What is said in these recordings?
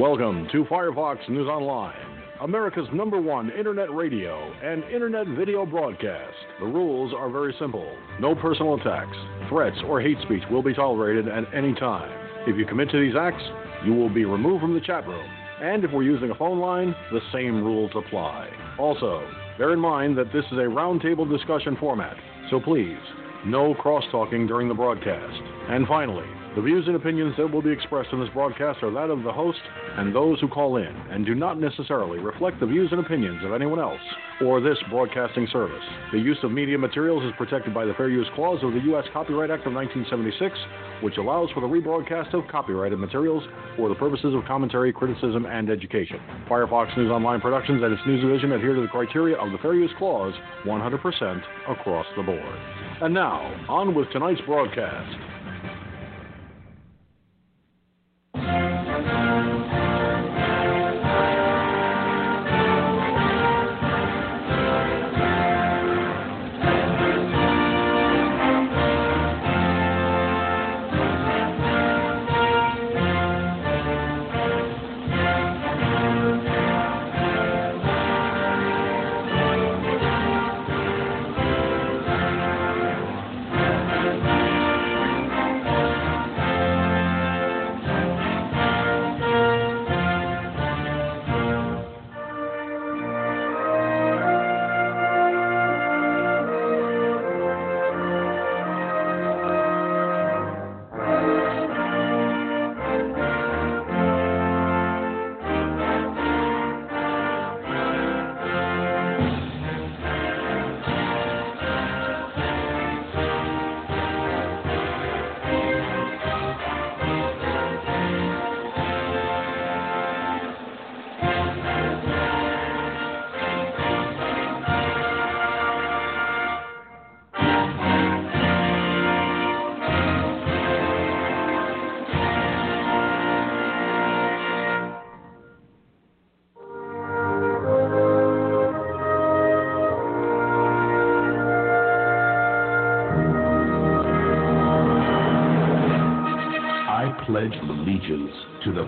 Welcome to Firefox News Online, America's number one internet radio and internet video broadcast. The rules are very simple no personal attacks, threats, or hate speech will be tolerated at any time. If you commit to these acts, you will be removed from the chat room. And if we're using a phone line, the same rules apply. Also, bear in mind that this is a roundtable discussion format, so please, no cross talking during the broadcast. And finally, the views and opinions that will be expressed in this broadcast are that of the host and those who call in, and do not necessarily reflect the views and opinions of anyone else or this broadcasting service. The use of media materials is protected by the Fair Use Clause of the U.S. Copyright Act of 1976, which allows for the rebroadcast of copyrighted materials for the purposes of commentary, criticism, and education. Firefox News Online Productions and its news division adhere to the criteria of the Fair Use Clause 100% across the board. And now, on with tonight's broadcast.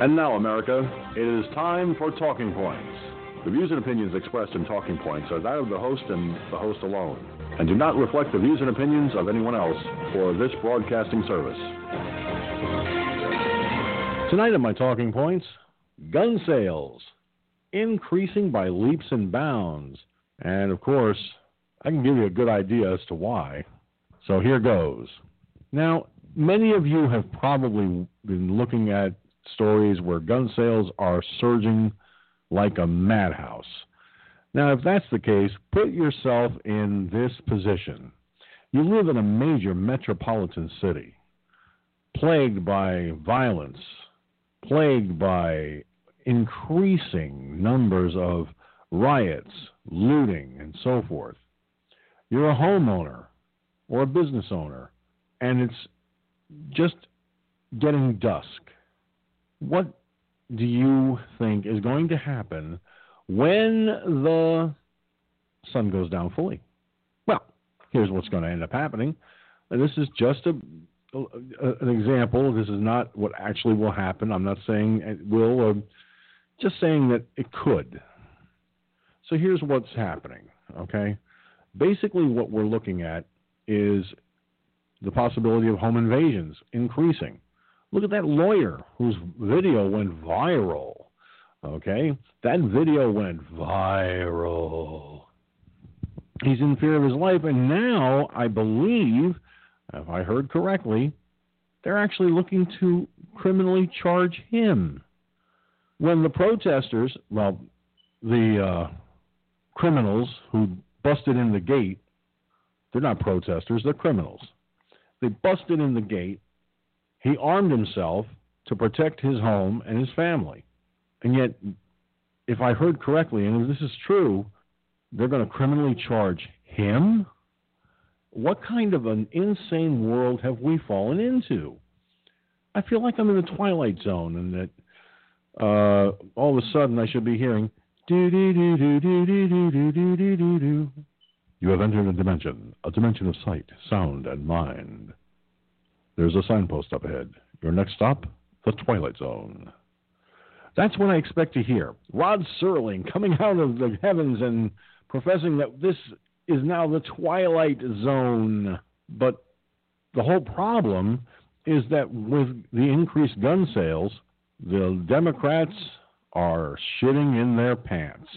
And now, America, it is time for Talking Points. The views and opinions expressed in Talking Points are that of the host and the host alone, and do not reflect the views and opinions of anyone else or this broadcasting service. Tonight on my Talking Points, gun sales increasing by leaps and bounds. And of course, I can give you a good idea as to why. So here goes. Now, many of you have probably been looking at stories where gun sales are surging like a madhouse. Now, if that's the case, put yourself in this position. You live in a major metropolitan city, plagued by violence, plagued by increasing numbers of riots, looting, and so forth. You're a homeowner or a business owner, and it's just getting dusk what do you think is going to happen when the sun goes down fully? Well, here's what's going to end up happening. And this is just a, a, an example. This is not what actually will happen. I'm not saying it will, or just saying that it could. So here's what's happening, okay? Basically, what we're looking at is the possibility of home invasions increasing. Look at that lawyer whose video went viral. Okay? That video went viral. He's in fear of his life, and now I believe, if I heard correctly, they're actually looking to criminally charge him. When the protesters, well, the uh, criminals who busted in the gate, they're not protesters, they're criminals. They busted in the gate he armed himself to protect his home and his family. And yet, if I heard correctly, and if this is true, they're going to criminally charge him? What kind of an insane world have we fallen into? I feel like I'm in the twilight zone, and that uh, all of a sudden I should be hearing. You have entered a dimension, a dimension of sight, sound, and mind. There's a signpost up ahead. Your next stop, the Twilight Zone. That's what I expect to hear. Rod Serling coming out of the heavens and professing that this is now the Twilight Zone. But the whole problem is that with the increased gun sales, the Democrats are shitting in their pants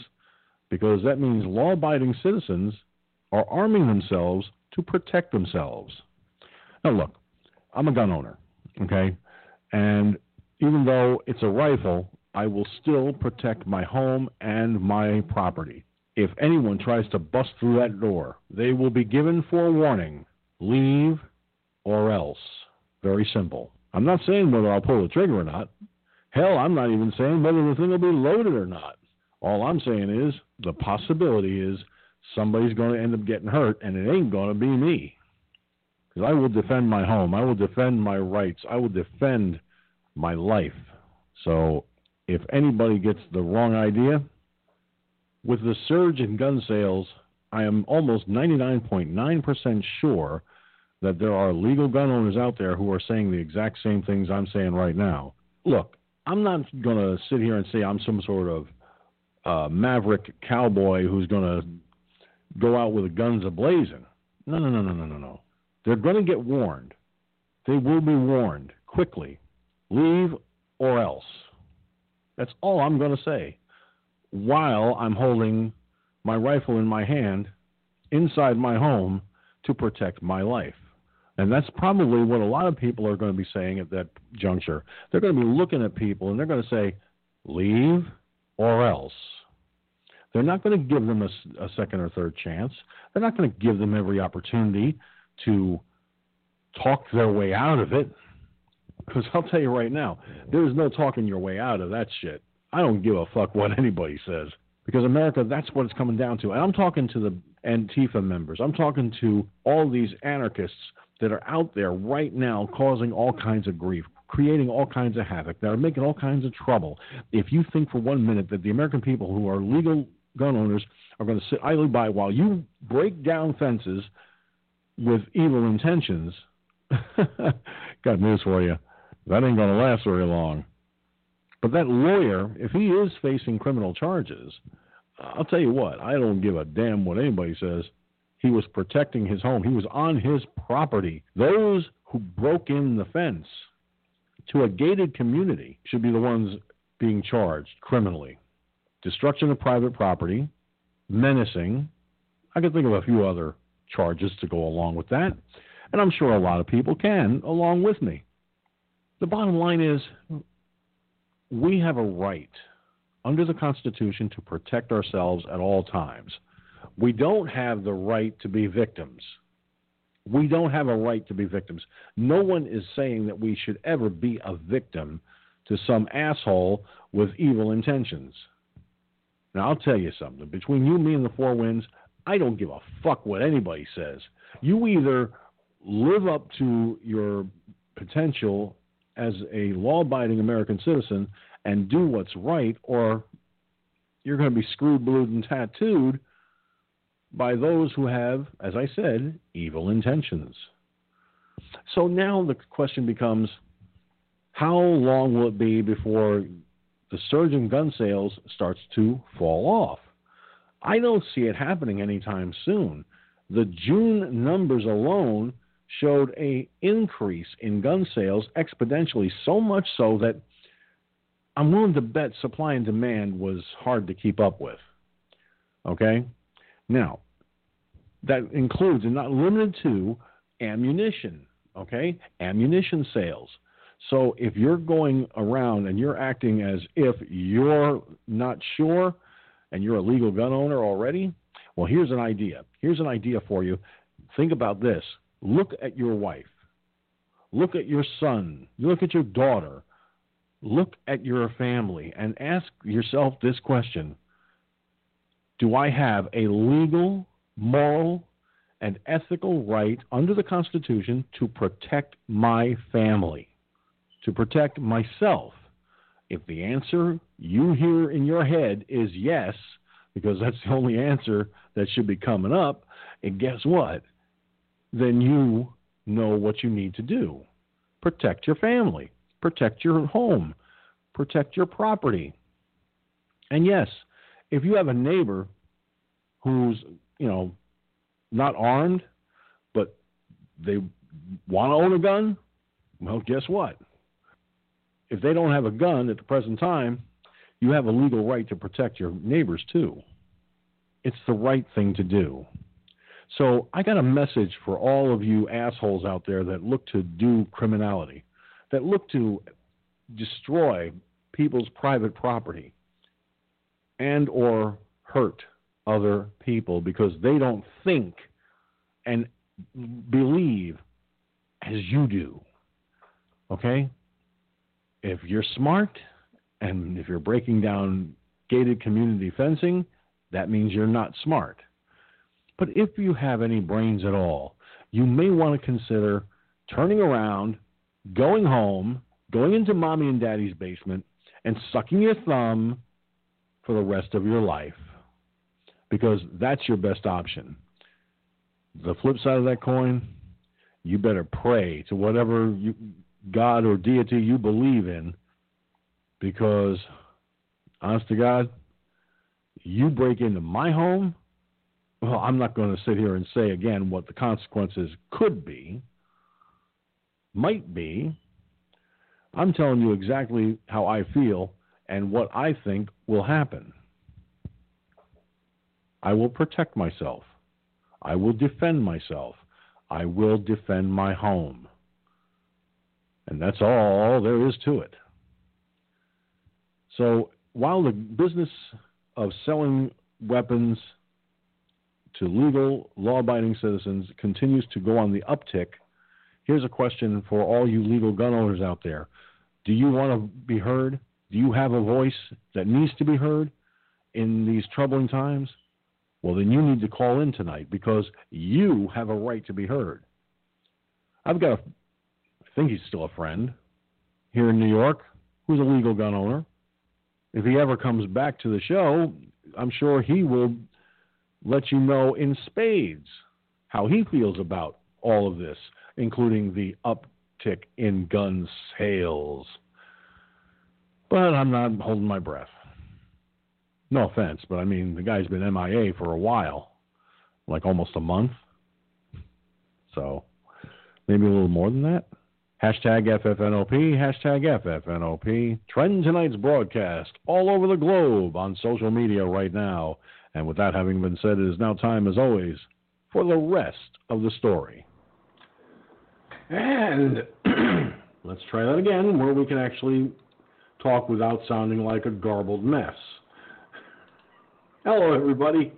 because that means law abiding citizens are arming themselves to protect themselves. Now, look, I'm a gun owner, okay? And even though it's a rifle, I will still protect my home and my property. If anyone tries to bust through that door, they will be given forewarning leave or else. Very simple. I'm not saying whether I'll pull the trigger or not. Hell, I'm not even saying whether the thing will be loaded or not. All I'm saying is the possibility is somebody's going to end up getting hurt, and it ain't going to be me. Because I will defend my home. I will defend my rights. I will defend my life. So if anybody gets the wrong idea, with the surge in gun sales, I am almost 99.9% sure that there are legal gun owners out there who are saying the exact same things I'm saying right now. Look, I'm not going to sit here and say I'm some sort of uh, maverick cowboy who's going to go out with guns ablazing. No, no, no, no, no, no, no. They're going to get warned. They will be warned quickly. Leave or else. That's all I'm going to say. While I'm holding my rifle in my hand inside my home to protect my life. And that's probably what a lot of people are going to be saying at that juncture. They're going to be looking at people and they're going to say, leave or else. They're not going to give them a, a second or third chance. They're not going to give them every opportunity to talk their way out of it. Because I'll tell you right now, there's no talking your way out of that shit. I don't give a fuck what anybody says. Because America, that's what it's coming down to. And I'm talking to the Antifa members. I'm talking to all these anarchists that are out there right now causing all kinds of grief, creating all kinds of havoc, that are making all kinds of trouble. If you think for one minute that the American people who are legal gun owners are going to sit idly by while you break down fences with evil intentions, got news for you. That ain't going to last very long. But that lawyer, if he is facing criminal charges, I'll tell you what, I don't give a damn what anybody says. He was protecting his home, he was on his property. Those who broke in the fence to a gated community should be the ones being charged criminally destruction of private property, menacing. I can think of a few other charges to go along with that, and I'm sure a lot of people can along with me. The bottom line is we have a right under the Constitution to protect ourselves at all times. We don't have the right to be victims. We don't have a right to be victims. No one is saying that we should ever be a victim to some asshole with evil intentions. Now, I'll tell you something. Between you, me, and the Four Winds, I don't give a fuck what anybody says. You either live up to your potential as a law abiding American citizen and do what's right, or you're going to be screwed, blued, and tattooed by those who have, as I said, evil intentions. So now the question becomes how long will it be before the surge in gun sales starts to fall off. I don't see it happening anytime soon. The June numbers alone showed a increase in gun sales exponentially, so much so that I'm willing to bet supply and demand was hard to keep up with. Okay? Now, that includes and not limited to ammunition, okay? Ammunition sales. So if you're going around and you're acting as if you're not sure and you're a legal gun owner already, well, here's an idea. Here's an idea for you. Think about this. Look at your wife. Look at your son. Look at your daughter. look at your family and ask yourself this question Do I have a legal, moral, and ethical right under the Constitution to protect my family, to protect myself? If the answer you hear in your head is yes, because that's the only answer that should be coming up, and guess what? Then you know what you need to do. Protect your family, protect your home, protect your property. And yes, if you have a neighbor who's, you know, not armed, but they want to own a gun, well, guess what? If they don't have a gun at the present time, you have a legal right to protect your neighbors too. It's the right thing to do. So I got a message for all of you assholes out there that look to do criminality, that look to destroy people's private property and or hurt other people because they don't think and believe as you do. Okay? If you're smart and if you're breaking down gated community fencing, that means you're not smart. But if you have any brains at all, you may want to consider turning around, going home, going into mommy and daddy's basement, and sucking your thumb for the rest of your life. Because that's your best option. The flip side of that coin, you better pray to whatever you, God or deity you believe in. Because, honest to God, you break into my home, well, I'm not going to sit here and say again what the consequences could be, might be. I'm telling you exactly how I feel and what I think will happen. I will protect myself. I will defend myself. I will defend my home. And that's all there is to it. So while the business of selling weapons to legal, law abiding citizens continues to go on the uptick. Here's a question for all you legal gun owners out there Do you want to be heard? Do you have a voice that needs to be heard in these troubling times? Well, then you need to call in tonight because you have a right to be heard. I've got a, think he's still a friend here in New York who's a legal gun owner. If he ever comes back to the show, I'm sure he will let you know in spades how he feels about all of this, including the uptick in gun sales. But I'm not holding my breath. No offense, but I mean, the guy's been MIA for a while, like almost a month. So maybe a little more than that. Hashtag FFNOP, hashtag FFNOP. Trend tonight's broadcast all over the globe on social media right now. And with that having been said, it is now time, as always, for the rest of the story. And let's try that again, where we can actually talk without sounding like a garbled mess. Hello, everybody.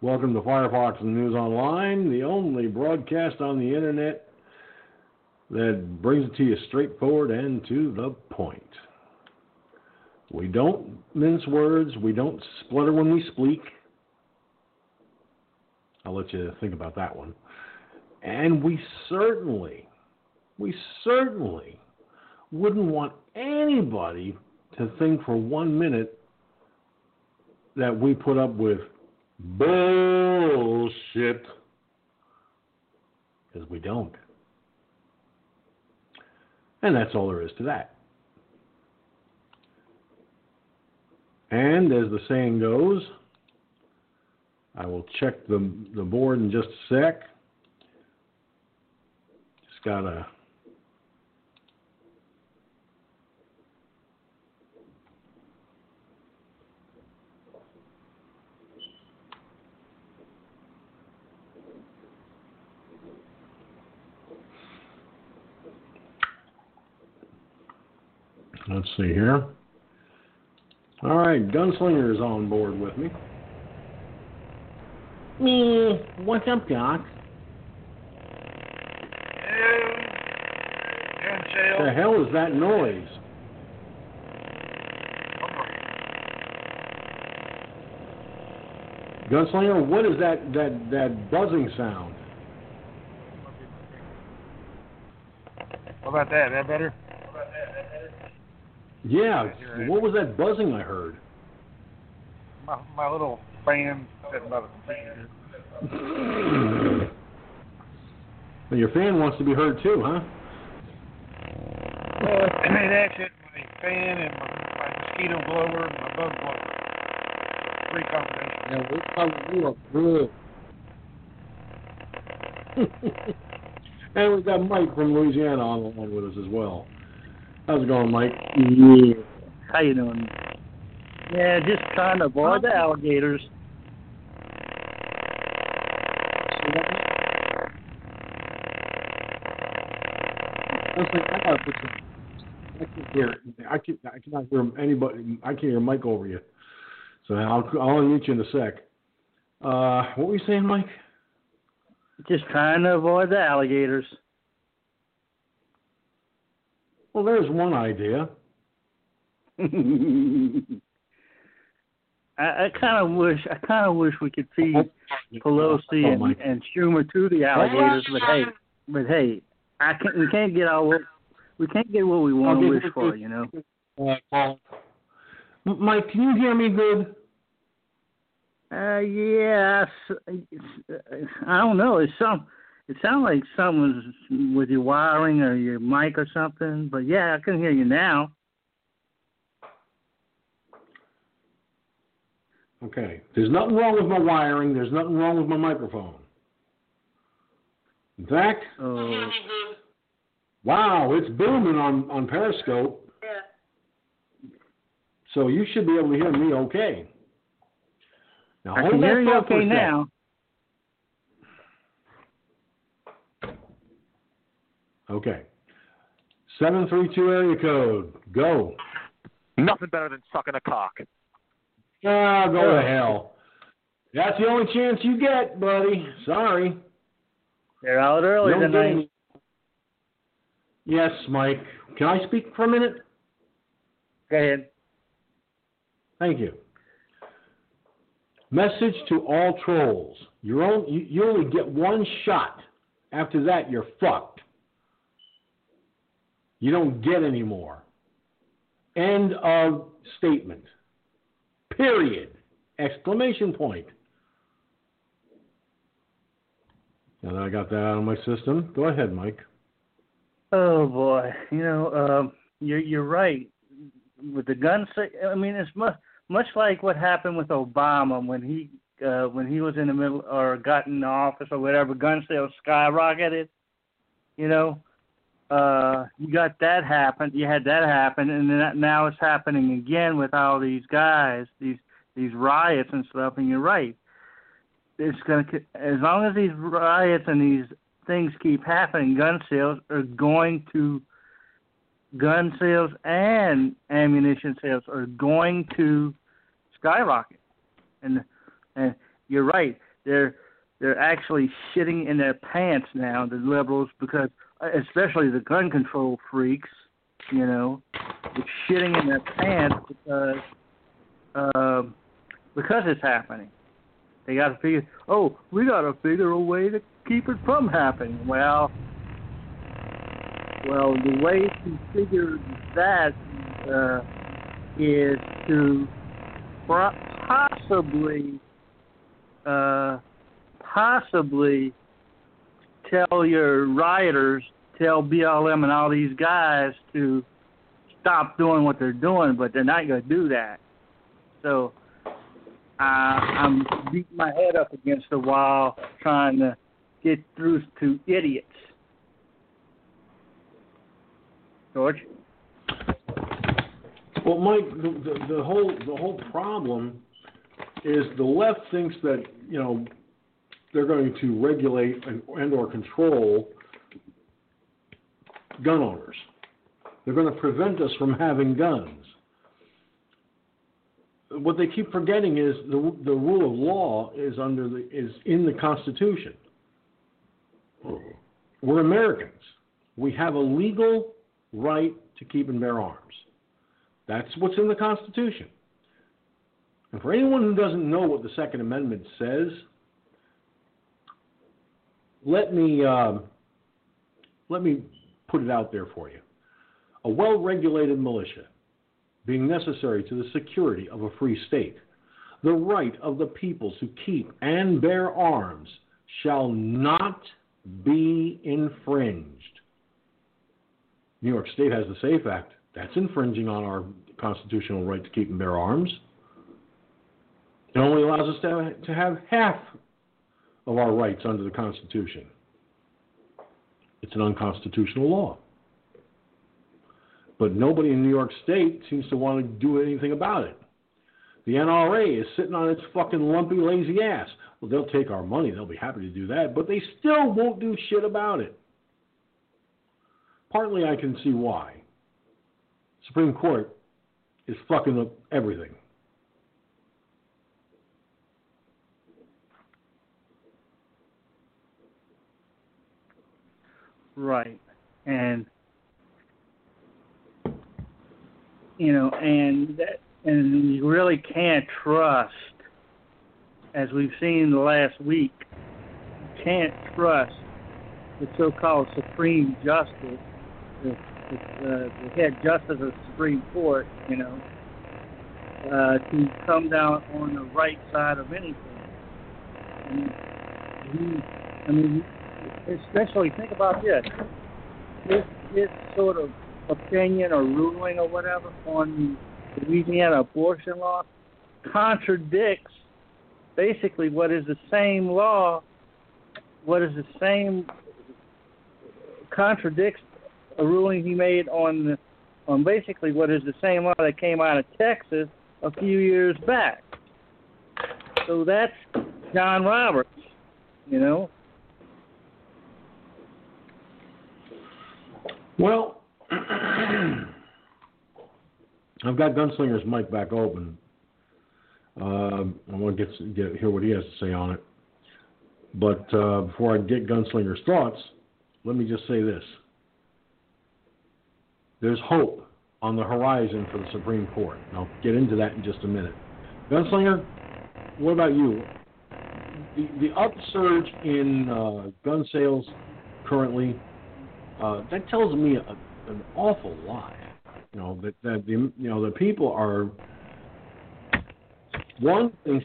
Welcome to Firefox News Online, the only broadcast on the internet that brings it to you straightforward and to the point. We don't mince words, we don't splutter when we speak. I'll let you think about that one. And we certainly, we certainly wouldn't want anybody to think for one minute that we put up with bullshit. Because we don't. And that's all there is to that. And as the saying goes, I will check the, the board in just a sec. Just got to. Let's see here. All right, Gunslinger is on board with me. Me? what's up, Doc? The hell is that noise? Gunslinger, what is that, that, that buzzing sound? How about that? That better? Yeah. What was that buzzing I heard? My my little fan sitting by the computer. Well, your fan wants to be heard too, huh? Well, that's it. My fan and my, my mosquito blower and my bug blower. Three combinations. Yeah, we probably look good. and we've got Mike from Louisiana on the line with us as well. How's it going, Mike? Yeah. How you doing? Yeah, just trying to avoid the alligators. I was like, I gotta put some. I can't hear. I can I cannot hear anybody. I can't hear Mike over you. So I'll I'll unmute you in a sec. Uh, what were you saying, Mike? Just trying to avoid the alligators. Well, there's one idea. I, I kind of wish I kind of wish we could feed Pelosi Oh, and, Mike. and Schumer to the alligators, but hey, but hey, I can't. We can't get all what we can't get what we want to wish for, you know. Uh, Mike, can you hear me good? Uh, yeah, I don't know. It's some. It sounds like someone's with your wiring or your mic or something. But yeah, I can hear you now. Okay. There's nothing wrong with my wiring. There's nothing wrong with my microphone. In fact, Oh, wow, it's booming on on Periscope. Yeah. So you should be able to hear me okay. Now I hold can that hear you thought for a okay sec. now. Okay. Seven three two area code. Go. Nothing better than sucking a cock. Ah, go to hell. That's the only chance you get, buddy. Sorry. They're out early Don't tonight. any- Yes, Mike. Can I speak for a minute? Go ahead. Thank you. Message to all trolls. You're only, you, you only get one shot. After that, you're fucked. You don't get any more. End of statement. Period. Exclamation point. Now that I got that out of my system, go ahead, Mike. Oh boy, you know, um, you're you're right with the gun. I mean, it's much much like what happened with Obama when he uh, when he was in the middle or got in the office or whatever. Gun sales skyrocketed. You know, uh, you got that happen. You had that happen, and then now it's happening again with all these guys, these these riots and stuff. And you're right. It's gonna as long as these riots and these things keep happening, gun sales are going to gun sales and ammunition sales are going to skyrocket. And and you're right. They're they're actually shitting in their pants now, the liberals, because especially the gun control freaks, you know, they're shitting in their pants because um because it's happening. They got to figure. Oh, we got to figure a way to keep it from happening. Well, well, the way to figure that uh, is to possibly, uh, possibly tell your rioters, tell BLM and all these guys to stop doing what they're doing, but they're not going to do that. So uh, I'm beating my head up against the wall trying to get through to idiots. George? Well, Mike, the, the, the whole the whole problem is the left thinks that you know they're going to regulate and, and or control gun owners. They're going to prevent us from having guns. What they keep forgetting is the the rule of law is under the is in the Constitution. We're Americans. We have a legal right to keep and bear arms. That's what's in the Constitution. And for anyone who doesn't know what the Second Amendment says, let me uh, let me put it out there for you. A well-regulated militia, being necessary to the security of a free state, the right of the people to keep and bear arms shall not be infringed. New York State has the SAFE Act. That's infringing on our constitutional right to keep and bear arms. It only allows us to, to have half of our rights under the Constitution. It's an unconstitutional law. But nobody in New York State seems to want to do anything about it. The NRA is sitting on its fucking lumpy, lazy ass. Well, they'll take our money. They'll be happy to do that. But they still won't do shit about it. Partly I can see why. Supreme Court is fucking up everything. Right. And you know, and that and you really can't trust as we've seen the last week, you can't trust the so-called Supreme Justice, the, the, uh, the head justice of the Supreme Court, you know, uh, to come down on the right side of anything. And he, I mean, especially think about this. His, his sort of opinion or ruling or whatever on the Louisiana abortion law contradicts basically what is the same law, what is the same contradicts a ruling he made on on basically what is the same law that came out of Texas a few years back. So that's John Roberts, you know. Well, I've got Gunslinger's mic back open. Um, I want to get, get hear what he has to say on it. But uh, before I get Gunslinger's thoughts, let me just say this: there's hope on the horizon for the Supreme Court. And I'll get into that in just a minute. Gunslinger, what about you? The, the upsurge in uh, gun sales currently uh, that tells me a, an awful lot. You know that that the you know the people are one thing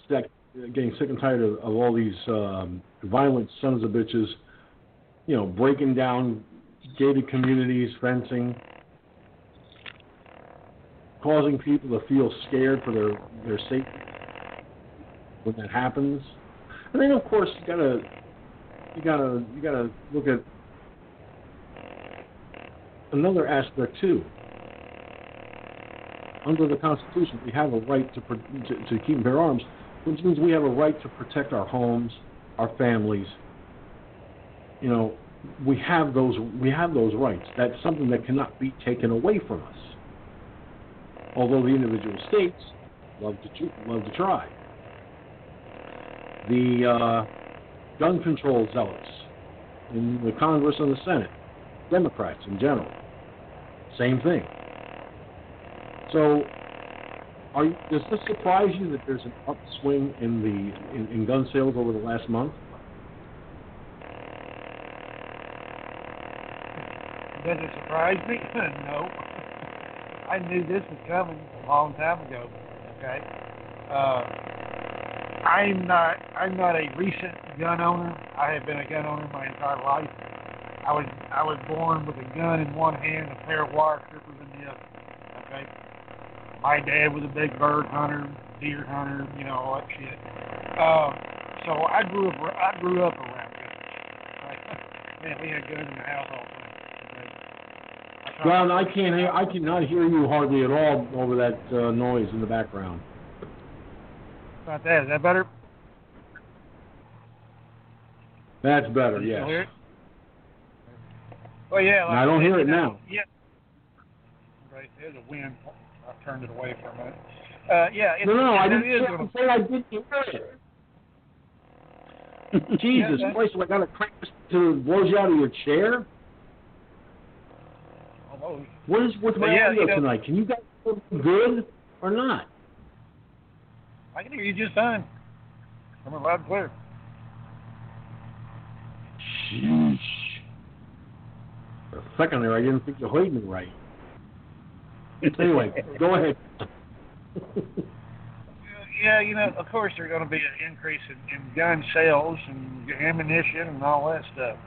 getting sick and tired of, of all these um, violent sons of bitches. You know, breaking down gated communities, fencing, causing people to feel scared for their their safety when that happens. And then of course you gotta you gotta you gotta look at another aspect too. Under the Constitution, we have a right to, to, to keep and bear arms, which means we have a right to protect our homes, our families. You know, we have those we have those rights. That's something that cannot be taken away from us. Although the individual states love to love to try. The uh, gun control zealots in the Congress and the Senate, Democrats in general, same thing. So, are does this surprise you that there's an upswing in the in, in gun sales over the last month? Does it surprise me? no. I knew this was coming a long time ago. Okay. Uh, I'm not. I'm not a recent gun owner. I have been a gun owner my entire life. I was I was born with a gun in one hand, and a pair of wire strippers in the other. Okay. My dad was a big bird hunter, deer hunter, you know all that shit. Um, so I grew up I grew up around guns. Right? Man, we had guns in the house all the time. Okay? I John, I can't hear. I cannot hear you hardly at all over that uh, noise in the background. About that. Is that better? That's better. Yes. Still hear it? Well, yeah. Like I don't hear it now. Yeah. Right. There's a wind. I turned it away for a minute. Uh, yeah. It's, No, no, I didn't is say, say I didn't hear it. Jesus Yeah, Christ! So I got crank this to blows you out of your chair. Almost. What is with my yeah, audio you know- tonight? Can you guys me good or not? I can hear you just fine. I'm loud and clear. Sheesh. For second there, I didn't think you heard me right. Anyway, go ahead. Yeah, you know, of course there's going to be an increase in, in gun sales and ammunition and all that stuff.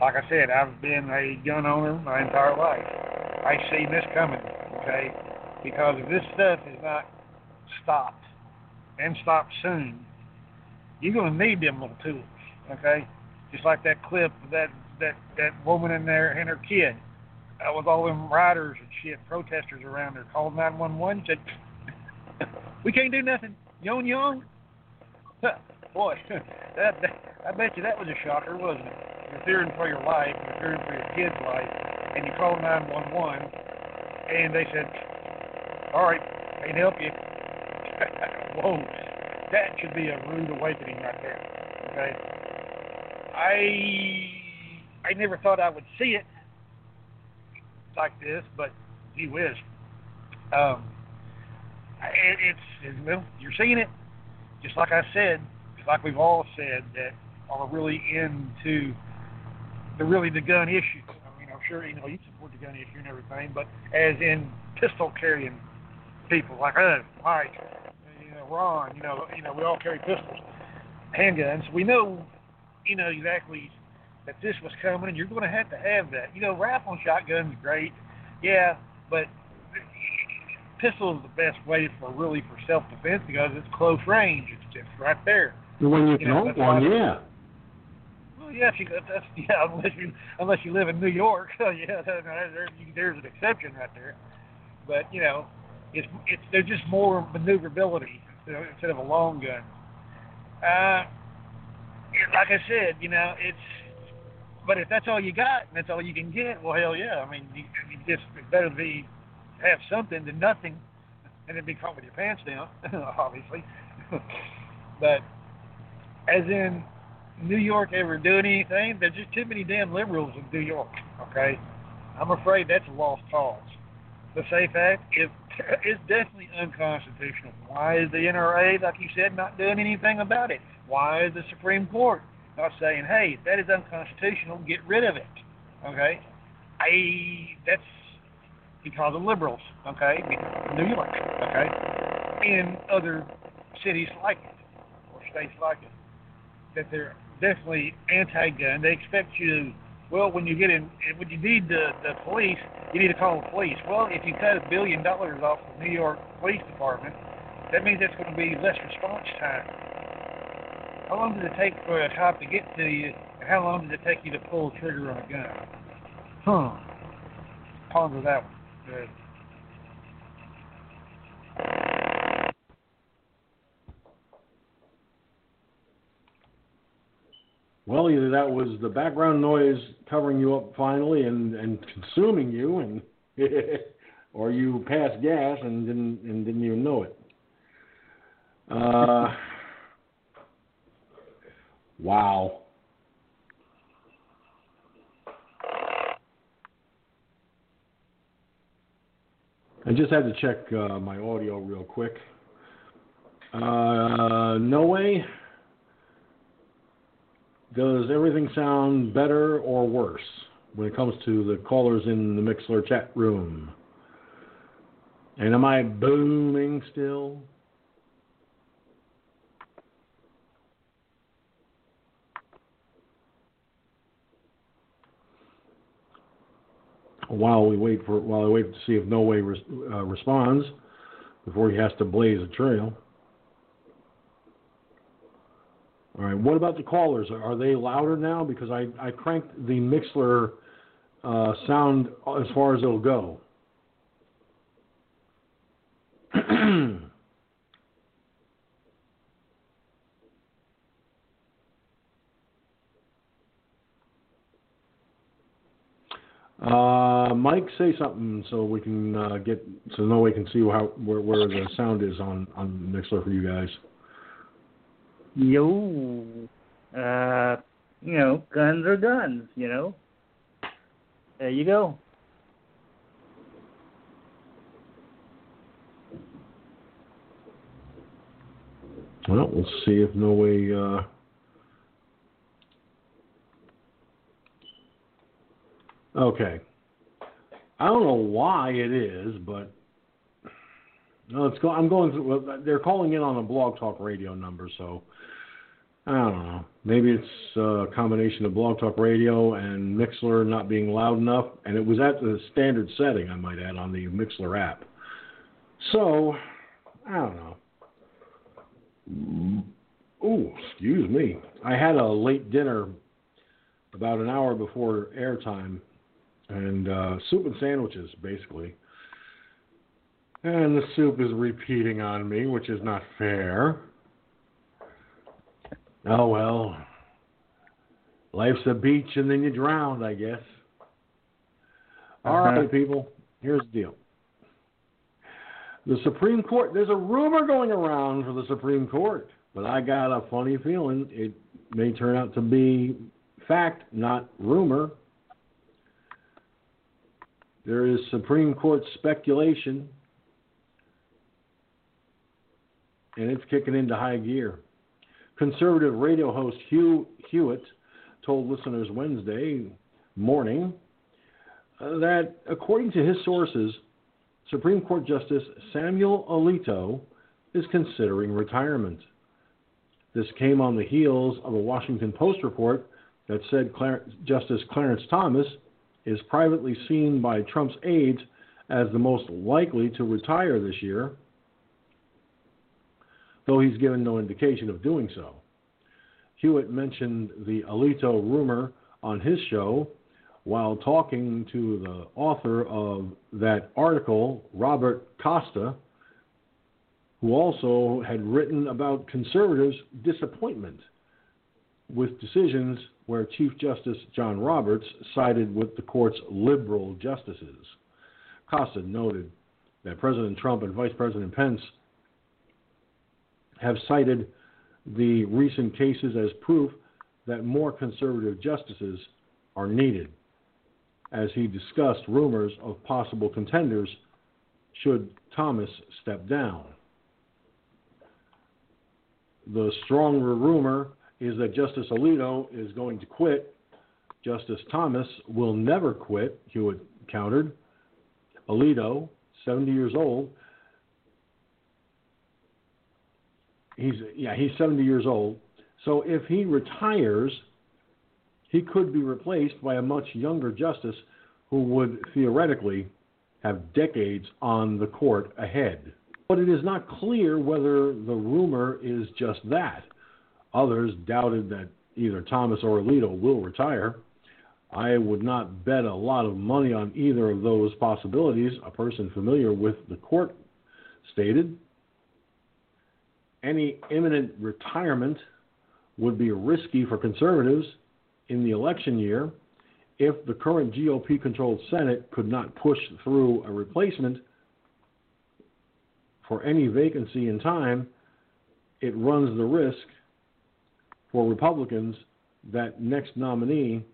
Like I said, I've been a gun owner my entire life. I see this coming, okay? Because if this stuff is not stopped and stopped soon, you're going to need them little tools, okay? Just like that clip of that that that woman in there and her kid uh, with all them riders and shit, protesters around her, called 911, said, "We can't do nothing. Young, young." Boy, that, that I bet you that was a shocker, wasn't it? You're fearing for your life, you're fearing for your kid's life, and you call 911, and they said, "All right, can't help you." Whoa, that should be a rude awakening right there. Okay. I I never thought I would see it like this, but gee whiz, um, it, it's it, well, you're seeing it, just like I said, just like we've all said that are really into the really the gun issue. I mean, I'm sure you know you support the gun issue and everything, but as in pistol carrying people like us, Mike, you know, Ron, you know, you know, we all carry pistols, handguns. We know you know exactly that this was coming, and you're going to have to have that. You know, rifle and shotgun's great, yeah, but pistol is the best way for really for self defense because it's close range. It's just right there. When you, You know, know that's one, yeah. Well, yeah, if you, that's yeah, unless you unless you live in New York, so yeah, there, there, there's an exception right there. But you know, it's it's there's just more maneuverability instead of a long gun. Uh, like I said, you know, it's. But if that's all you got and that's all you can get, well, hell yeah. I mean, you, you just better be have something than nothing, and then be caught with your pants down, obviously. but as in New York ever doing anything, there's just too many damn liberals in New York. Okay, I'm afraid that's a lost cause. The SAFE Act is is definitely unconstitutional. Why is the NRA, like you said, not doing anything about it? Why is the Supreme Court not saying, "Hey, that is unconstitutional. Get rid of it"? Okay, I that's because of liberals. Okay, New York. Okay, in other cities like it or states like it that they're definitely anti-gun. They expect you well, when you get in, when you need the, the police, you need to call the police. Well, if you cut a billion dollars off the New York Police Department, that means that's going to be less response time. How long did it take for a cop to get to you, and how long did it take you to pull the trigger on a gun? Huh. Ponder that one. Good. Well, either that was the background noise covering you up finally and, and consuming you, and or you passed gas and didn't and didn't even know it. Uh, wow. I just had to check uh, my audio real quick. Uh, no way. Does everything sound better or worse when it comes to the callers in the Mixlr chat room? And am I booming still? While we wait for, while I wait to see if No Way res, uh, responds before he has to blaze a trail. All right. What about the callers? Are they louder now? Because I, I cranked the Mixlr uh, sound as far as it'll go. uh, Mike, say something so we can uh, get so no way can see how where, where the sound is on on Mixlr for you guys. Yo, uh, you know, guns are guns. You know. There you go. Well, we'll see if no way. Uh, okay. I don't know why it is, but no, it's go, I'm going through. They're calling in on a Blog Talk Radio number, so I don't know. Maybe it's a combination of Blog Talk Radio and Mixlr not being loud enough, and it was at the standard setting, I might add, on the Mixlr app. So I don't know. Oh, excuse me. I had a late dinner about an hour before airtime, and uh, soup and sandwiches, basically. And the soup is repeating on me, which is not fair. Oh well. Life's a beach and then you drown, I guess. All Uh-huh. right, people. Here's the deal. The Supreme Court, there's a rumor going around for the Supreme Court, but I got a funny feeling it may turn out to be fact, not rumor. There is Supreme Court speculation, and it's kicking into high gear. Conservative radio host Hugh Hewitt told listeners Wednesday morning uh, that, according to his sources, Supreme Court Justice Samuel Alito is considering retirement. This came on the heels of a Washington Post report that said Justice Clarence Thomas is privately seen by Trump's aides as the most likely to retire this year, though he's given no indication of doing so. Hewitt mentioned the Alito rumor on his show while talking to the author of that article, Robert Costa, who also had written about conservatives' disappointment with decisions where Chief Justice John Roberts sided with the court's liberal justices. Costa noted that President Trump and Vice President Pence have cited the recent cases as proof that more conservative justices are needed, as he discussed rumors of possible contenders should Thomas step down. The stronger rumor is that Justice Alito is going to quit. Justice Thomas will never quit, Hewitt countered. Alito, 70 years old, he's yeah, he's 70 years old. So if he retires, he could be replaced by a much younger justice who would theoretically have decades on the court ahead. But it is not clear whether the rumor is just that. Others doubted that either Thomas or Alito will retire. I would not bet a lot of money on either of those possibilities, a person familiar with the court stated. Any imminent retirement would be risky for conservatives in the election year if the current GOP controlled Senate could not push through a replacement for any vacancy in time, it runs the risk for Republicans that next nominee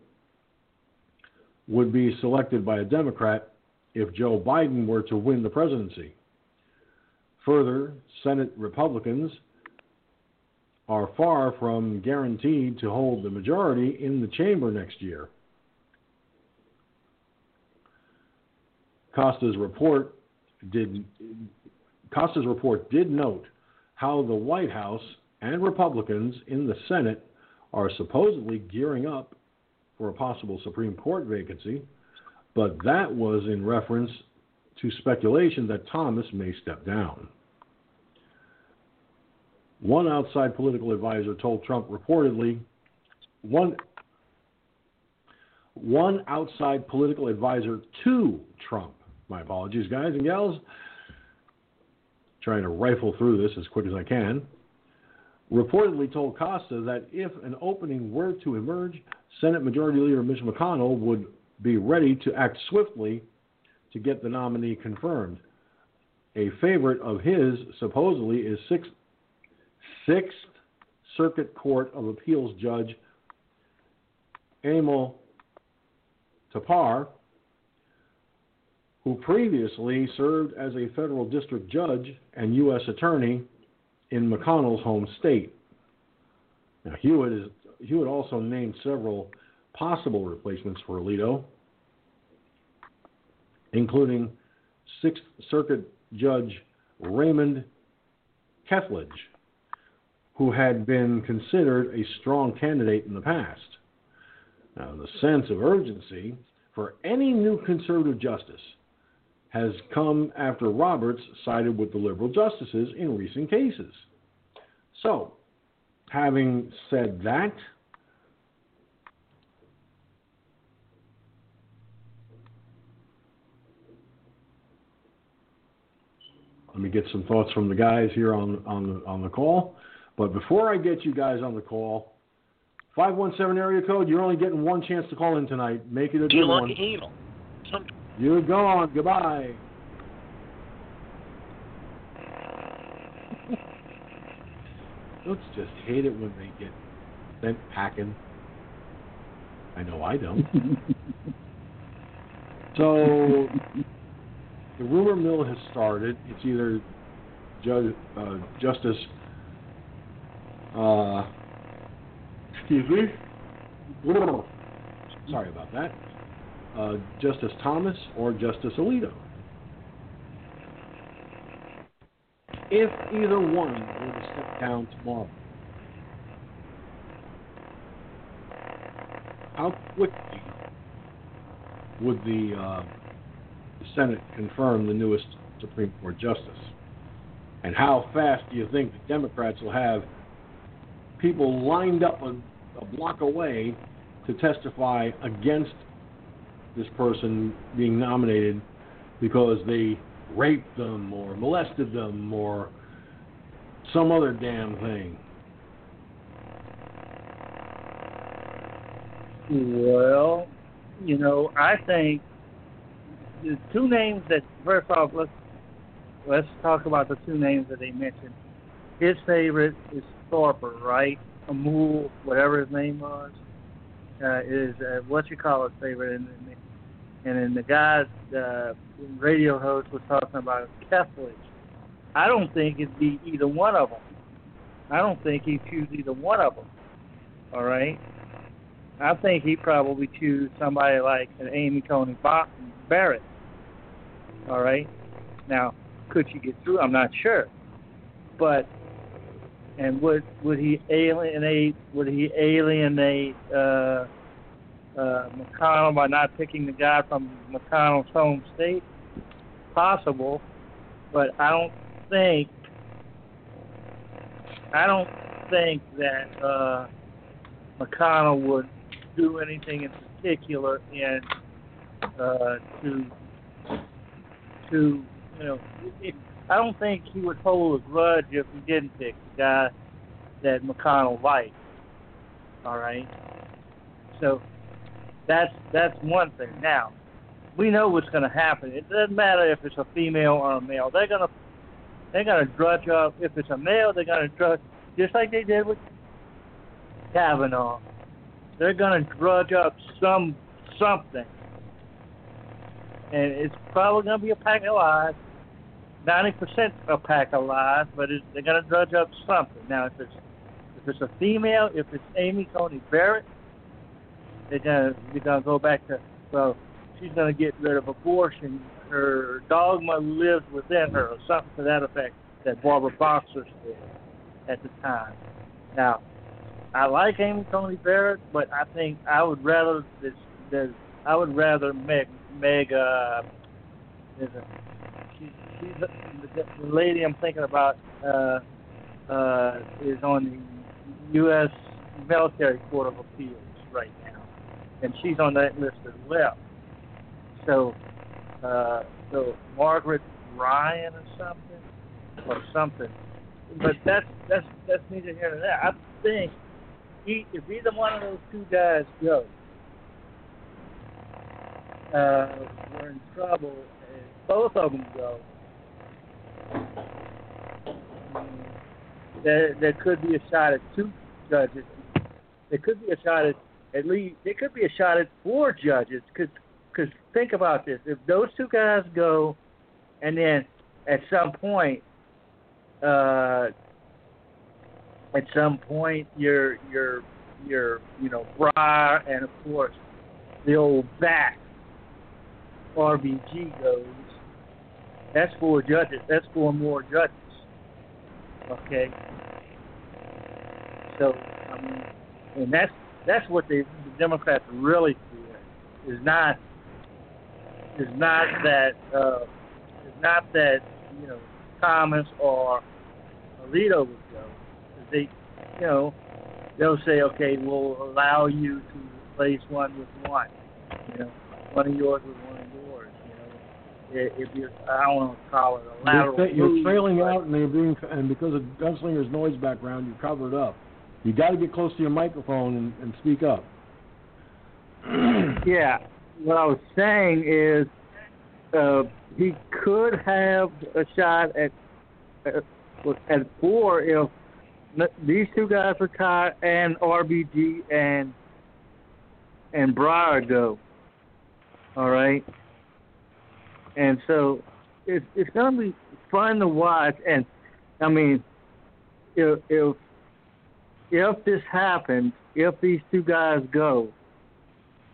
would be selected by a Democrat if Joe Biden were to win the presidency. Further, Senate Republicans are far from guaranteed to hold the majority in the chamber next year. Costa's report did Costa's report did note how the White House and Republicans in the Senate are supposedly gearing up for a possible Supreme Court vacancy, but that was in reference to speculation that Thomas may step down. One outside political advisor told Trump reportedly one one outside political advisor to Trump. My apologies, guys and gals. Trying to rifle through this as quick as I can. Reportedly told Costa that if an opening were to emerge, Senate Majority Leader Mitch McConnell would be ready to act swiftly to get the nominee confirmed. A favorite of his, supposedly, is Sixth, Sixth Circuit Court of Appeals Judge Amul Thapar, who previously served as a federal district judge and U.S. attorney in McConnell's home state. Now, Hewitt is Hewitt also named several possible replacements for Alito, including Sixth Circuit Judge Raymond Kethledge, who had been considered a strong candidate in the past. Now, the sense of urgency for any new conservative justice has come after Roberts sided with the liberal justices in recent cases. So, having said that, let me get some thoughts from the guys here on on the on the call. But before I get you guys on the call, five one seven area code. You're only getting one chance to call in tonight. Make it a good one. anal? You're gone. Goodbye. Let's just hate it when they get sent packing. I know I don't. so the rumor mill has started. It's either Judge, uh, Justice, uh, excuse me, sorry about that, uh, Justice Thomas or Justice Alito. If either one were to step down tomorrow, how quickly would the, uh, the Senate confirm the newest Supreme Court justice? And how fast do you think the Democrats will have people lined up a, a block away to testify against this person being nominated because they raped them or molested them or some other damn thing? Well, you know, I think the two names that first off let's let's talk about the two names that they mentioned. His favorite is Thorper, right? Amul, whatever his name was, uh, is uh, what you call his favorite, and and then the guy, the radio host, was talking about Kethledge. I don't think it'd be either one of them. I don't think he'd choose either one of them. All right. I think he'd probably choose somebody like an Amy Coney Barrett. All right. Now, could she get through? I'm not sure. But and would would he alienate? Would he alienate uh, uh, McConnell by not picking the guy from McConnell's home state? Possible, but I don't think I don't think that uh, McConnell would do anything in particular in uh, to to you know. It, I don't think he would hold a grudge if he didn't pick the guy that McConnell liked. All right. So that's that's one thing. Now we know what's going to happen. It doesn't matter if it's a female or a male. They're gonna they're gonna drudge up. If it's a male, they're gonna drudge just like they did with Kavanaugh. They're gonna drudge up some something, and it's probably gonna be a pack of lies. Ninety percent a pack of lies, but it's, they're gonna drudge up something. Now, if it's if it's a female, if it's Amy Coney Barrett, they're gonna they're gonna go back to well, she's gonna get rid of abortion. Her dogma lives within her, or something to that effect that Barbara Boxer said at the time. Now, I like Amy Coney Barrett, but I think I would rather this. this I would rather Meg Meg. Uh, is she's the, the, the lady I'm thinking about uh, uh, is on the U.S. Military Court of Appeals right now, and she's on that list as well. So, uh, so Margaret Ryan or something, or something. But that's that's that's neither here nor there. I think he, if either one of those two guys go, uh, we're in trouble. If both of them go, there there could be a shot at two judges. There could be a shot at at least there could be a shot at four judges. Because because think about this: if those two guys go, and then at some point, uh, at some point your your your you know Breyer and of course the old back RBG goes. That's four judges. That's four more judges. Okay. So I mean, and that's that's what the, the Democrats really fear is not is not that uh, is not that you know Thomas or Alito would go. They, you know, they'll say, okay, we'll allow you to replace one with one. You know, one of yours with one of yours. You if you're, I don't want to call it a lateral You're, you're trailing out, and they're being, and because of Gunslinger's noise background, you're covered up. You got to get close to your microphone and, and speak up. Yeah, what I was saying is uh, he could have a shot at at, at four if these two guys retire and RBG and and Breyer go. All right, and so it's it's gonna be fun to watch. And I mean, if if if this happens, if these two guys go,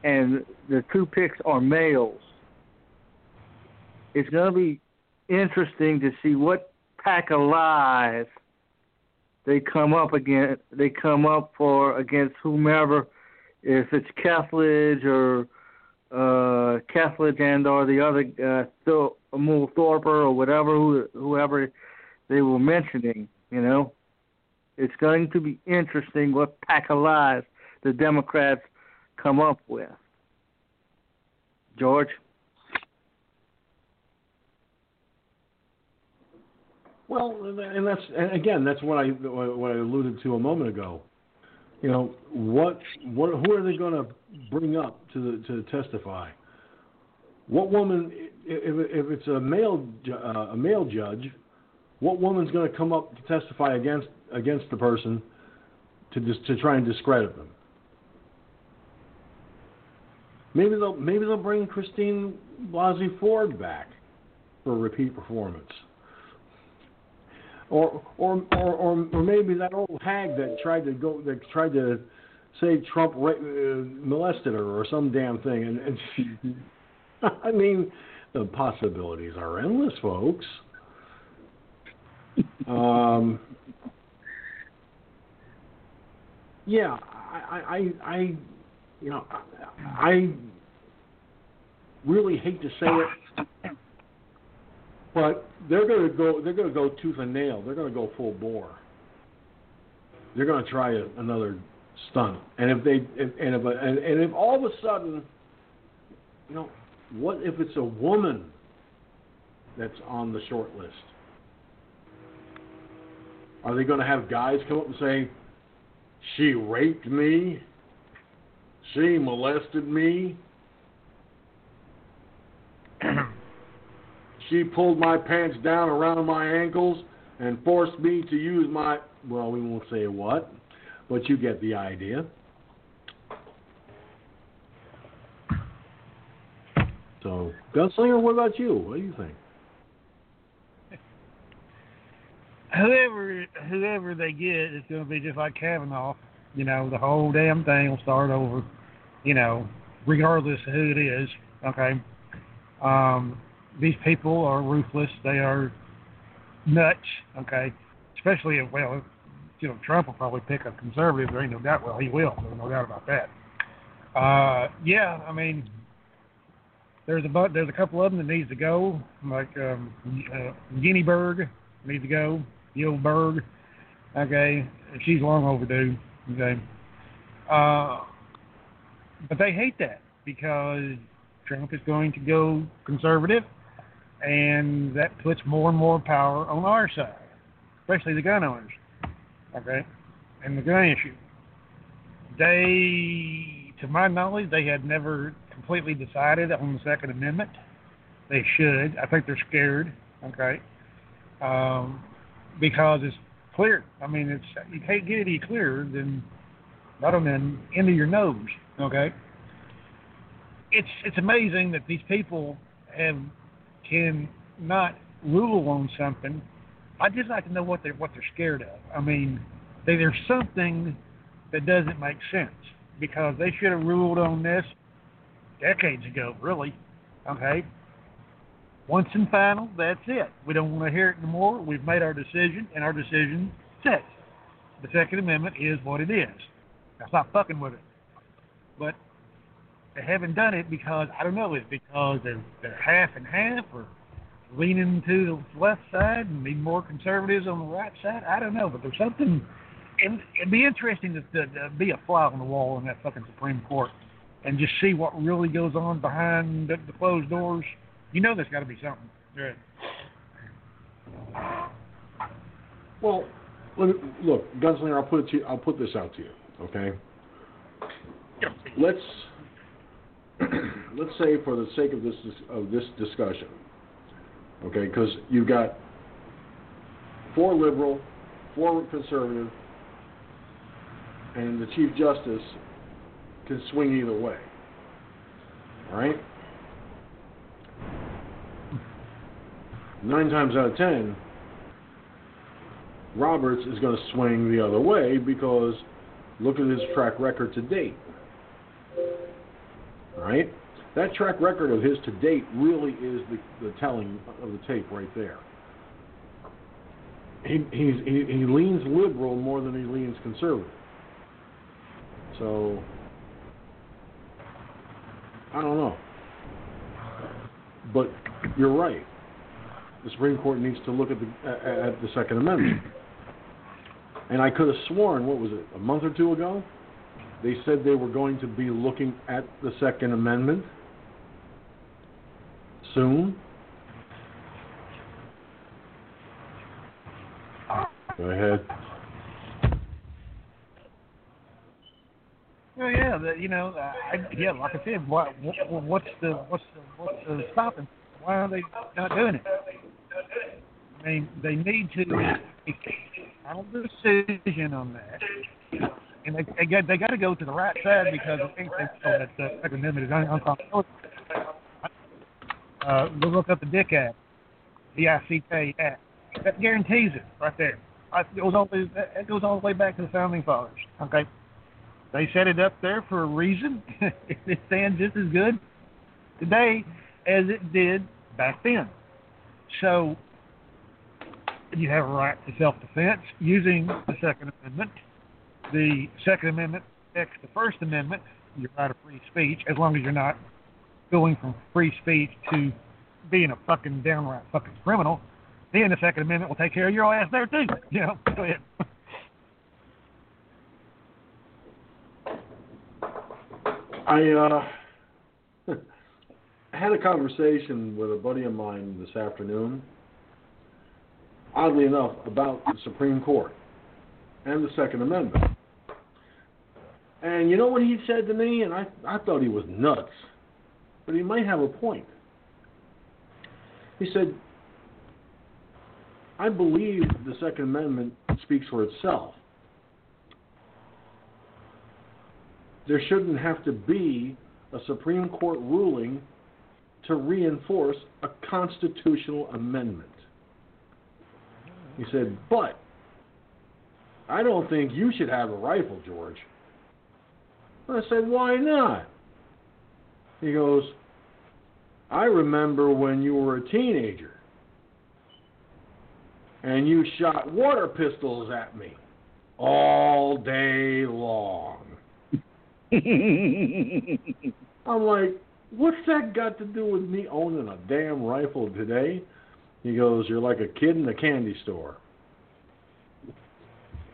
and the two picks are males, it's to be interesting to see what pack of lies they come up against. They come up for against whomever, if it's Kethledge or uh, and or the other uh, Thor- Mool Thorper or whatever who, whoever they were mentioning. You know, it's going to be interesting what pack of lies the Democrats come up with. George? Well, and that's and again, that's what I what I alluded to a moment ago. You know, what what who are they going to bring up to the, to testify? What woman, if if it's a male uh, a male judge, what woman's going to come up to testify against against the person to dis, to try and discredit them? Maybe they'll maybe they'll bring Christine Blasey Ford back for a repeat performance. Or, or, or, or, or maybe that old hag that tried to go, that tried to say Trump ra- uh, molested her or some damn thing, and, and I mean, the possibilities are endless, folks. Um, yeah, I, I, I, you know, I really hate to say it, but they're going to go. They're going to go tooth and nail. They're going to go full bore. They're going to try a, another stunt. And if they, if, and if, and, and if all of a sudden, you know, what if it's a woman that's on the short list? Are they going to have guys come up and say, "She raped me"? She molested me. she pulled my pants down around my ankles and forced me to use my well, we won't say what, but you get the idea. So, Gunslinger, what about you? What do you think? whoever whoever they get is going to be just like Kavanaugh. You know, the whole damn thing will start over. You know, regardless of who it is. Okay. Um, these people are ruthless. They are nuts. Okay. Especially if well, you know, Trump will probably pick a conservative. There ain't no doubt. Well, he will. There's no doubt about that. Uh, yeah, I mean, there's a bu- there's a couple of them that needs to go, like um, uh, Guineaberg needs to go. Gil Berg, okay, she's long overdue, okay. Uh, but they hate that because Trump is going to go conservative, and that puts more and more power on our side, especially the gun owners, okay, and the gun issue. They, to my knowledge, they had never completely decided on the Second Amendment. They should. I think they're scared, okay. Um, because it's clear. I mean, it's you can't get any clearer than bottom end end of your nose. Okay. It's it's amazing that these people have can not rule on something. I just like to know what they're what they're scared of. I mean, They, there's something that doesn't make sense because they should have ruled on this decades ago, really. Okay. Once and final, that's it. We don't want to hear it anymore. We've made our decision, and our decision sets. the Second Amendment is what it is. Now stop fucking with it. But they haven't done it because I don't know. Is because they're they're half and half, or leaning to the left side and be more conservatives on the right side. I don't know, but there's something. It'd, it'd be interesting to, to, to be a fly on the wall in that fucking Supreme Court and just see what really goes on behind the, the closed doors. You know, there's got to be something. Right. Well, let me, look, Gunslinger. I'll put it to you, I'll put this out to you. Okay. Let's let's say, for the sake of this of this discussion, okay, because you've got four liberal, four conservative, and the chief justice can swing either way. All right. Nine times out of ten, Roberts is going to swing the other way because look at his track record to date. Right? That track record of his to date really is the, the telling of the tape right there. He, he's, he, he leans liberal more than he leans conservative. So, I don't know. But you're right. The Supreme Court needs to look at the at the Second Amendment. And I could have sworn, what was it, a month or two ago? They said they were going to be looking at the Second Amendment soon. Go ahead. Well, yeah, the, you know, I, yeah, like I said, what, what, what's the what's the what's the stopping? Why are they not doing it? I mean, they need to make a decision on that, and they they got they got to go to the right side because I think they feel that the Second Amendment is unconstitutional. Uh, go look up the Dick Act, the ICK Act. That guarantees it right there. It goes all the- it goes all the way back to the founding fathers. Okay. They set it up there for a reason. it stands just as good today as it did back then. So you have a right to self-defense using the Second Amendment. The Second Amendment protects the First Amendment, your right of free speech, as long as you're not going from free speech to being a fucking downright fucking criminal. Then the Second Amendment will take care of your ass there too. You know, go ahead. I uh, had a conversation with a buddy of mine this afternoon, oddly enough, about the Supreme Court and the Second Amendment. And you know what he said to me? And I, I thought he was nuts, but he might have a point. He said, I believe the Second Amendment speaks for itself. there shouldn't have to be a Supreme Court ruling to reinforce a constitutional amendment. He said, but I don't think you should have a rifle, George. I said, why not? He goes, I remember when you were a teenager and you shot water pistols at me all day long. I'm like, what's that got to do with me owning a damn rifle today? He goes, you're like a kid in a candy store.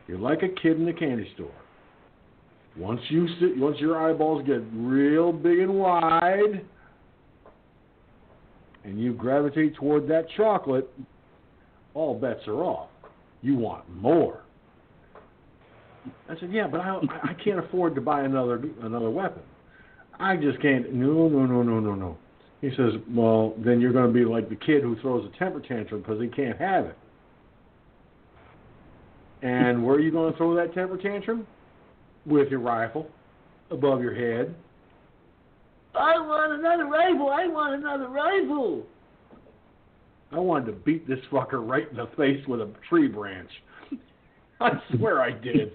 You're like a kid in a candy store. Once you sit, once your eyeballs get real big and wide, and you gravitate toward that chocolate, all bets are off. You want more. I said, yeah, but I I can't afford to buy another another weapon. I just can't. No, no, no, no, no, no. He says, well, then you're going to be like the kid who throws a temper tantrum because he can't have it. And where are you going to throw that temper tantrum? With your rifle above your head. I want another rifle. I want another rifle. I wanted to beat this fucker right in the face with a tree branch. I swear I did.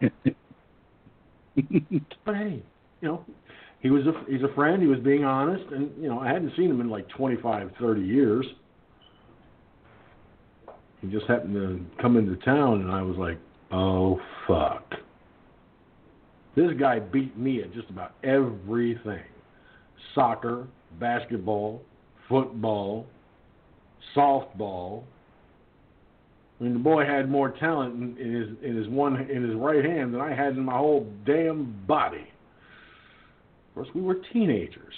But hey, you know, he was a he's a friend. He was being honest, and you know, I hadn't seen him in like 25, 30 years. He just happened to come into town, and I was like, "Oh fuck!" This guy beat me at just about everything: soccer, basketball, football, softball. I mean, the boy had more talent in, his in his one in his right hand than I had in my whole damn body. Of course, we were teenagers.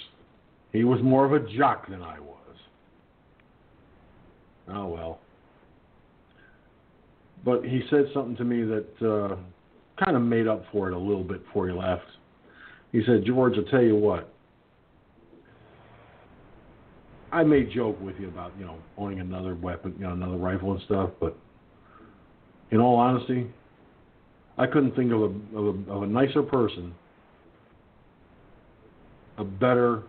He was more of a jock than I was. Oh well. But he said something to me that uh, kind of made up for it a little bit before he left. He said, "George, I'll tell you what. I may joke with you about you know owning another weapon, you know, another rifle and stuff, but in all honesty, I couldn't think of a of a, of a nicer person, a better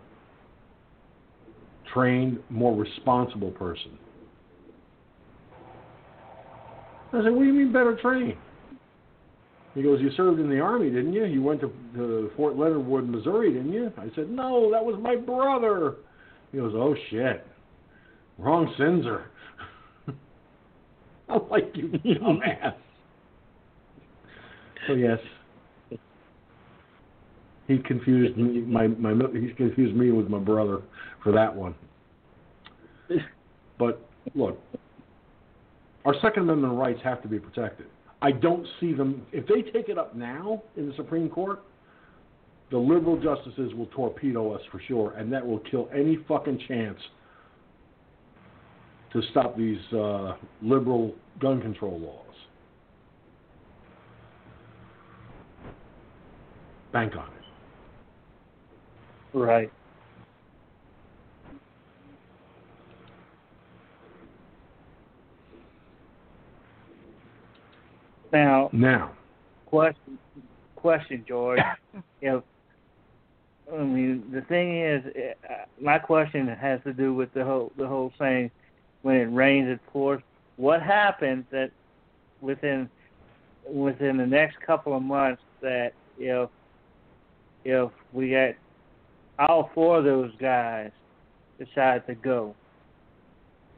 trained, more responsible person." I said, "What do you mean better trained?" He goes, "You served in the army, didn't you? You went to, to Fort Leonard Wood, Missouri, didn't you?" I said, "No, that was my brother." He goes, "Oh shit, wrong Sinzer." I'm like, "You dumbass." so yes, he confused me. My my he confused me with my brother for that one. But look, our Second Amendment rights have to be protected. I don't see them if they take it up now in the Supreme Court. The liberal justices will torpedo us for sure, and that will kill any fucking chance to stop these uh, liberal gun control laws. Bank on it. Right. Now, Now, question, question, George. if I mean, the thing is, uh, my question has to do with the whole the whole thing. When it rains, it pours. What happens that within within the next couple of months that if if we get all four of those guys decide to go,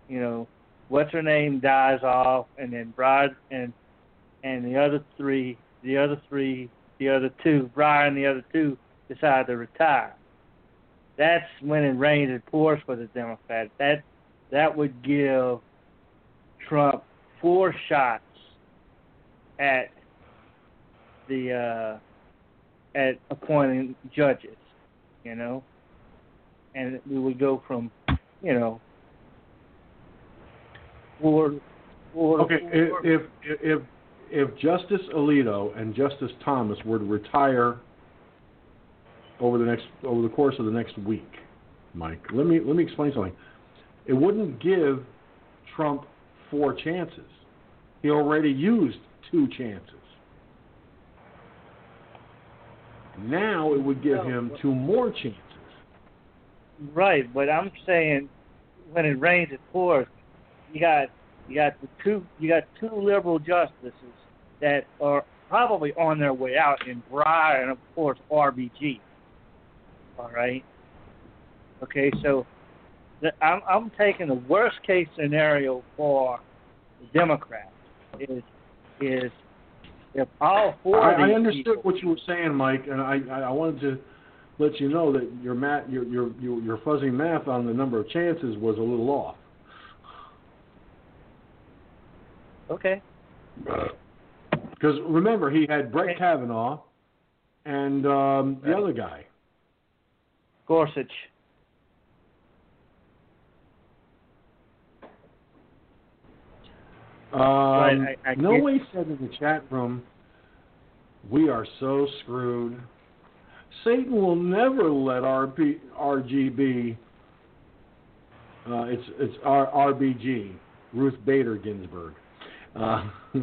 you know, what's her name dies off, and then Brad and and the other three, the other three, the other two, Brian, the other two decide to retire. That's when it rains and pours for the Democrats. That that would give Trump four shots at the uh, at appointing judges, you know, and we would go from, you know, four, four. okay, four if if if if Justice Alito and Justice Thomas were to retire over the next over the course of the next week, Mike, let me let me explain something. It wouldn't give Trump four chances. He already used two chances. Now it would give him two more chances. Right, but I'm saying when it rains it pours. You got you got the two you got two liberal justices that are probably on their way out in Breyer and of course RBG. All right. Okay, so the, I'm I'm taking the worst case scenario for the Democrats is is if all four of I, I understood people, what you were saying, Mike, and I, I I wanted to let you know that your math, your your your, your fuzzy math on the number of chances was a little off. Okay, Because remember, he had Brett Kavanaugh and um, the other guy. Gorsuch. Um, I- I no get- way said in the chat room, we are so screwed. Satan will never let RP, RGB, uh, it's it's R, RBG, Ruth Bader Ginsburg, uh,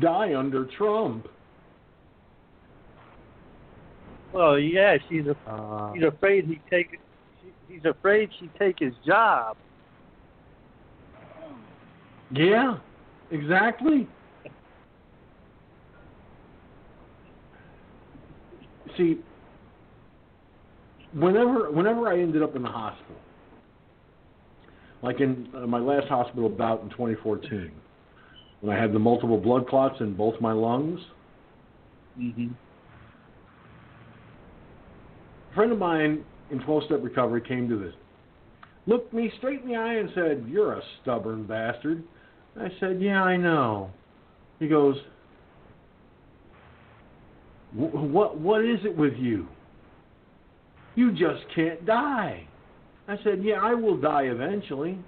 die under Trump. Well, yeah, she's a, Uh, he's afraid he take she, he's afraid she take his job. yeah, Exactly. See, whenever whenever I ended up in the hospital, like in uh, my last hospital bout in 2014, when I had the multiple blood clots in both my lungs, Mm-hmm. a friend of mine in 12-step recovery came to visit. Looked me straight in the eye and said, "You're a stubborn bastard." I said, "Yeah, I know." He goes, "What what is it with you? You just can't die." I said, "Yeah, I will die eventually,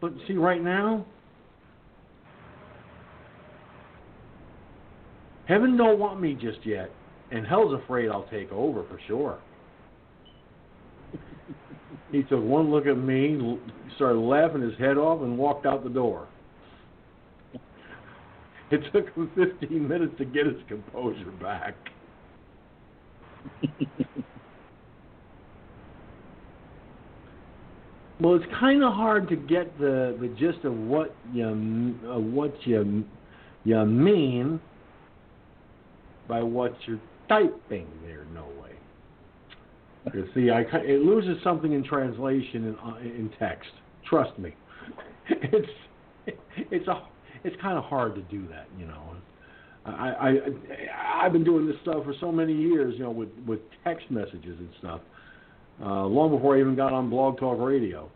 but see, right now, heaven don't want me just yet, and hell's afraid I'll take over for sure." He took one look at me, started laughing his head off, and walked out the door. It took him 15 minutes to get his composure back. well, it's kind of hard to get the the gist of what you uh, what you you mean by what you're typing there. No way. You see, I it loses something in translation in uh, in text. Trust me, it's it's a it's kind of hard to do that, you know. I, I I I've been doing this stuff for so many years, you know, with with text messages and stuff. Uh, long before I even got on Blog Talk Radio,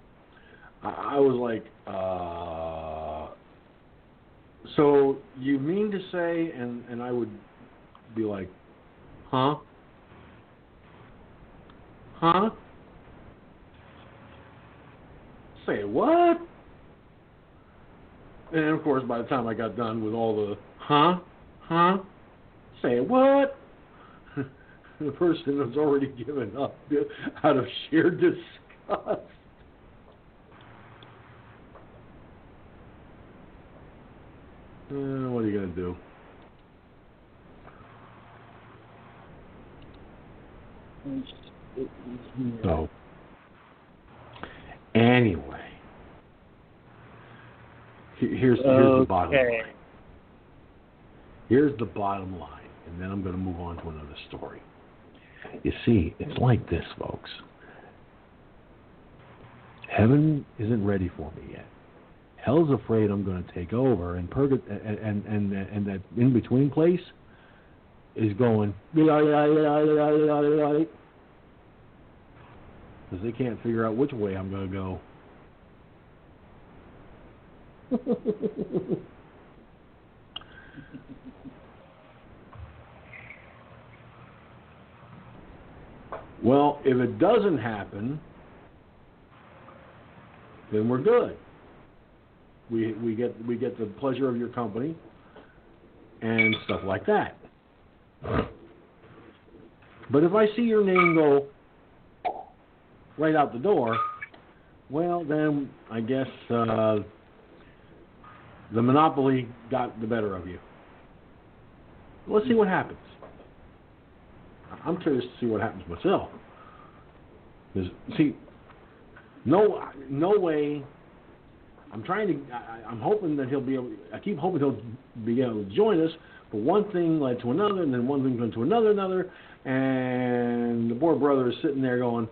I, I was like, uh, so you mean to say, and and I would be like, huh? Huh? Say what? And of course, by the time I got done with all the huh, huh, say what? the person was already given up out of sheer disgust. Uh, what are you going to do? So, anyway, he- here's here's the bottom line. Here's the bottom line, and then I'm going to move on to another story. You see, it's like this, folks. Heaven isn't ready for me yet. Hell's afraid I'm going to take over, and purga- and and and, and that in between place is going because they can't figure out which way I'm going to go. well, if it doesn't happen, then we're good. We we get we get the pleasure of your company and stuff like that. But if I see your name go right out the door, well, then I guess uh, the monopoly got the better of you. Let's see what happens. I'm curious to see what happens myself. 'Cause, see, no, no way. I'm trying to. I, I'm hoping that he'll be able. I keep hoping he'll be able to join us. But one thing led to another, and then one thing led to another, another, and the poor brother is sitting there going,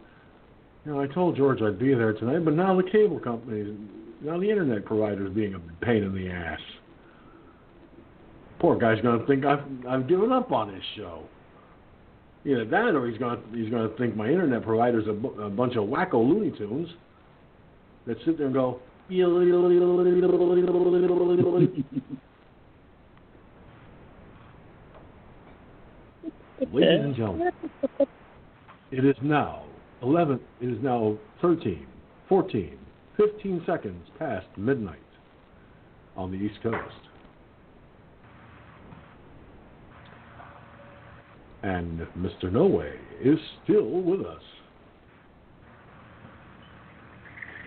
you know, I told George I'd be there tonight, but now the cable companies, now the internet provider is being a pain in the ass. Poor guy's going to think I've I've given up on his show. Either that, or he's to he's to think my internet provider's a, a bunch of wacko Looney Tunes that sit there and go. Ladies and gentlemen, it is now 11, it is now 13, 14, 15 seconds past midnight on the East Coast. And Mr. No Way is still with us.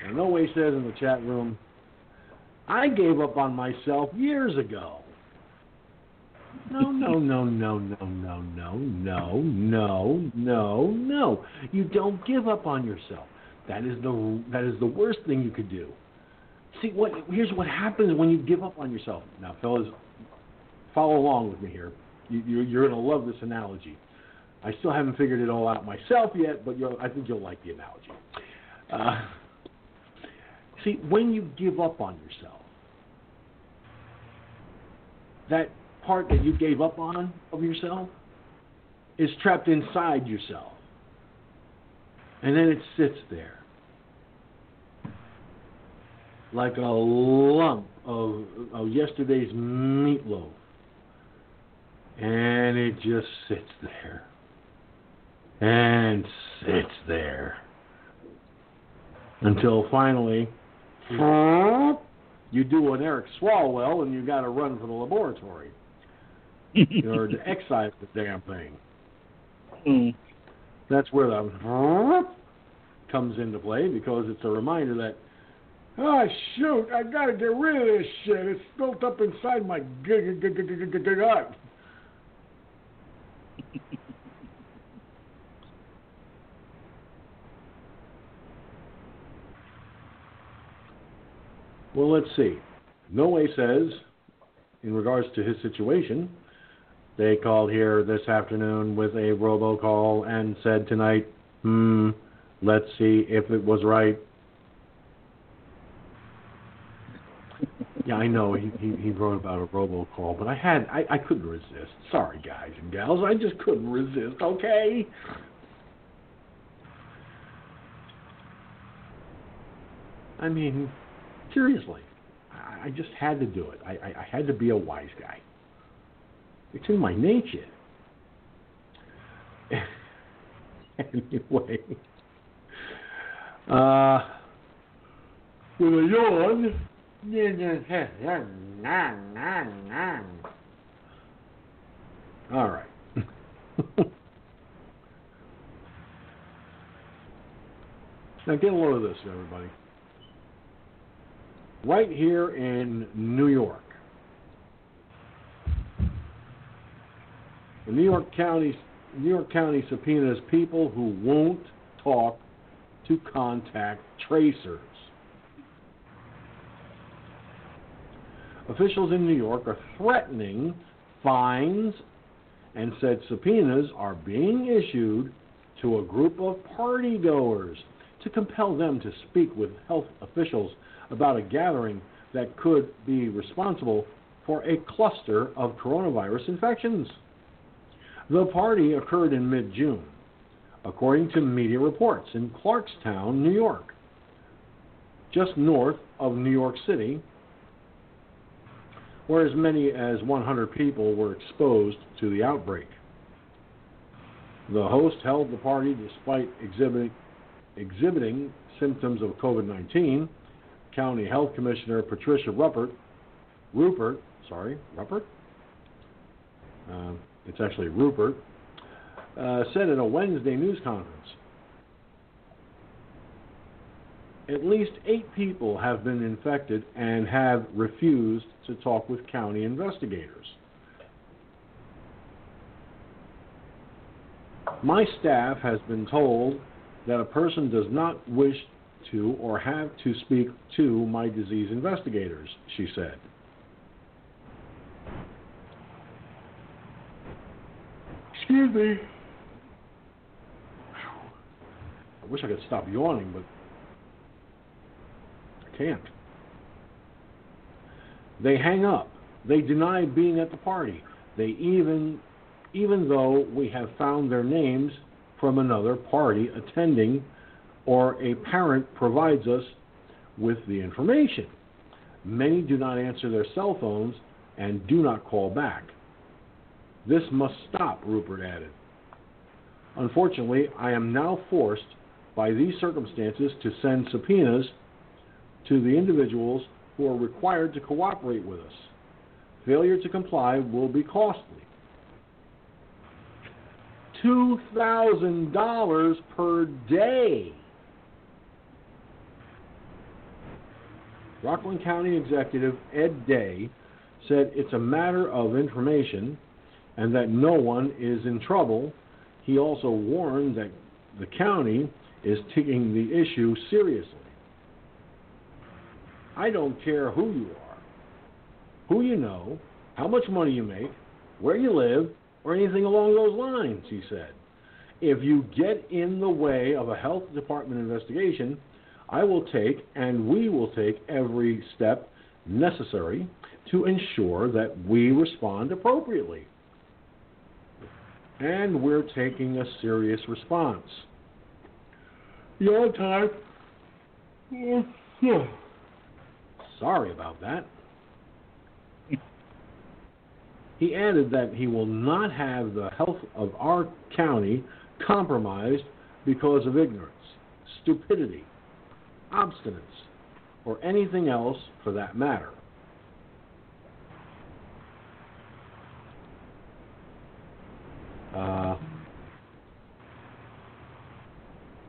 And No Way says in the chat room, I gave up on myself years ago. No, no, no, no, no, no, no, no, no, no. You don't give up on yourself. That is the that is the worst thing you could do. See what? Here's what happens when you give up on yourself. Now, fellas, follow along with me here. You, you're, you're going to love this analogy. I still haven't figured it all out myself yet, but I think you'll like the analogy. Uh, see, when you give up on yourself, that part that you gave up on of yourself is trapped inside yourself. And then it sits there like a lump of, of yesterday's meatloaf. And it just sits there. And sits there. Until finally, you do an Eric Swalwell and you got to run for the laboratory. Or to excise the damn thing. Mm. That's where the comes into play because it's a reminder that Oh shoot! I gotta get rid of this shit. It's built up inside my gut. well, let's see. No way says, in regards to his situation, they called here this afternoon with a robocall and said tonight, hmm, let's see if it was right Yeah, I know he, he he wrote about a robocall, but I had I, I couldn't resist. Sorry, guys and gals, I just couldn't resist. Okay. I mean, seriously, I, I just had to do it. I, I I had to be a wise guy. It's in my nature. anyway, uh, with a yawn. All right. now get a load of this, everybody. Right here in New York, the New York County New York County subpoenas people who won't talk to contact tracers. officials in New York are threatening fines and said subpoenas are being issued to a group of party goers to compel them to speak with health officials about a gathering that could be responsible for a cluster of coronavirus infections. The party occurred in mid June, according to media reports, in Clarkstown, New York, just north of New York City, where as many as 100 people were exposed to the outbreak. The host held the party despite exhibiting, exhibiting symptoms of COVID 19. County Health Commissioner Patricia Ruppert, Rupert, sorry, Ruppert? Uh, it's actually Rupert, uh, said in a Wednesday news conference at least eight people have been infected and have refused to talk with county investigators. My staff has been told that a person does not wish to or have to speak to my disease investigators, she said. Excuse me. I wish I could stop yawning, but I can't. They hang up. They deny being at the party. They even, even though we have found their names from another party attending, or a parent provides us with the information. Many do not answer their cell phones and do not call back. This must stop, Rupert added. Unfortunately, I am now forced by these circumstances to send subpoenas to the individuals who are required to cooperate with us. Failure to comply will be costly. $2,000 per day. Rockland County Executive Ed Day said it's a matter of information and that no one is in trouble. He also warned that the county is taking the issue seriously. I don't care who you are, who you know, how much money you make, where you live, or anything along those lines, he said. If you get in the way of a health department investigation, I will take and we will take every step necessary to ensure that we respond appropriately. And we're taking a serious response. Your time. Mm, hmm. Sorry about that. He added that he will not have the health of our county compromised because of ignorance, stupidity, obstinance, or anything else for that matter. Uh,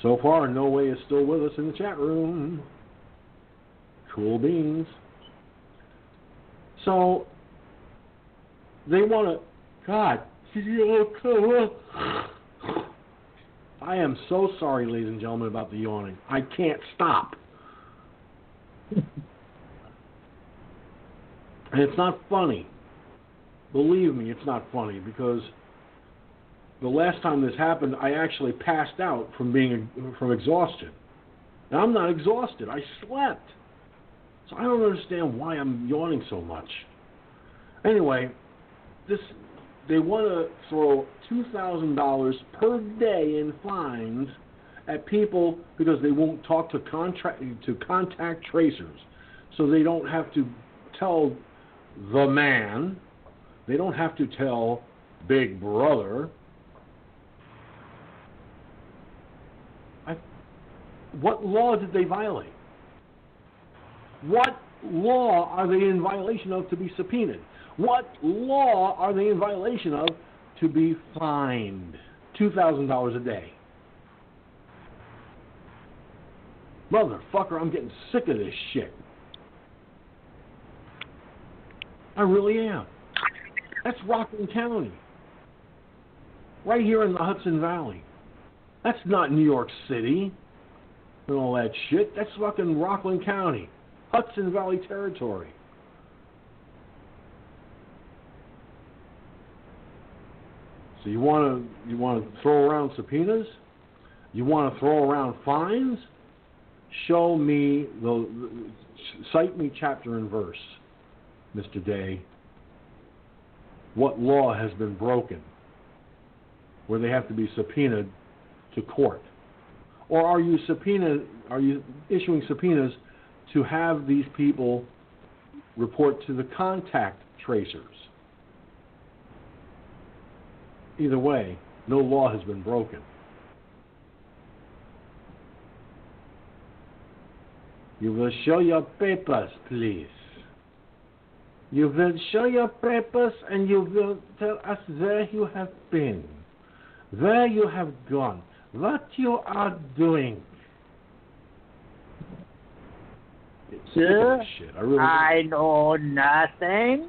so far, No Way is still with us in the chat room. Cool beans. So, they want to. God. I am so sorry, ladies and gentlemen, about the yawning. I can't stop. and it's not funny. Believe me, it's not funny because the last time this happened, I actually passed out from being from exhaustion. And I'm not exhausted. I slept. So I don't understand why I'm yawning so much. Anyway, this they want to throw two thousand dollars per day in fines at people because they won't talk to contract to contact tracers, so they don't have to tell the man, they don't have to tell Big Brother. What law did they violate? What law are they in violation of to be subpoenaed? What law are they in violation of to be fined $2,000 a day? Motherfucker, I'm getting sick of this shit. I really am. That's Rockland County. Right here in the Hudson Valley. That's not New York City and all that shit. That's fucking Rockland County. Hudson Valley territory. So you want to you want to throw around subpoenas? You want to throw around fines? Show me the, cite me chapter and verse, Mr. Day. What law has been broken where they have to be subpoenaed to court? Or are you subpoena are you issuing subpoenas to have these people report to the contact tracers? Either way, no law has been broken. You will show your papers, please. You will show your papers and you will tell us where you have been, where you have gone, what you are doing. Sir, shit. I, really I know nothing.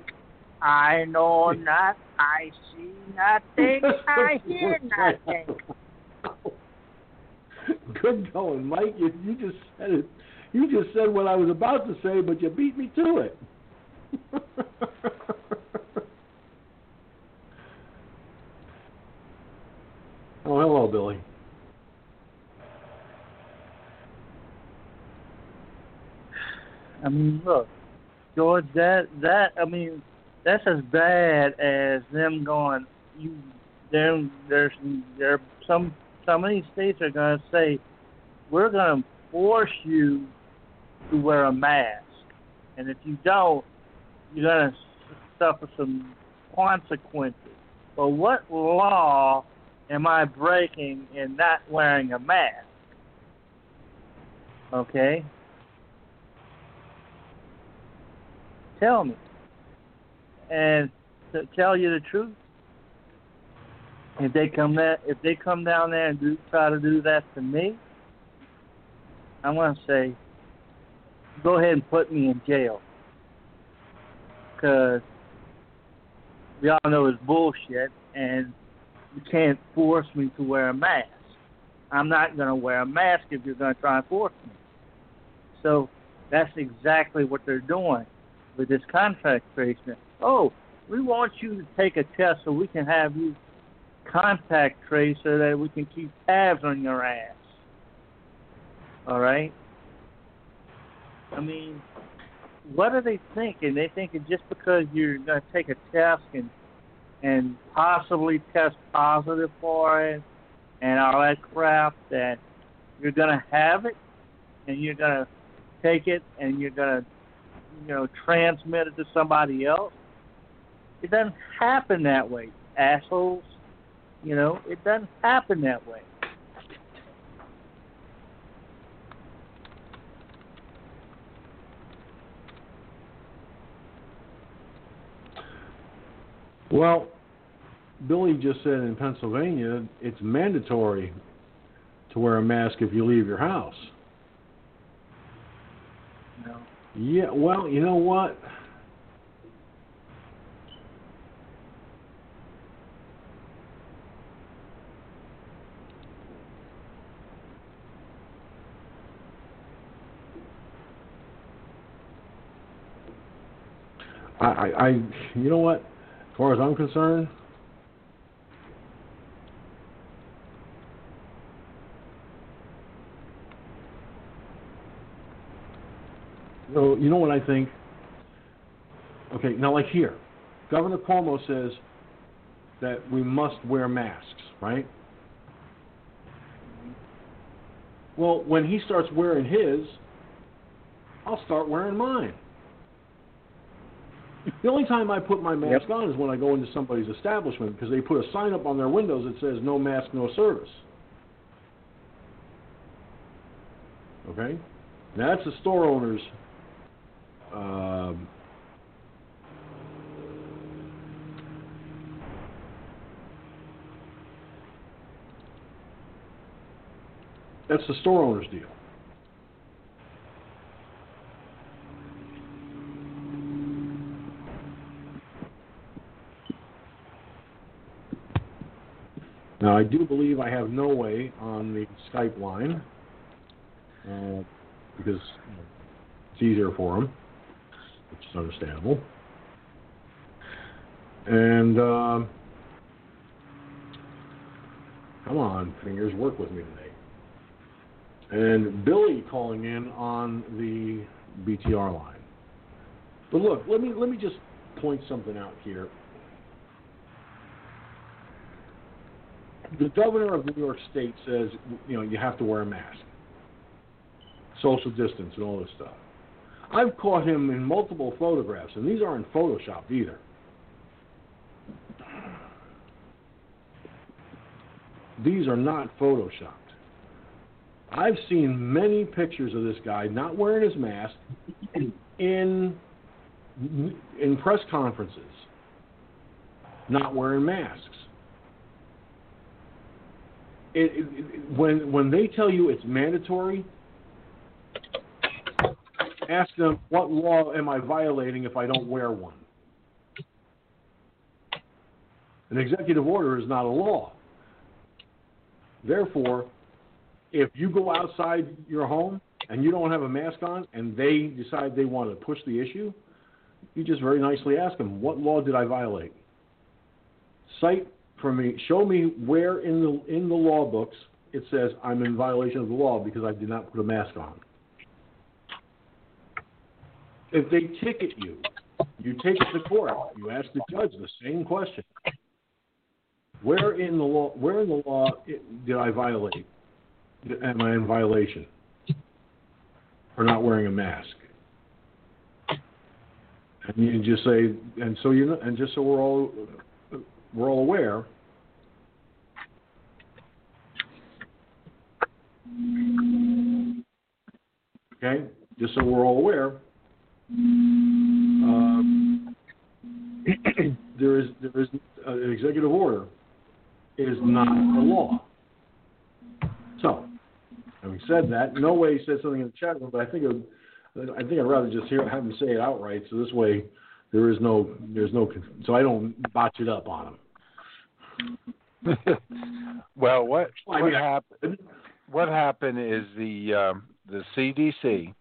I know not. I see nothing. I hear nothing. Good going, Mike. You, you just said it. You just said what I was about to say, but you beat me to it. oh, hello, Billy. I mean, look, George, that that I mean, that's as bad as them going. You, them, there's there some some of these states are going to say, we're going to force you to wear a mask, and if you don't, you're going to suffer some consequences. But what law am I breaking in not wearing a mask? Okay. Tell me. And to tell you the truth, if they come that if they come down there and do try to do that to me, I'm gonna say, go ahead and put me in jail, because we all know it's bullshit, and you can't force me to wear a mask. I'm not gonna wear a mask if you're gonna try and force me. So That's exactly what they're doing with this contact tracing. Oh, we want you to take a test so we can have you contact trace so that we can keep tabs on your ass. All right? I mean, what are they thinking? They thinking just because you're going to take a test and and possibly test positive for it and all that crap that you're going to have it and you're going to take it and you're going to you know transmit it to somebody else. It doesn't happen that way, assholes. You know, it doesn't happen that way. Well, Billy just said in Pennsylvania it's mandatory to wear a mask if you leave your house. No. Yeah, well, you know what? I, I, you know what? As far as I'm concerned, No, you know what I think? Okay, now like here, Governor Cuomo says that we must wear masks, right? Well, when he starts wearing his, I'll start wearing mine. The only time I put my mask on is when I go into somebody's establishment because they put a sign up on their windows that says "No mask, no service." Okay, now that's the store owner's um, that's the store owner's deal. Now, I do believe I have no way on the Skype line uh, because it's easier for them which is understandable. And um, come on, fingers, work with me today. And Billy calling in on the BTR line. But look, let me let me just point something out here. The governor of New York State says, you know, you have to wear a mask, social distance, and all this stuff. I've caught him in multiple photographs, and these aren't photoshopped either. These are not photoshopped. I've seen many pictures of this guy not wearing his mask in in press conferences, not wearing masks. It, it, when when they tell you it's mandatory, ask them, what law am I violating if I don't wear one? An executive order is not a law. Therefore, if you go outside your home and you don't have a mask on and they decide they want to push the issue, you just very nicely ask them, what law did I violate? Cite for me, show me where in the in the law books it says I'm in violation of the law because I did not put a mask on. If they ticket you, you take it to court. You ask the judge the same question. Where in the law? Where in the law did I violate? Am I in violation for not wearing a mask? And you just say, and so you and just so we're all we're all aware. Okay, just so we're all aware, um, there is there is uh, an executive order is not a law. So, having said that, no way he said something in the chat room, but I think it would, I think I'd rather just hear have him say it outright. So this way, there is no there's no so I don't botch it up on him. well, what what mean, happened? What happened is the um, the CDC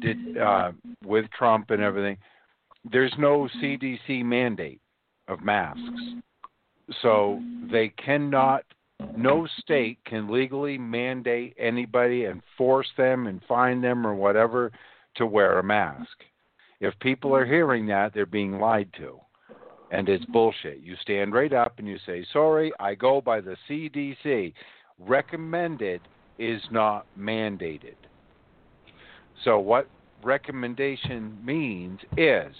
did uh, with Trump and everything. There's no CDC mandate of masks, so they cannot. No state can legally mandate anybody and force them and fine them or whatever to wear a mask. If people are hearing that, they're being lied to. And it's bullshit. You stand right up and you say, Sorry, I go by the CDC. Recommended is not mandated. So, what recommendation means is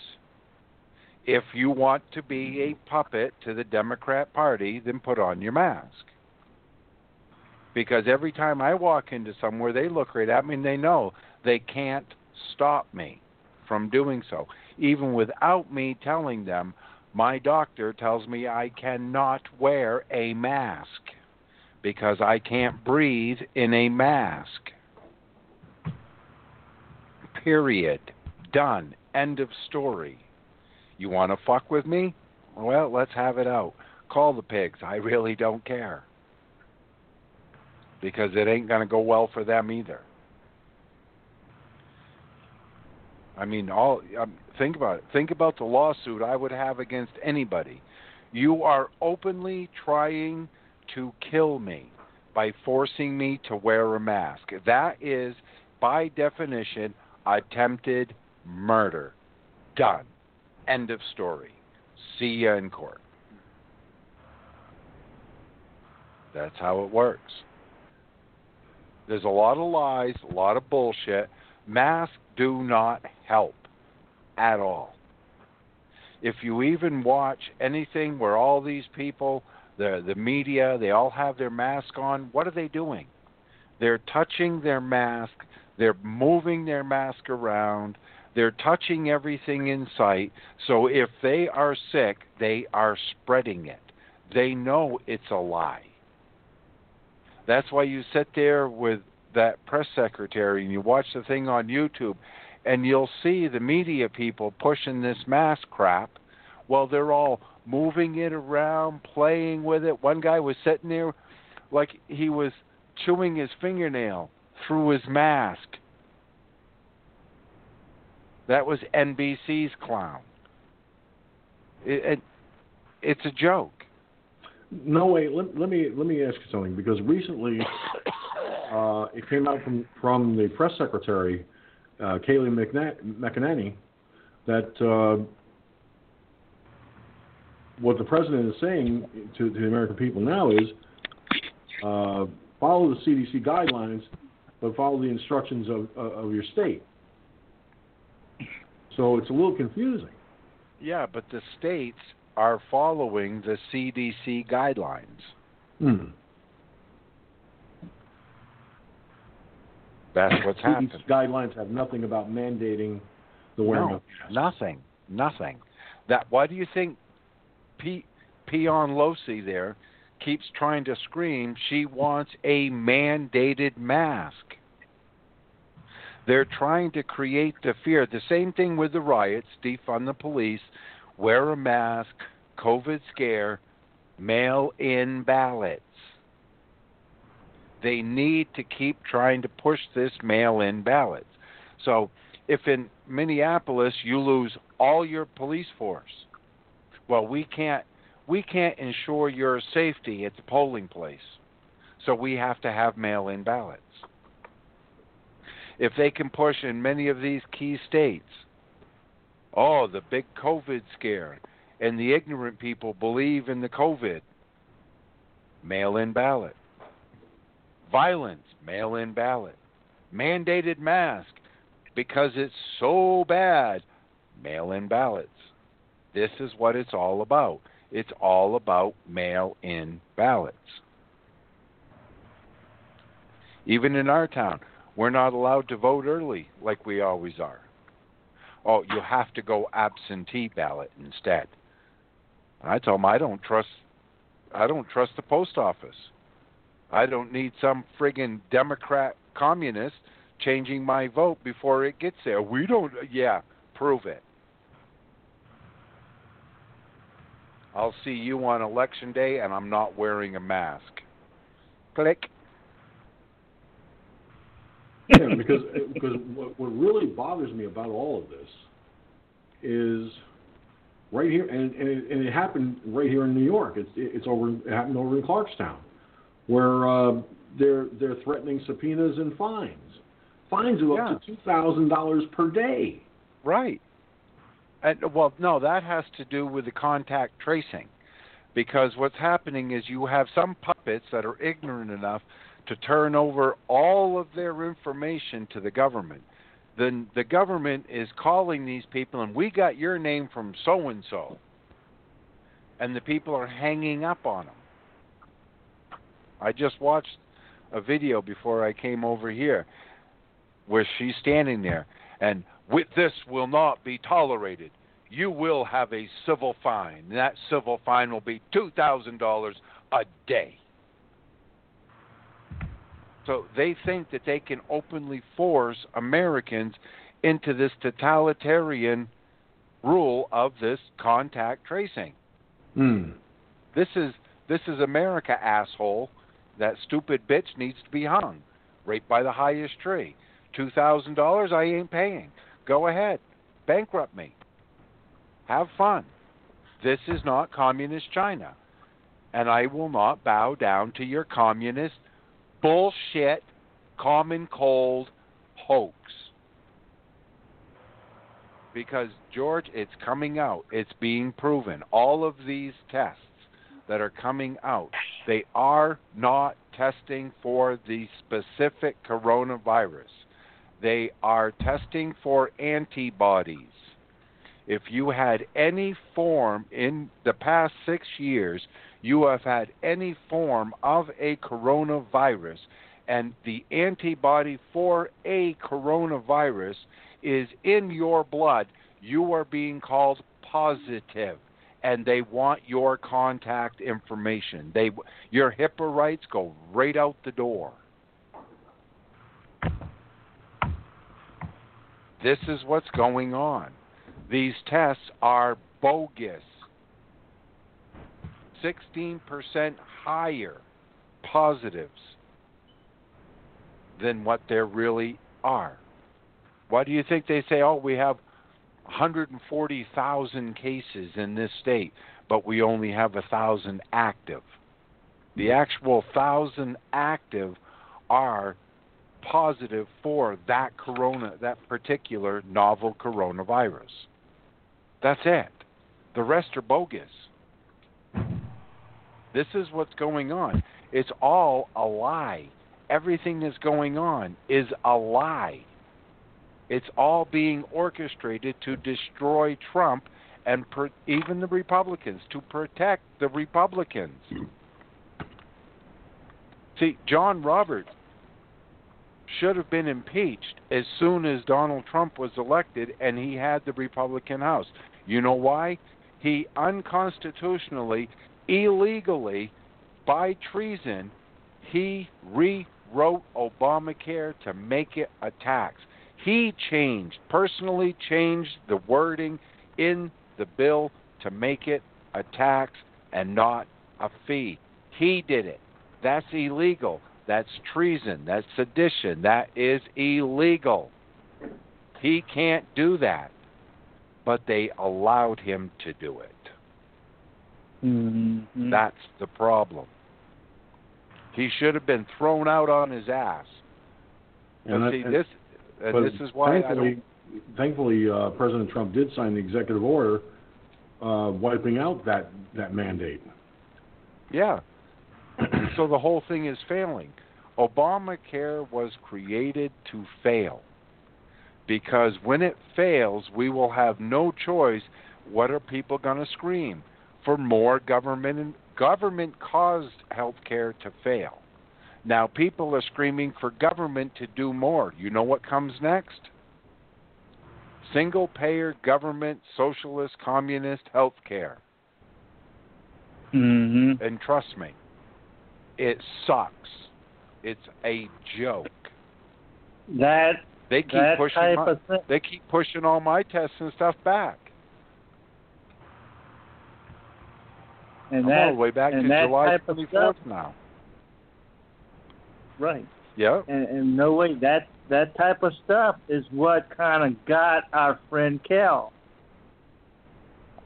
if you want to be a puppet to the Democrat Party, then put on your mask. Because every time I walk into somewhere, they look right at me and they know they can't stop me from doing so. Even without me telling them, my doctor tells me I cannot wear a mask because I can't breathe in a mask. Period. Done. End of story. You want to fuck with me? Well, let's have it out. Call the pigs. I really don't care. Because it ain't going to go well for them either. I mean, all um, think about it. Think about the lawsuit I would have against anybody. You are openly trying to kill me by forcing me to wear a mask. That is, by definition, attempted murder. Done. End of story. See you in court. That's how it works. There's a lot of lies, a lot of bullshit. Masks do not help at all. If you even watch anything where all these people, the the media, they all have their mask on, what are they doing? They're touching their mask, they're moving their mask around, they're touching everything in sight. So if they are sick, they are spreading it. They know it's a lie. That's why you sit there with that press secretary and you watch the thing on YouTube and you'll see the media people pushing this mask crap while they're all moving it around, playing with it. One guy was sitting there like he was chewing his fingernail through his mask. That was NBC's clown. It, it, it's a joke. No, wait. Let, let me let me ask you something because recently uh, it came out from from the press secretary, uh, Kayleigh McEnany, that uh, what the president is saying to, to the American people now is uh, follow the CDC guidelines, but follow the instructions of of your state. So it's a little confusing. Yeah, but the states are following the CDC guidelines. Hmm. That's what's happening. These guidelines have nothing about mandating the wearing no, of masks. Nothing. Nothing. That. Why do you think P. Peon Losi there keeps trying to scream she wants a mandated mask? They're trying to create the fear. The same thing with the riots, defund the police, wear a mask, COVID scare, mail in ballots. They need to keep trying to push this mail in ballots. So, if in Minneapolis you lose all your police force, well, we can't we can't ensure your safety at the polling place. So we have to have mail in ballots. If they can push in many of these key states, oh, the big COVID scare, and the ignorant people believe in the COVID, mail in ballot. Violence, mail in ballot. Mandated mask, because it's so bad, mail in ballots. This is what it's all about. It's all about mail in ballots. Even in our town, we're not allowed to vote early like we always are. Oh, you have to go absentee ballot instead. I told them I don't trust I don't trust the post office. I don't need some friggin' Democrat communist changing my vote before it gets there. We don't yeah, prove it. I'll see you on election day and I'm not wearing a mask. Click. yeah, because because what, what really bothers me about all of this is right here, and and it, and it happened right here in New York. It's it's over. It happened over in Clarkstown, where uh, they're they're threatening subpoenas and fines, fines of Yeah. up to two thousand dollars per day. Right. And, well, no, that has to do with the contact tracing. Because what's happening is you have some puppets that are ignorant enough to turn over all of their information to the government. Then the government is calling these people, and we got your name from so and so. And the people are hanging up on them. I just watched a video before I came over here where she's standing there and with this will not be tolerated. You will have a civil fine. And that civil fine will be $2,000 a day. So they think that they can openly force Americans into this totalitarian rule of this contact tracing. Hmm. This is this is America, asshole. That stupid bitch needs to be hung right by the highest tree. Two thousand dollars I ain't paying. Go ahead. Bankrupt me. Have fun. This is not communist China. And I will not bow down to your communist bullshit common cold hoax. Because George, it's coming out. It's being proven. All of these tests that are coming out, they are not testing for the specific coronavirus. They are testing for antibodies. If you had any form in the past six years, you have had any form of a coronavirus, and the antibody for a coronavirus is in your blood, you are being called positive and they want your contact information. They your HIPAA rights go right out the door. This is what's going on. These tests are bogus. 16% higher positives than what there really are. Why do you think they say, oh, we have 140,000 cases in this state, but we only have a 1,000 active? The actual 1,000 active are positive for that corona, that particular novel coronavirus. That's it. The rest are bogus. This is what's going on. It's all a lie. Everything that's going on is a lie. It's all being orchestrated to destroy Trump and per, even the Republicans, to protect the Republicans. See, John Roberts should have been impeached as soon as Donald Trump was elected and he had the Republican House. You know why? He unconstitutionally, illegally, by treason, he rewrote Obamacare to make it a tax. He changed, personally changed the wording in the bill to make it a tax and not a fee. He did it. That's illegal. That's treason. That's sedition. That is illegal. He can't do that. But they allowed him to do it. Mm-hmm. That's the problem. He should have been thrown out on his ass. And But I- see, and- this, and but this is why I thankfully, don't. thankfully, uh, President Trump did sign the executive order uh, wiping out that that mandate. Yeah. So the whole thing is failing. Obamacare was created to fail. Because when it fails, we will have no choice. What are people going to scream? For more government and government caused healthcare to fail. Now people are screaming for government to do more. You know what comes next? Single payer government socialist communist healthcare. Mm-hmm. And trust me, it sucks. It's a joke. That They keep that pushing type my, of thing. they keep pushing all my tests and stuff back. And I'm that all the way back to July 24th now. Right. Yeah. And, and no way that that type of stuff is what kind of got our friend Cal.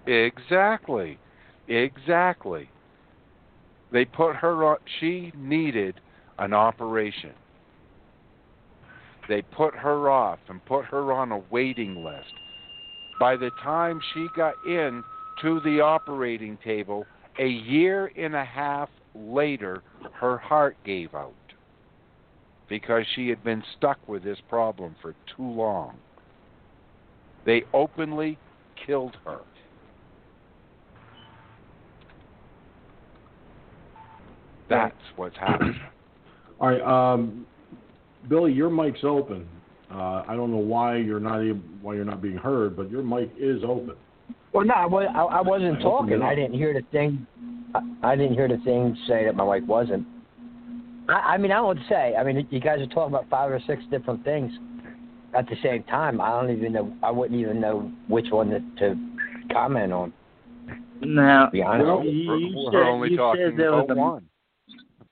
Exactly. Exactly. They put her on she needed an operation. They put her off and put her on a waiting list. By the time she got in to the operating table, a year and a half later, her heart gave out because she had been stuck with this problem for too long. They openly killed her. That's what's happening. All right, um, Billy, your mic's open. Uh, I don't know why you're not able, why you're not being heard, but your mic is open. Well, no, I, was, I, I wasn't I talking. I didn't hear the thing. I, I didn't hear the thing say that my wife wasn't. I, I mean, I don't know what to say. I mean, you guys are talking about five or six different things at the same time. I don't even know. I wouldn't even know which one to, to comment on. Now, To well, We're, you, you said, only you talking said there was a, one.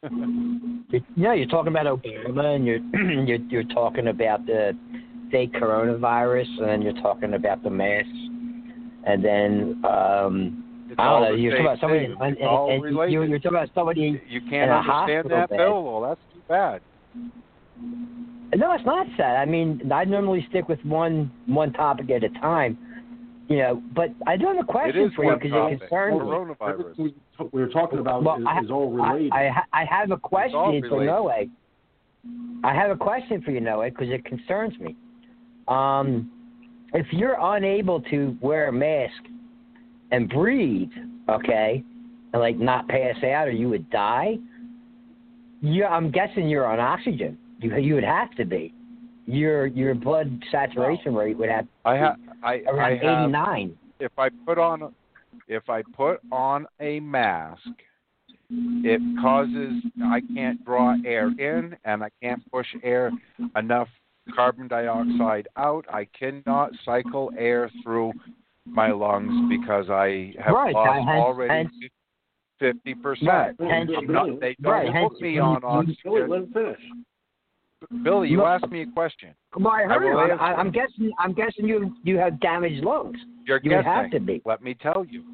You know, you're talking about Obama, and you're you're you're talking about the fake coronavirus, and then you're talking about the masks, and then um, It's I don't know. You're talking about somebody, and, and, you're, you're talking about somebody. you can't understand that, bed. Bill? Well, that's too bad. No, it's not sad. I mean, I normally stick with one one topic at a time, you know. But I do have a question for you because it concerns me. Coronavirus. Everything we were talking about Well, is, I- is all related. I, ha- I have a question for related. Noe. I have a question for you, Noe, because it concerns me. Um, if you're unable to wear a mask and breathe, okay, and like not pass out or you would die, you I'm guessing you're on oxygen. You you would have to be. Your your blood saturation rate would have I have. I, I around have. 89. If I put on, a- if I put on a mask, it causes I can't draw air in and I can't push air enough carbon dioxide out. I cannot cycle air through my lungs because I have Right, lost hence- already fifty percent. Right, hence- They don't right, hence put me you- on you- oxygen. Billy, let him finish. Billy, you No. asked me a question. I heard will it. answer. I, I'm guessing. I'm guessing you you have damaged lungs. You're You guessing. have to be. Let me tell you.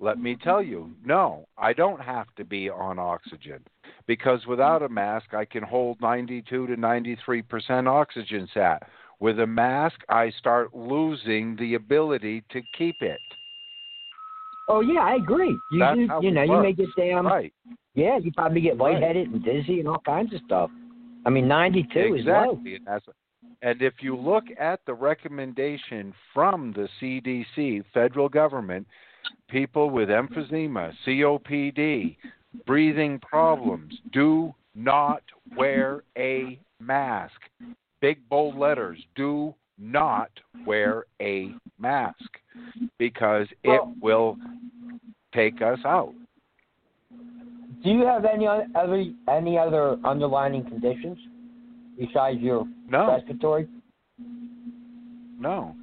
Let me tell you. No, I don't have to be on oxygen because without a mask, I can hold 92 to 93 percent oxygen sat. With a mask, I start losing the ability to keep it. Oh yeah, I agree. You That's you it know, you may get down. right. Yeah, you probably get Right. lightheaded and dizzy and all kinds of stuff. I mean, 92 is low. exactly. And, that's, and if you look at the recommendation from the CDC, federal government, people with emphysema, COPD, breathing problems, do not wear a mask. Big bold letters, do not wear a mask because it will take us out. Do you have any other any other underlying conditions besides your No, respiratory? no.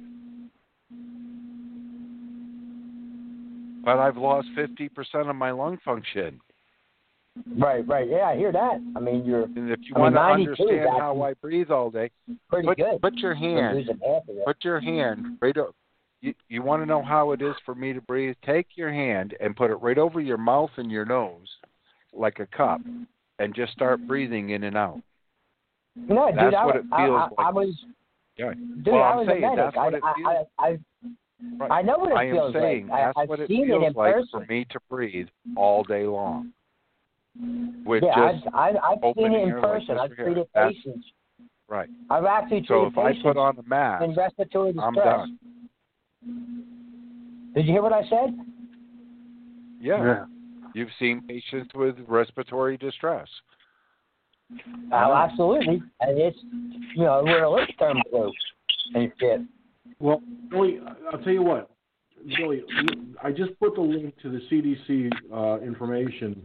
But I've lost 50% of my lung function. Right, right. Yeah, I hear that. I mean, you're And if you I mean, want to understand how I breathe all day, pretty put, good. put your hand, losing half of put your hand right. O- you, you want to know how it is for me to breathe? Take your hand and put it right over your mouth and your nose, like a cup, and just start mm-hmm. breathing in and out. No, dude, That's I, it feels I, like. I was, Yeah. dude, Well, I I'm was saying a medic. that's what I, it I, feels- I, I, Right. I know what it I am feels saying like. I, that's I've what it seen feels it in like person. for me to breathe all day long. With yeah, just I've, I've, I've seen it in air like person. I've right here. treated That's- patients. right. I've actually So treated if I patients put on a mask, in respiratory distress. I'm done. Did you hear what I said? Yeah. You've seen patients with respiratory distress. Oh, absolutely. And it's, you know, we're a lip term flu and shit. Well, Billy, I'll tell you what, Billy, I just put the link to the CDC uh, information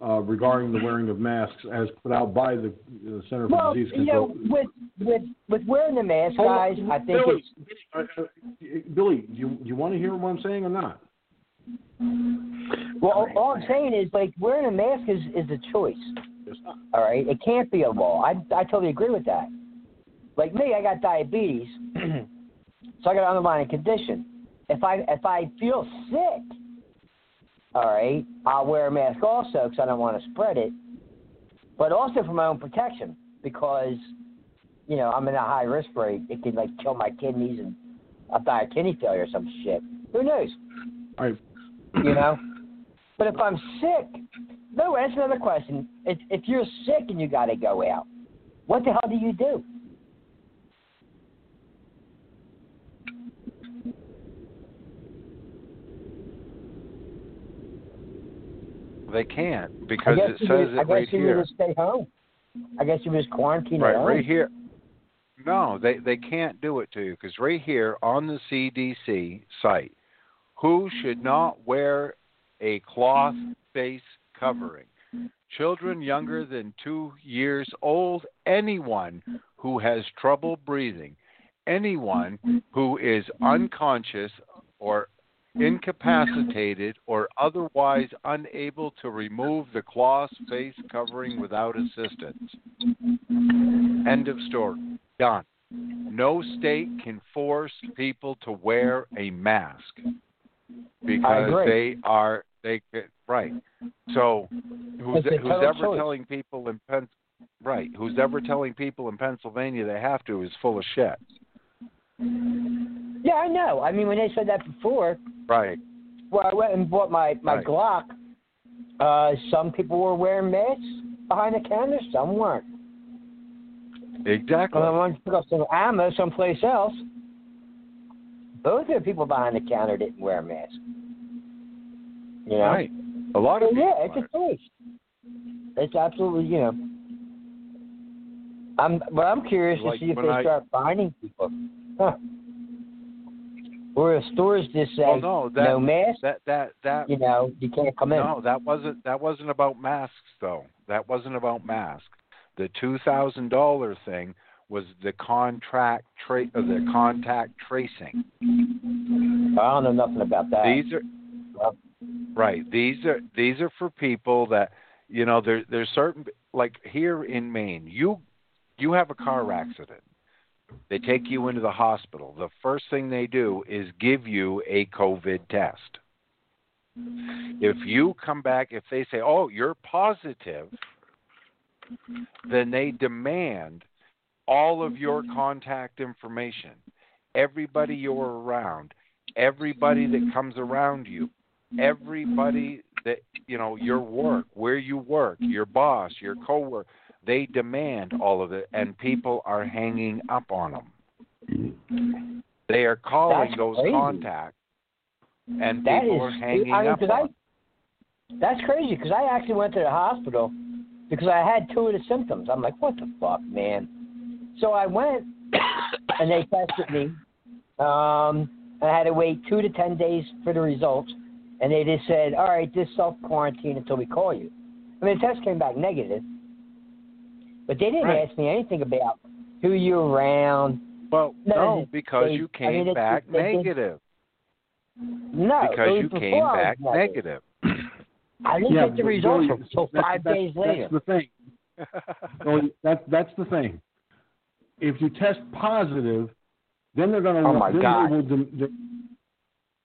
uh, regarding the wearing of masks as put out by the, the Center for Well, Disease you know, with with with wearing the mask, Hold guys, on, I think Billy, it's uh, uh, Billy, you you want to hear what I'm saying or not? Well. All I'm saying is like wearing a mask is is a choice. All right, it can't be a law. I I totally agree with that. Like me, I got diabetes, so I got an underlying condition. If I if I feel sick, all right, I'll wear a mask also because I don't want to spread it, but also for my own protection because you know I'm in a high risk rate. It could like kill my kidneys and I'll die of kidney failure or some shit. Who knows? All right. You know. But if I'm sick, no, that's another question. If if you're sick and you got to go out, what the hell do you do? They can't because it says would, I it guess right you here. would just stay home. I guess you just quarantine Right, right here. No, they they can't do it to you because right here on the CDC site, who should not wear a cloth face covering? Children younger than two years old, anyone who has trouble breathing, anyone who is unconscious or incapacitated or otherwise unable to remove the cloth face covering without assistance. End of story. Done. No state can force people to wear a mask because they are they right. So who's who's ever choice. telling people in Pen right who's ever telling people in Pennsylvania they have to is full of shit. Yeah, I know. I mean, when they said that before, Right. well, I went and bought my my Right. Glock. Uh, some people were wearing masks behind the counter, some weren't. Exactly. I went to pick up some ammo someplace else, both of the people behind the counter didn't wear a mask. You know? Right. A lot of So, yeah, it's a choice. It's absolutely, you know. I'm, but I'm curious Like to see if they I- start finding people. Huh. Or if stores just say well, no, that no mask, that that that you know, you can't come in. No, that wasn't that wasn't about masks though. That wasn't about masks. The two thousand dollar thing was the contract tra- uh, the contact tracing. I don't know nothing about that. These are right. These are these are for people that you know. There there's certain like here in Maine. You you have a car accident. They take you into the hospital. The first thing they do is give you a COVID test. If you come back, if they say, "Oh, you're positive," then they demand all of your mm-hmm. contact information, everybody you're mm-hmm. around, everybody that mm-hmm. comes around you, everybody that you know, your work, where you work, your boss, your coworker. They demand all of it, and people are hanging up on them. They are calling That's those crazy. contacts, and That people is- are hanging I mean, up I- That's crazy because I actually went to the hospital because I had two of the symptoms. I'm like, what the fuck, man? So I went and they tested me. Um, I had to wait two to ten days for the results, and they just said, all right, just self quarantine until we call you. I mean, the test came back negative, but they didn't Right. ask me anything about who you were around. Well, No, no, because they- you I came mean, back they did- negative. No, Because you before came I was back negative. I didn't yeah, get the results until five that's- days later. That's the thing. Billy, that's that's the thing. If you test positive, then they're going to. Oh, my then God. Will dem- de-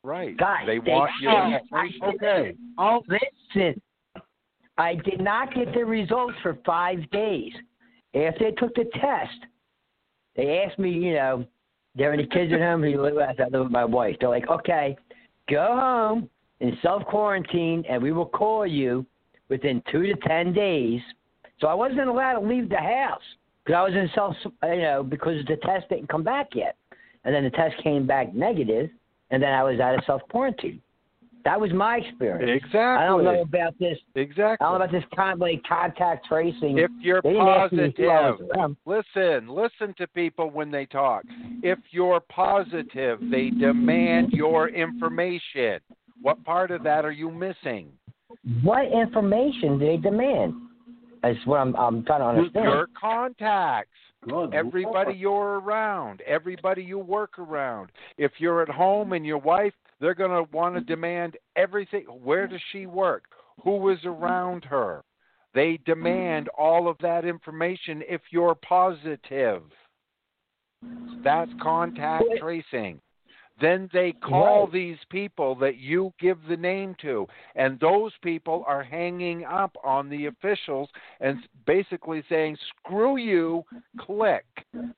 right. Guys, they they want your can't. information. okay. Oh, listen. I did not get the results for five days. After they took the test, they asked me, you know, there any kids at home? He live I live with my wife. They're like, okay, go home and self quarantine, and we will call you within two to ten days. So I wasn't allowed to leave the house because I was in self, you know, because the test didn't come back yet, and then the test came back negative, and then I was out of self quarantine. That was my experience. Exactly. I don't know about this. Exactly. I don't know about this kind of like contact tracing. if you're They didn't ask me who I was positive, listen, listen to people when they talk. If you're positive, they demand your information. What part of that are you missing? What information do they demand? That's what I'm I'm trying to understand. Your contacts. Good Everybody Lord. you're around, everybody you work around. If you're at home and your wife, they're going to want to demand everything. Where does she work? Who is around her? They demand all of that information if you're positive. That's contact tracing. Then they call Right. these people that you give the name to, and those people are hanging up on the officials and basically saying, "Screw you, click." And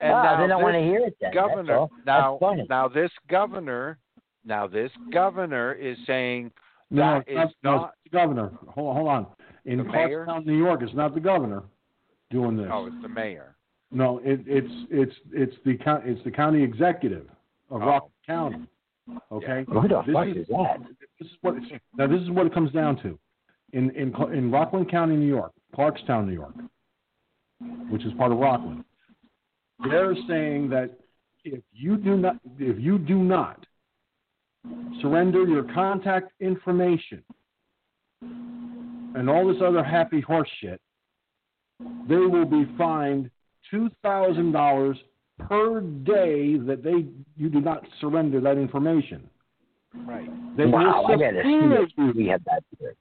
now they don't want to hear it then. governor That's all. now funny. now this governor now this governor is saying No, that not, is no, not it's the governor. Hold, hold on. In The mayor? Clarkstown, New York, it's not the governor doing this. oh it's the mayor. No, it, it's it's it's the it's the county executive of Oh. Rock County. Okay. Who the This fuck is- is that? This is what it's, now. This is what it comes down to. In in in Rockland County, New York, Clarkstown, New York, which is part of Rockland. They're saying that if you do not if you do not surrender your contact information and all this other happy horse shit, they will be fined two thousand dollars per day that they you do not surrender that information. Right. They wow, will I gotta see if we have that here.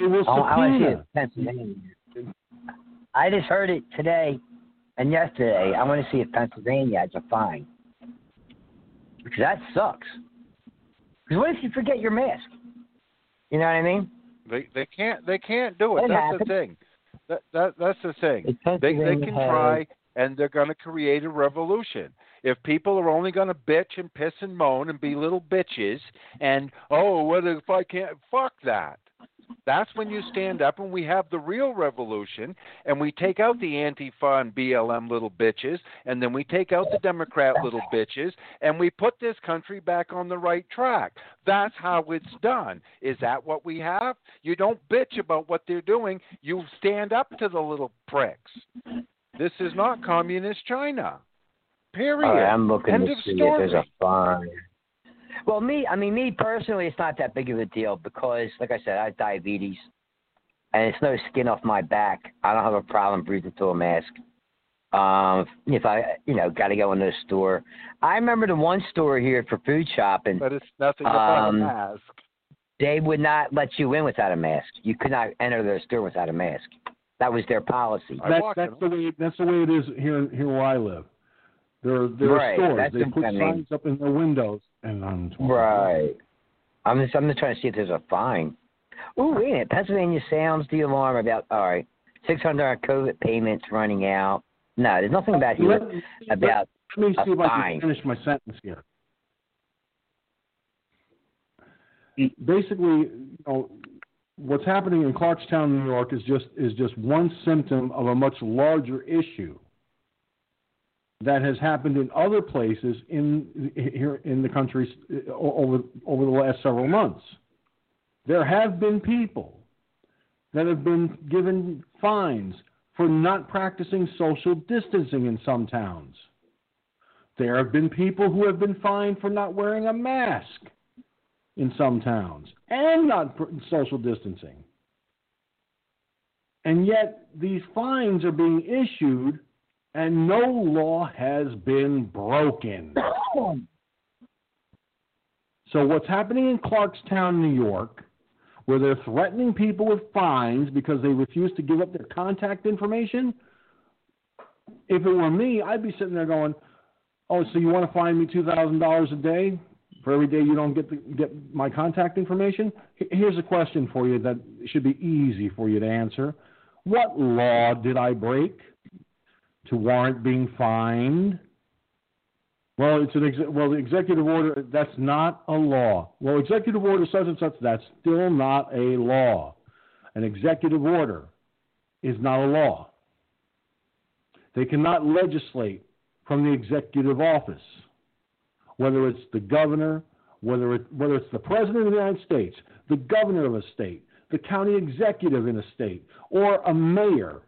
They will Oh, I see subpoena. it. Pennsylvania. I just heard it today and yesterday. I want to see if Pennsylvania has a fine. Because that sucks. Because what if you forget your mask? You know what I mean? They they can't they can't do it. It that's happens. the thing. That that that's the thing. They they Pennsylvania can has- try and they're going to create a revolution. If people are only going to bitch and piss and moan and be little bitches and oh what if I can't fuck that. That's when you stand up and we have the real revolution and we take out the Antifa and BLM little bitches and then we take out the Democrat little bitches and we put this country back on the right track. That's how it's done. Is that what we have? You don't bitch about what they're doing, you stand up to the little pricks. This is not communist China. Period. All right, I'm looking End to see story. if there's a fine. Well, me, I mean, me personally, it's not that big of a deal because, like I said, I have diabetes, and it's no skin off my back. I don't have a problem breathing through a mask. Um, if I, you know, got to go into a store. I remember the one store here for food shopping. But it's nothing about Um, a mask. They would not let you in without a mask. You could not enter their store without a mask. That was their policy. I That, that's the way that's the way it is here here where I live. There there Right, are stores. that's They put I mean. signs up in their windows and I'm Right. I'm just I'm just trying to see if there's a fine. Oh, wait a minute. Pennsylvania sounds the alarm about all right. Six hundred COVID payments running out. No, there's nothing about Let here me, about let me a see if I can finish my sentence here. Basically, you know, what's happening in Clarkstown, New York, is just is just one symptom of a much larger issue that has happened in other places in here in the country uh, over over the last several months. There have been people that have been given fines for not practicing social distancing in some towns. There have been people who have been fined for not wearing a mask in some towns and not social distancing. And yet these fines are being issued and no law has been broken. So what's happening in Clarkstown, New York, where they're threatening people with fines because they refuse to give up their contact information, if it were me, I'd be sitting there going, "Oh, so you want to fine me two thousand dollars a day for every day you don't get the, get my contact information?" Here's a question for you that should be easy for you to answer: What law did I break to warrant being fined? Well, it's an ex- well, the executive order. That's not a law. Well, executive order such and such. That's still not a law. An executive order is not a law. They cannot legislate from the executive office, whether it's the governor, whether it, whether it's the president of the United States, the governor of a state, the county executive in a state, or a mayor.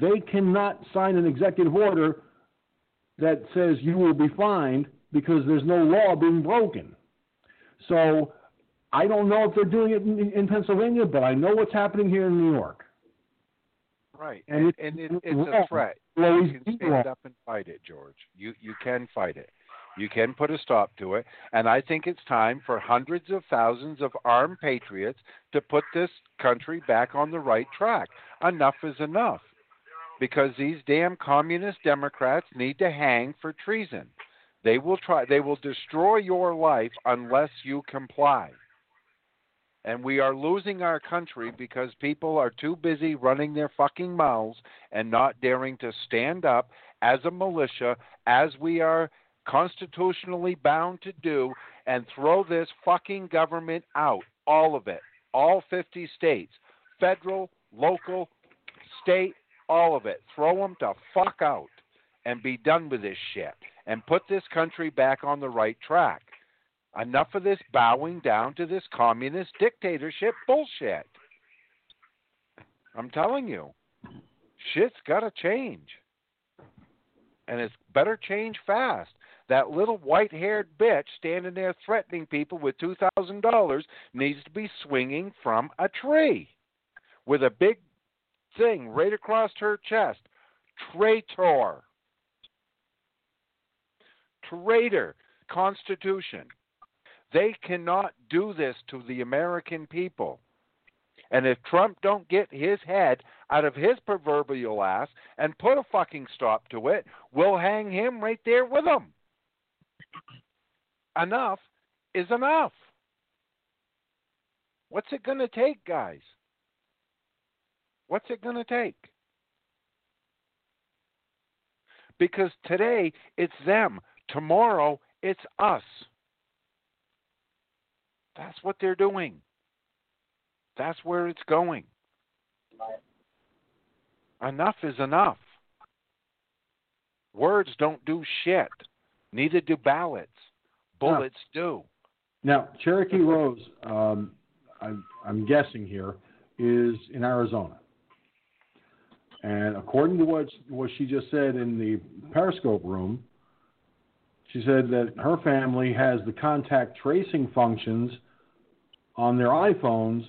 They cannot sign an executive order that says you will be fined because there's no law being broken. So I don't know if they're doing it in, in Pennsylvania, but I know what's happening here in New York. Right. And And, it- and it, it's a threat. Well, You can stand up and fight it, George. You you can fight it. You can put a stop to it. And I think it's time for hundreds of thousands of armed patriots to put this country back on the right track. Enough is enough. Because these damn communist Democrats need to hang for treason. They will try they will destroy your life unless you comply. And we are losing our country because people are too busy running their fucking mouths and not daring to stand up as a militia, as we are constitutionally bound to do, and throw this fucking government out. All of it. All 50 states. Federal, local, state, all of it. Throw them to fuck out and be done with this shit and put this country back on the right track. Enough of this bowing down to this communist dictatorship bullshit. I'm telling you, shit's got to change. And it's better change fast. That little white haired bitch standing there threatening people with $2,000 needs to be swinging from a tree with a big thing right across her chest. Traitor. Traitor. Constitution. They cannot do this to the American people. And if Trump don't get his head out of his proverbial ass and put a fucking stop to it, we'll hang him right there with him. Enough is enough. What's it going to take, guys? What's it going to take? Because today it's them, tomorrow it's us. That's what they're doing. That's where it's going. Enough is enough. Words don't do shit. Neither do ballots. Bullets do. Now, Cherokee Rose, um, I'm, I'm guessing here, is in Arizona. And according to what what she just said in the Periscope room, she said that her family has the contact tracing functions on their iPhones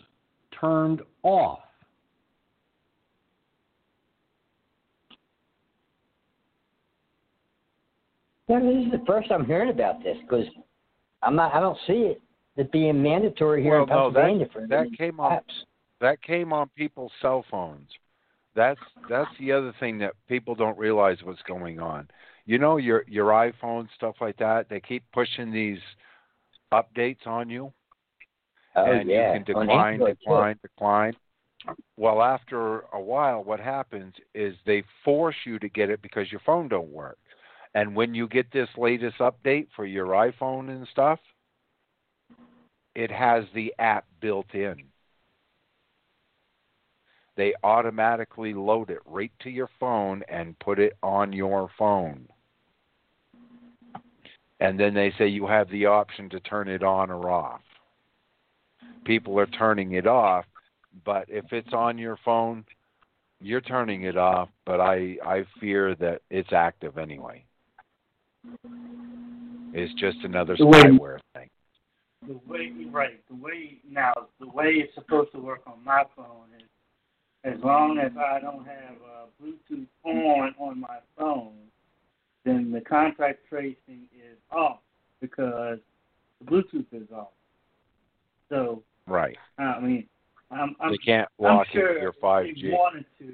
turned off. Yeah, this is the first I'm hearing about this because I'm not. I don't see it it being mandatory here well, in no, Pennsylvania that, for that these came on. That came on people's cell phones. That's that's the other thing that people don't realize what's going on. You know your your iPhone stuff like that. They keep pushing these updates on you, Oh and yeah, you can decline, Android, too. decline, decline. Well, after a while, what happens is they force you to get it because your phone don't work. And when you get this latest update for your iPhone and stuff, it has the app built in. They automatically load it right to your phone and put it on your phone. And then they say you have the option to turn it on or off. People are turning it off, but if it's on your phone, you're turning it off, but I I fear that it's active anyway. It's just another The way- spyware thing. the way right, the way now the way it's supposed to work on my phone is as long as I don't have uh, Bluetooth on on my phone, then the contact tracing is off because the Bluetooth is off. So Right. I mean, I'm, I'm They can't I'm lock sure in your if 5G. they wanted to,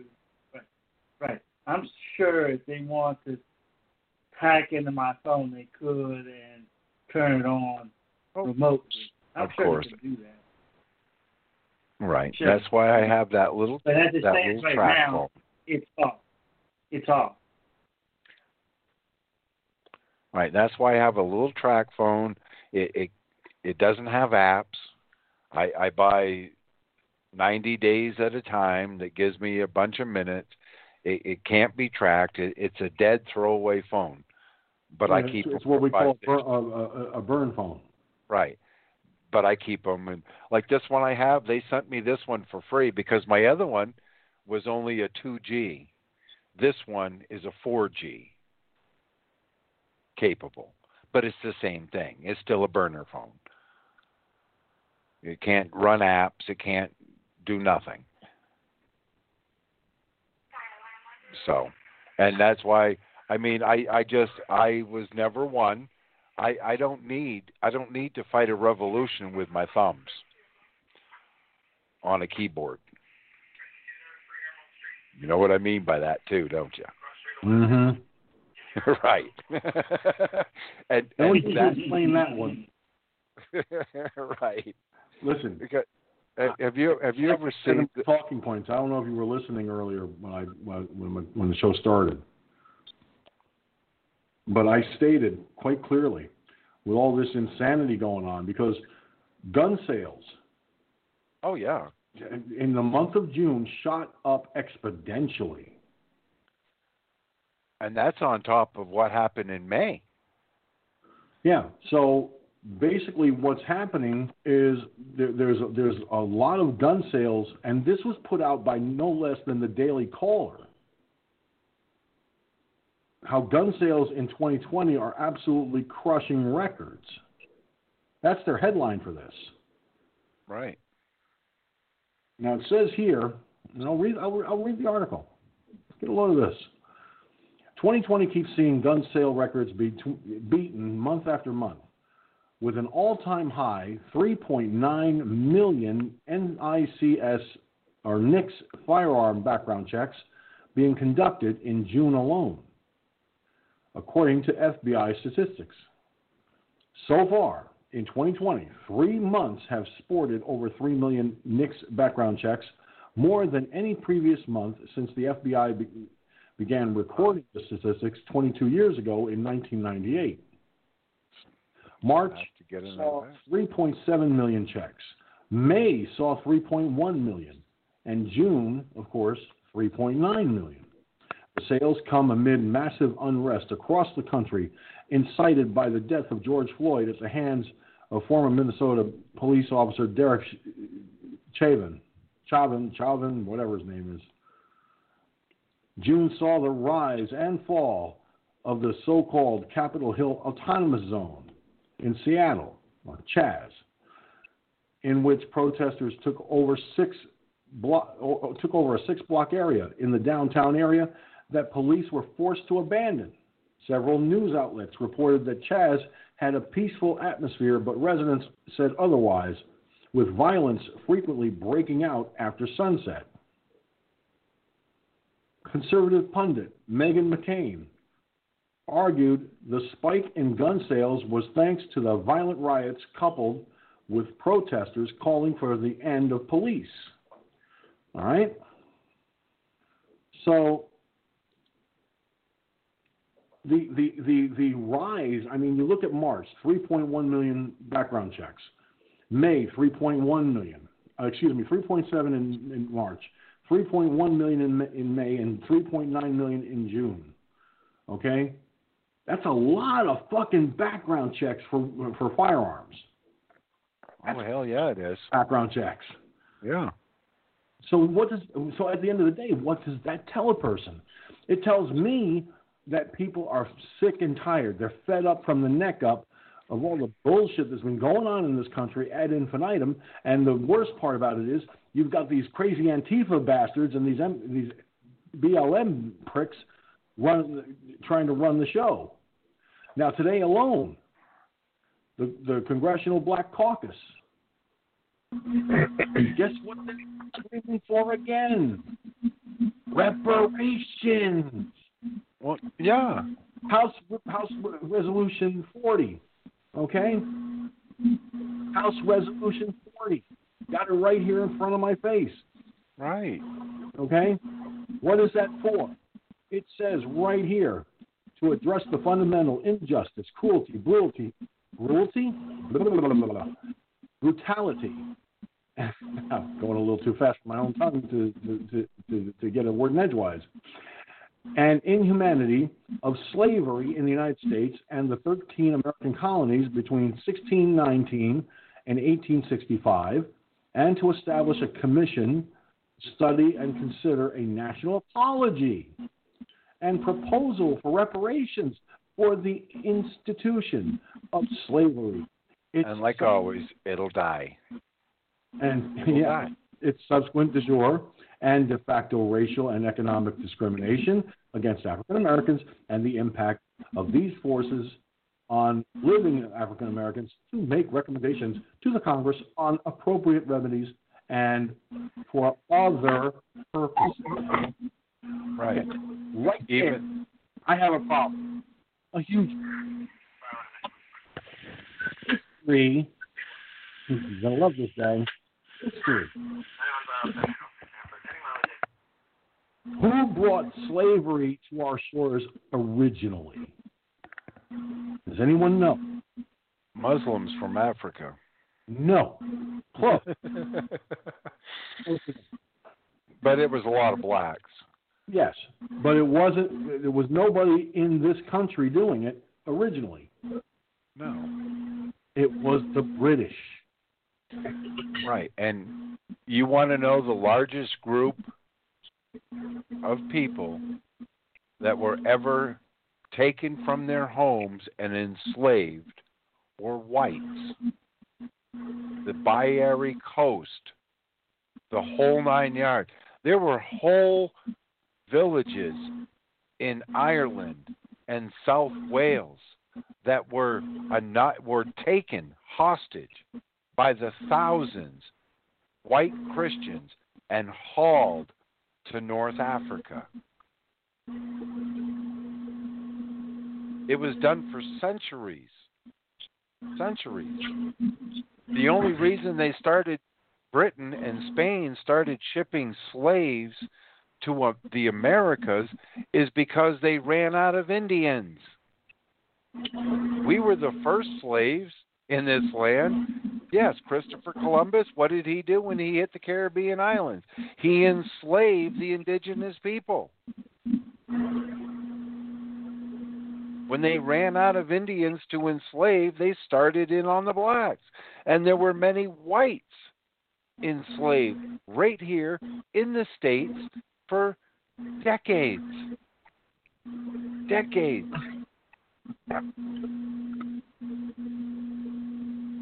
right, right. I'm sure if they want to hack into my phone, they could and turn it on oh. remotely. I'm Oh, Of sure course. they can do that. Right. Sure. That's why I have that little But as it that stands little right track now, phone. it's off. It's off. Right. That's why I have a little track phone. It it it doesn't have apps. I I buy 90 days at a time that gives me a bunch of minutes. It it can't be tracked. It, it's a dead throwaway phone. But I keep it's, it's what we call a, a, a, a burn phone. Right. But I keep them and like this one I have, they sent me this one for free because my other one was only a 2G. This one is a 4G capable, but it's the same thing. It's still a burner phone. It can't run apps, it can't do nothing. So, and that's why I mean I I just I was never one I I don't need I don't need to fight a revolution with my thumbs on a keyboard. You know what I mean by that too, don't you? Mm-hmm. right. and, No one and can that, explain that one. right. Listen, Because uh, have you have you ever seen? up talking points? I don't know if you were listening earlier when I when when, when the show started, but I stated quite clearly, with all this insanity going on, because gun sales Oh yeah. in the month of June shot up exponentially. And that's on top of what happened in May. Yeah. So basically, what's happening is there, there's a, there's a lot of gun sales, and this was put out by no less than the Daily Caller. How gun sales in 2020 are absolutely crushing records. That's their headline for this. Right. Now it says here, and I'll read, I'll, I'll read the article. Get a load of this. 2020 keeps seeing gun sale records be beaten month after month, with an all-time high 3.9 million NICS or NICS firearm background checks being conducted in June alone, according to FBI statistics. So far, in 2020, three months have sported over 3 million NICS background checks, more than any previous month since the FBI be- began recording the statistics 22 years ago in 1998. March to get saw 3.7 million checks. May saw 3.1 million. And June, of course, 3.9 million. The sales come amid massive unrest across the country, incited by the death of George Floyd at the hands of former Minnesota police officer Derek Chauvin. Chauvin, Chauvin, whatever his name is. June saw the rise and fall of the so called Capitol Hill Autonomous Zone in Seattle, or Chaz, in which protesters took over six took over a six block area in the downtown area that police were forced to abandon. Several news outlets reported that Chaz had a peaceful atmosphere, but residents said otherwise, with violence frequently breaking out after sunset. Conservative pundit Meghan McCain argued the spike in gun sales was thanks to the violent riots coupled with protesters calling for the end of police. All right? So the the the the rise, I mean, you look at March, 3.1 million background checks. May, 3.1 million. Uh, excuse me, 3.7 in, in March, 3.1 million in, in May, and 3.9 million in June. Okay, that's a lot of fucking background checks for for firearms. Oh hell yeah, it is. Background checks. Yeah. So what does so at the end of the day, what does that tell a person? It tells me that people are sick and tired. They're fed up from the neck up of all the bullshit that's been going on in this country ad infinitum. And the worst part about it is you've got these crazy Antifa bastards and these these BLM pricks run trying to run the show. Now today alone, the the Congressional Black Caucus. Guess what they're screaming for again? Reparations. Well, yeah. House House Resolution 40. Okay? House Resolution 40. Got it right here in front of my face. Right. Okay? What is that for? It says right here to address the fundamental injustice, cruelty, brutality, blah, blah, blah, blah, brutality. I'm going a little too fast for my own tongue to, to, to, to, to get a word in edgewise. And inhumanity of slavery in the United States and the 13 American colonies between 1619 and 1865, and to establish a commission study and consider a national apology and proposal for reparations for the institution of slavery. It's And like always, it'll die. and It'll yeah, die. its subsequent de jure and de facto racial and economic discrimination against African Americans and the impact of these forces on living African Americans to make recommendations to the Congress on appropriate remedies and for other purposes. Right. Right there, I have a problem. A huge history. You're love this guy. History. Who brought slavery to our shores originally? Does anyone know? Muslims from Africa. No. Close. but it was a lot of blacks. yes, but it wasn't. There was nobody in this country doing it originally. No. It was the British. Right. And you want to know the largest group of people that were ever taken from mm-hmm. their homes and enslaved were whites. The Barbary Coast, the whole nine yards. There were whole villages in Ireland and South Wales that were not, were taken hostage by the thousands, white Christians, and hauled to North Africa. It was done for centuries. Centuries. The only reason they started, Britain and Spain started shipping slaves to uh, the Americas is because they ran out of Indians. We were the first slaves in this land. Yes, Christopher Columbus, what did he do when he hit the Caribbean islands? He enslaved the indigenous people. When they ran out of Indians to enslave, they started in on the blacks. And there were many whites enslaved right here in the States for decades. Decades.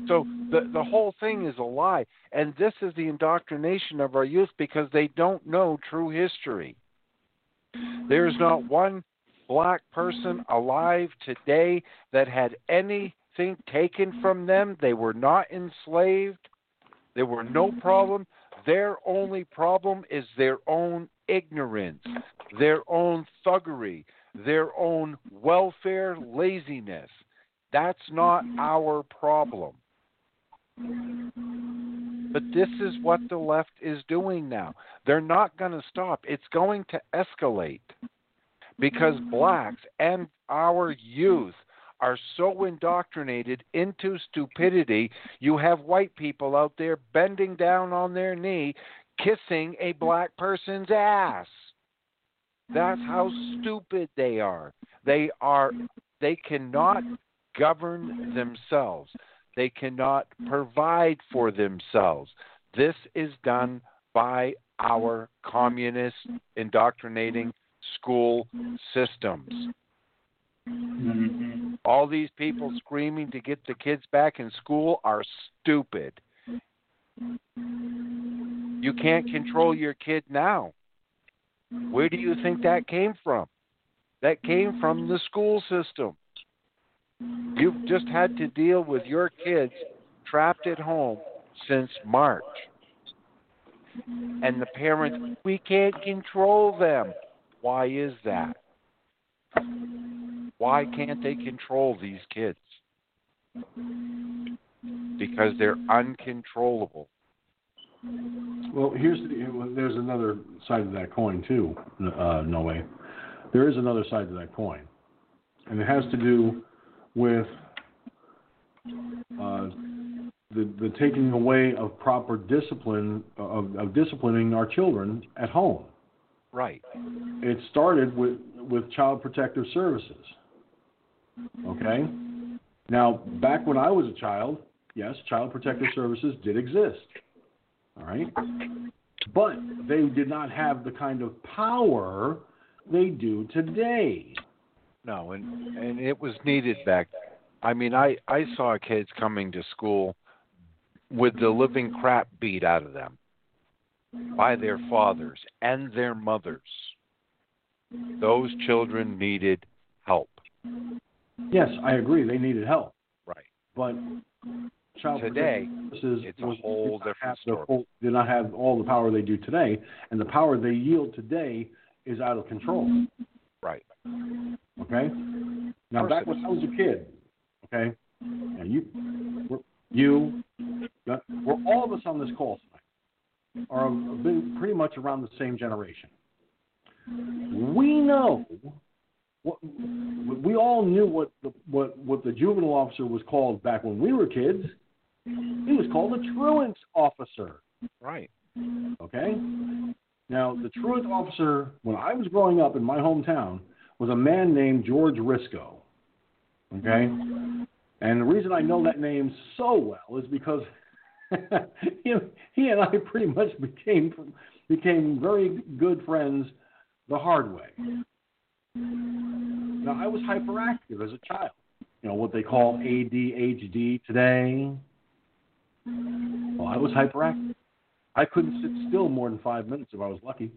So the the whole thing is a lie, and this is the indoctrination of our youth because they don't know true history. There's not one black person mm-hmm. alive today that had anything taken mm-hmm. from them. They were not enslaved. There were no mm-hmm. problem. Their only problem is their own ignorance, their own thuggery, their own welfare laziness. That's not our problem. But this is what the left is doing now. They're not going to stop. It's going to escalate because blacks and our youth are so indoctrinated into stupidity. You have white people out there bending down on their knee, kissing a black person's ass. That's how stupid they are. They are they cannot govern themselves. They cannot provide for themselves. This is done by our communist indoctrinating school systems. Mm-hmm. All these people screaming to get the kids back in school are stupid. You can't control your kid now. Where do you think that came from? That came from the school system. You've just had to deal with your kids trapped at home since March. And the parents, we can't control them. Why is that? Why can't they control these kids? Because they're uncontrollable. Well, here's the, there's another side of that coin too. Uh, no way. There is another side to that coin, and it has to do with uh, the the taking away of proper discipline of, of disciplining our children at home. Right. It started with with Child Protective Services. Okay. Now, back when I was a child, yes, Child Protective Services did exist. All right. But they did not have the kind of power they do today. No, and and it was needed back. I mean, I I saw kids coming to school with the living crap beat out of them by their fathers and their mothers. Those children needed help. Yes, I agree. They needed help, Right. but child Today, services it's a whole different have story. full- did not have all the power they do today, and the power they yield today is out of control. Right. Okay. Now back when. I was a kid, okay, and you, we're- you, we're all of us on this call are pretty much around the same generation. We know what we all knew what the what what the juvenile officer was called back when we were kids. He was called a truant officer. Right. Okay? Now, the truant officer, when I was growing up in my hometown, was a man named George Risco. Okay? And the reason I know that name so well is because he, he and I pretty much became became very good friends the hard way. Now, I was hyperactive as a child. You know, what they call ADHD today. Well, I was hyperactive. I couldn't sit still more than five minutes if I was lucky.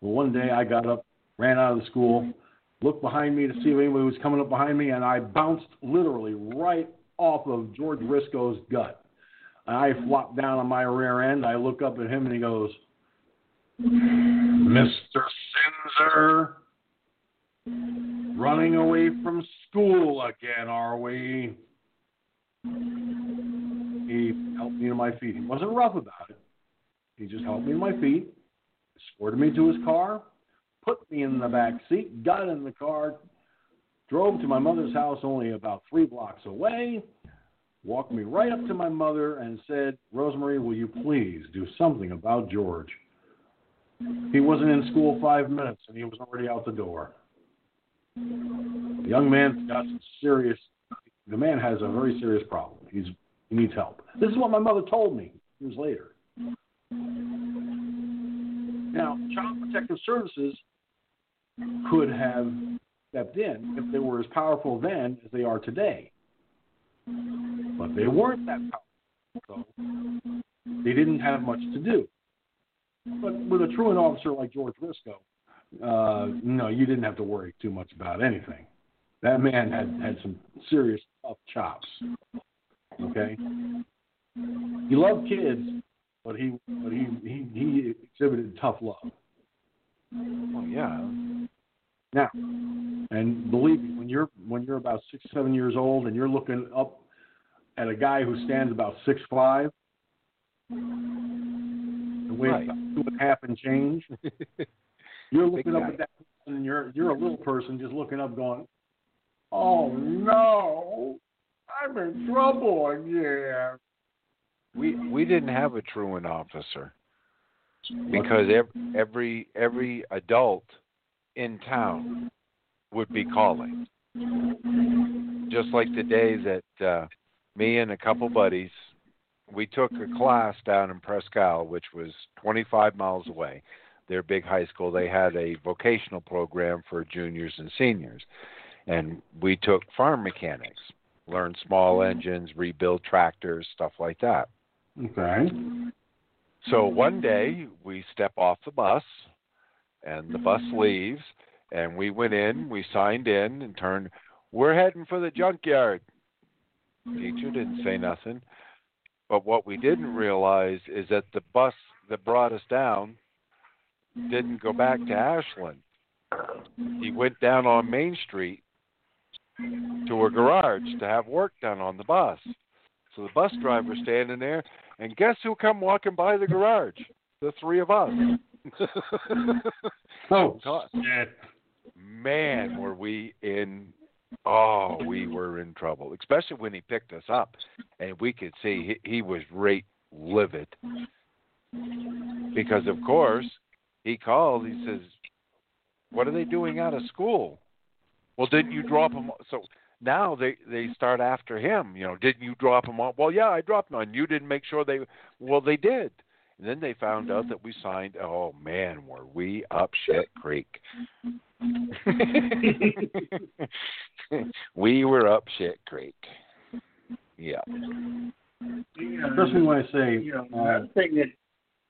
Well, one day I got up, ran out of the school, looked behind me to see if anybody was coming up behind me, and I bounced literally right off of George Risco's gut. And I flop down on my rear end. I look up at him, and he goes, Mr. Sinzer, running away from school again, are we? He helped me to my feet. He wasn't rough about it. He just helped me to my feet, escorted me to his car, put me in the back seat, got in the car, drove to my mother's house only about three blocks away, walked me right up to my mother and said, Rosemary, will you please do something about George? He wasn't in school five minutes and he was already out the door. The young man's got some serious, the man has a very serious problem. He's, he needs help. This is what my mother told me years later. Now, Child Protective Services could have stepped in if they were as powerful then as they are today. But they weren't that powerful, so they didn't have much to do. But with a truant officer like George Risco, uh, no, you didn't have to worry too much about anything. That man had had some serious tough chops. Okay, he loved kids, but he but he he, he exhibited tough love. Oh yeah. Now, and believe me, when you're when you're about six seven years old and you're looking up at a guy who stands about six five, and weighs Right. about two and a half and change, you're Big looking up guy. at that person and you're you're a little person just looking up going, Oh no, I'm in trouble again. We we didn't have a truant officer because every every every adult in town would be calling. Just like the day that uh, me and a couple buddies we took a class down in Presque Isle, which was 25 miles away. Their big high school, they had a vocational program for juniors and seniors. And we took farm mechanics, learned small engines, rebuild tractors, stuff like that. Okay. So one day we step off the bus and the bus mm. leaves and we went in, we signed in and turned we're heading for the junkyard. Teacher didn't say mm. nothing. But what we didn't mm. realize is that the bus that brought us down didn't go back to Ashland. He went down on Main Street to a garage to have work done on the bus. So the bus driver's standing there, and guess who come walking by the garage? The three of us. Oh, God. Man, were we in oh, we were in trouble. Especially when he picked us up and we could see he, he was right livid. Because of course, he called, he says, What are they doing out of school? Well, didn't you drop them so now they they start after him, you know, didn't you drop them off? Well, yeah, I dropped them on. You didn't make sure they well they did. And then they found out that we signed. Oh man, were we up shit creek? we were up shit creek. Yeah. Especially when I say You know, uh, thing that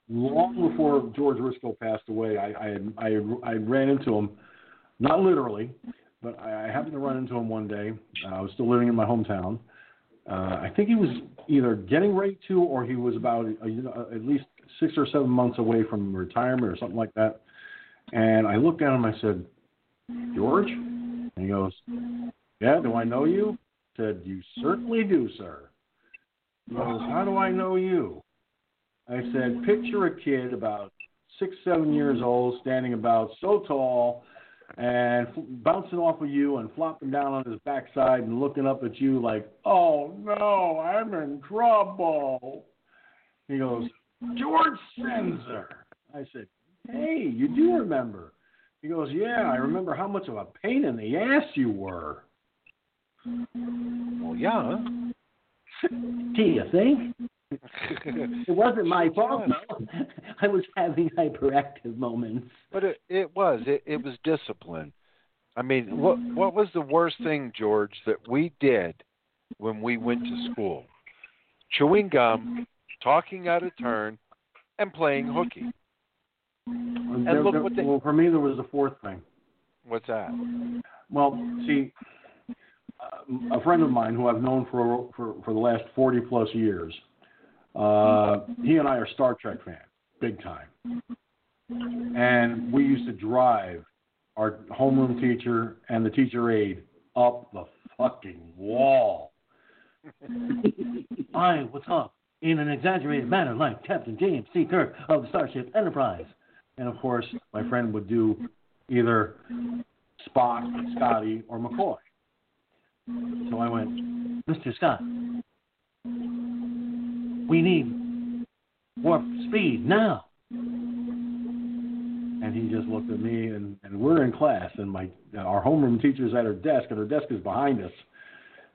long before George Risco passed away, I I, I I ran into him, not literally, but I, I happened to run into him one day. Uh, I was still living in my hometown. Uh, I think he was either getting ready to, or he was about a, a, at least six or seven months away from retirement or something like that. And I looked at him. I said, "George," and he goes, "Yeah, do I know you?" I said, "You certainly do, sir." He goes, "How do I know you?" I said, "Picture a kid about six, seven years old, standing about so tall." and f- bouncing off of you and flopping down on his backside and looking up at you like, "Oh no, I'm in trouble." He goes, "George Sinzer." I said, "Hey, you do remember?" He goes, "Yeah, I remember how much of a pain in the ass you were." Well, yeah. Do you think? It wasn't my fault. though. I was having hyperactive moments. But it it was it it was discipline. I mean, what what was the worst thing, George, that we did when we went to school? Chewing gum, talking out of turn, and playing hooky. There- look there- what they- well, for me, there was a fourth thing. What's that? Well, see, uh, a friend of mine who I've known for for, for the last forty plus years, uh, he and I are Star Trek fans, big time. And we used to drive our homeroom teacher and the teacher aide up the fucking wall. Hi, what's up? In an exaggerated manner, like Captain James T. Kirk of the Starship Enterprise. And of course, my friend would do either Spock, Scotty, or McCoy. So I went, Mr. Scott, we need warp speed now. And he just looked at me, and, and we're in class, and my our homeroom teacher's at her desk, and her desk is behind us.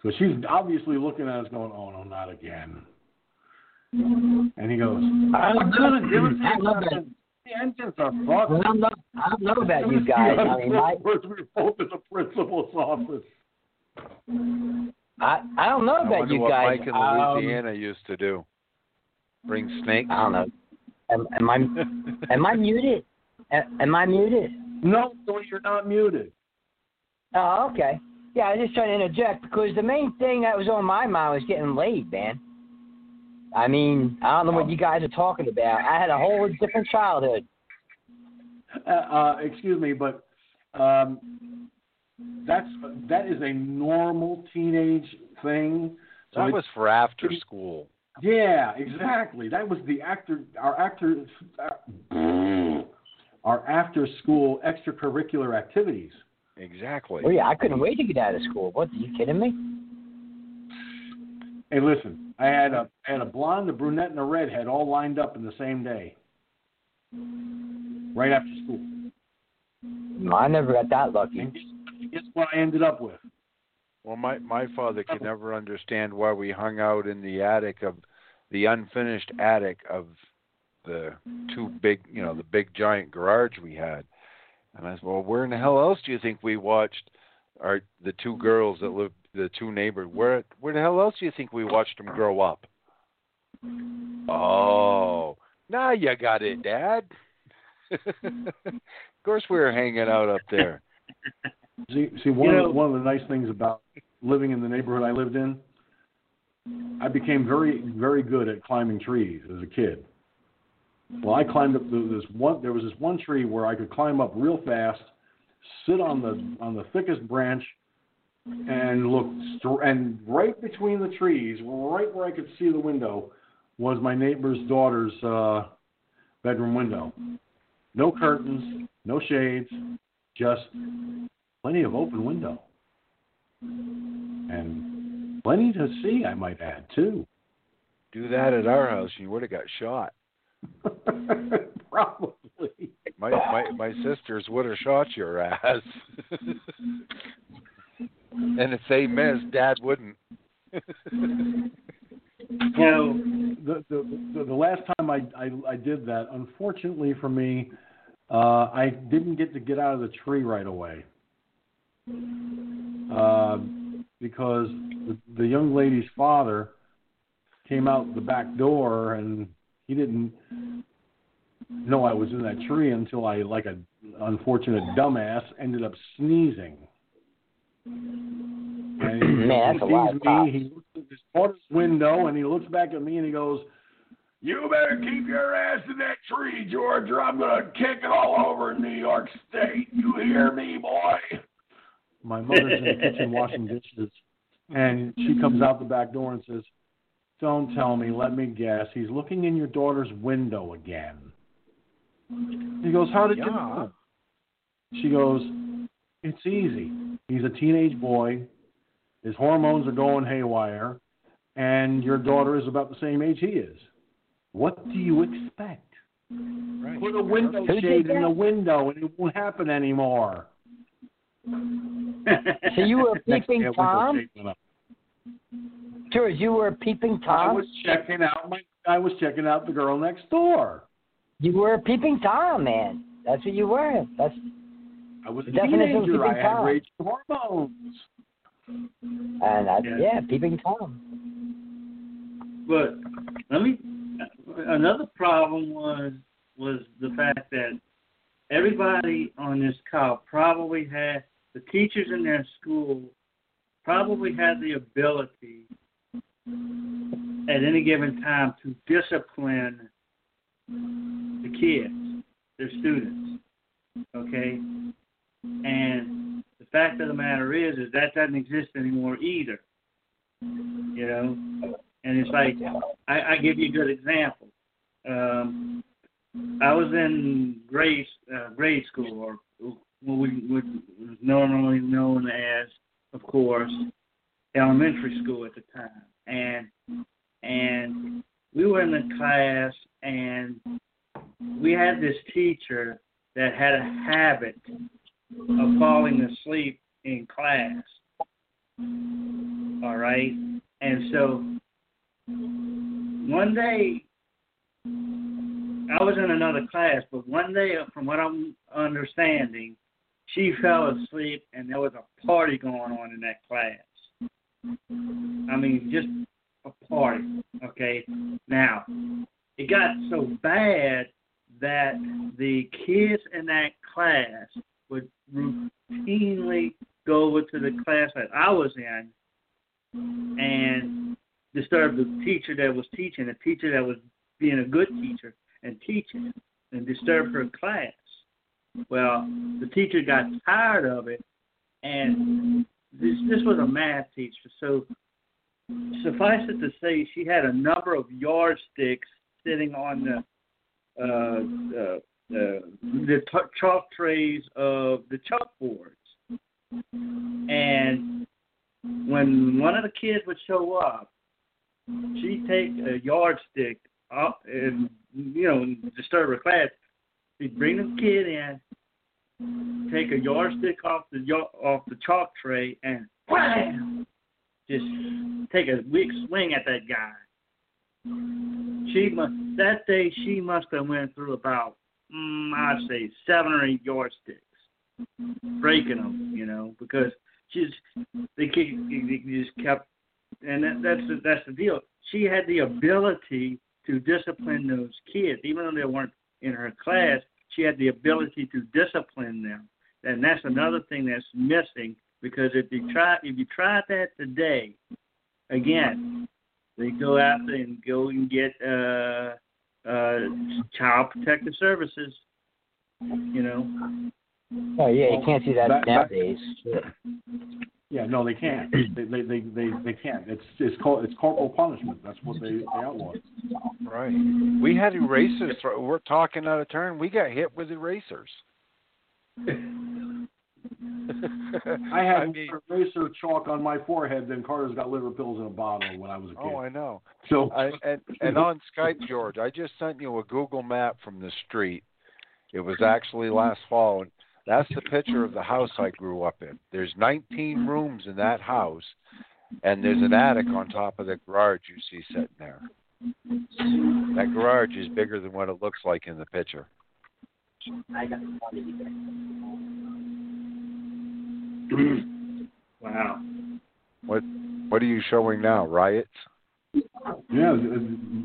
So she's obviously looking at us, going, "Oh no, not again." And he goes, "I'm gonna give it to I you, love that. The engines are fucked." I don't know, I don't know about you guys. I mean, my, we were both in the principal's office. I I don't know about wonder you what guys. Mike in Um, Louisiana used to do. Bring snakes. I don't know. Am, am I am I muted? Am, am I muted? No, no, you're not muted. Oh, okay. Yeah, I was just trying to interject because the main thing that was on my mind was getting laid, man. I mean, I don't know what you guys are talking about. I had a whole different childhood. Uh, uh, excuse me, but um, that's that is a normal teenage thing. So That was for after school. yeah, exactly. That was the actor, our actor, our after school extracurricular activities. Exactly. Oh yeah, I couldn't wait to get out of school. What? Are you kidding me? Hey, listen, I had a I had a blonde, a brunette, and a redhead all lined up in the same day, right after school. No, I never got that lucky. And guess, guess what I ended up with? Well, my my father could never understand why we hung out in the attic of the unfinished attic of the two big, you know, the big giant garage we had. And I said, "Well, where in the hell else do you think we watched our the two girls that lived, the two neighbors? Mm. Where where the hell else do you think we watched them grow up?" Mm. Oh, now you got it, mm. Dad. of course, we were hanging out up there. See, see one, You of know- the, one of the nice things about living in the neighborhood I lived in, I became very, very good at climbing trees as a kid. Well, I climbed up there was this one. There was this one tree where I could climb up real fast, sit on the on the thickest branch, and looked str- And right between the trees, right where I could see the window, was my neighbor's daughter's uh, bedroom window. No curtains, no shades, just plenty of open window. And plenty to see, I might add, too. Do that at our house, you would have got shot. Probably. My my my sisters would have shot your ass. and if they missed, Dad wouldn't. You know, the, the, the, the last time I, I, I did that, unfortunately for me, uh, I didn't get to get out of the tree right away. Uh, because the, the young lady's father came out the back door and he didn't know I was in that tree until I, like a unfortunate dumbass, ended up sneezing. And he Man, that's a lot of me. cops. He looks at his daughter's window and he looks back at me and he goes, "You better keep your ass in that tree, George, or I'm gonna kick it all over New York State. You hear me, boy?" My mother's in the kitchen washing dishes, and she comes out the back door and says, "Don't tell me. Let me guess. He's looking in your daughter's window again." He goes, "How did you know?" She goes, "It's easy. He's a teenage boy. His hormones are going haywire, and your daughter is about the same age he is. What do you expect? Right. Put a window Who shade in the window, and it won't happen anymore." So you were peeping a Tom? shade went up. George, you were peeping Tom. I Tom? was checking out my. I was checking out the girl next door. You were a peeping Tom, man. That's what you were. That's I was a teenager. I had Tom. raging hormones. and I, Yeah. yeah, peeping Tom. But let me. Another problem was was the fact that everybody on this call probably had the teachers in their school probably had the ability at any given time to discipline the kids, their students. Okay? And the fact of the matter is is that doesn't exist anymore either. You know? And it's like I, I give you a good example. Um, I was in grade uh, grade school, or what we was normally known as, of course, elementary school at the time, and and we were in the class, and we had this teacher that had a habit of falling asleep in class. All right, and so one day I was in another class, but one day, from what I'm understanding, she fell asleep and there was a party going on in that class. I mean, just a party. Okay. Now, it got so bad that the kids in that class would routinely go over to the class that I was in and disturb the teacher that was teaching, the teacher that was being a good teacher and teaching, and disturb her class. Well, the teacher got tired of it, and this this was a math teacher, so suffice it to say, she had a number of yardsticks sitting on the uh, uh, uh, the t- chalk trays of the chalkboards, and when one of the kids would show up, she'd take a yardstick up and you know disturb her class. She'd bring the kid in, take a yardstick off the off the chalk tray, and wham, just take a big swing at that guy. She must that day she must have went through about mm, I'd say seven or eight yardsticks, breaking them, you know, because she's they, they just kept, and that, that's the, that's the deal. She had the ability to discipline those kids, even though they weren't in her class. She had the ability to discipline them, and that's another thing that's missing. Because if you try, if you tried that today, again, they go out and go and get uh, uh, child protective services. You know, Oh yeah, you can't do that Back- back- nowadays. Yeah, no, they can't. They they they they, they can't. It's it's called it's corporal punishment. That's what they, they outlawed. Right. We had erasers. We're talking out of turn. We got hit with erasers. Mm-hmm. I had mean, more eraser chalk on my forehead than Carter's got liver pills in a bottle when I was a kid. oh, I know. so I, and and on Skype, George, I just sent you a Google map from the street. It was actually last fall, and that's the picture of the house I grew up in. There's 19 rooms in that house, and there's an attic on top of the garage you see sitting there. That garage is bigger than what it looks like in the picture. wow. What what are you showing now? Riots? yeah, uh,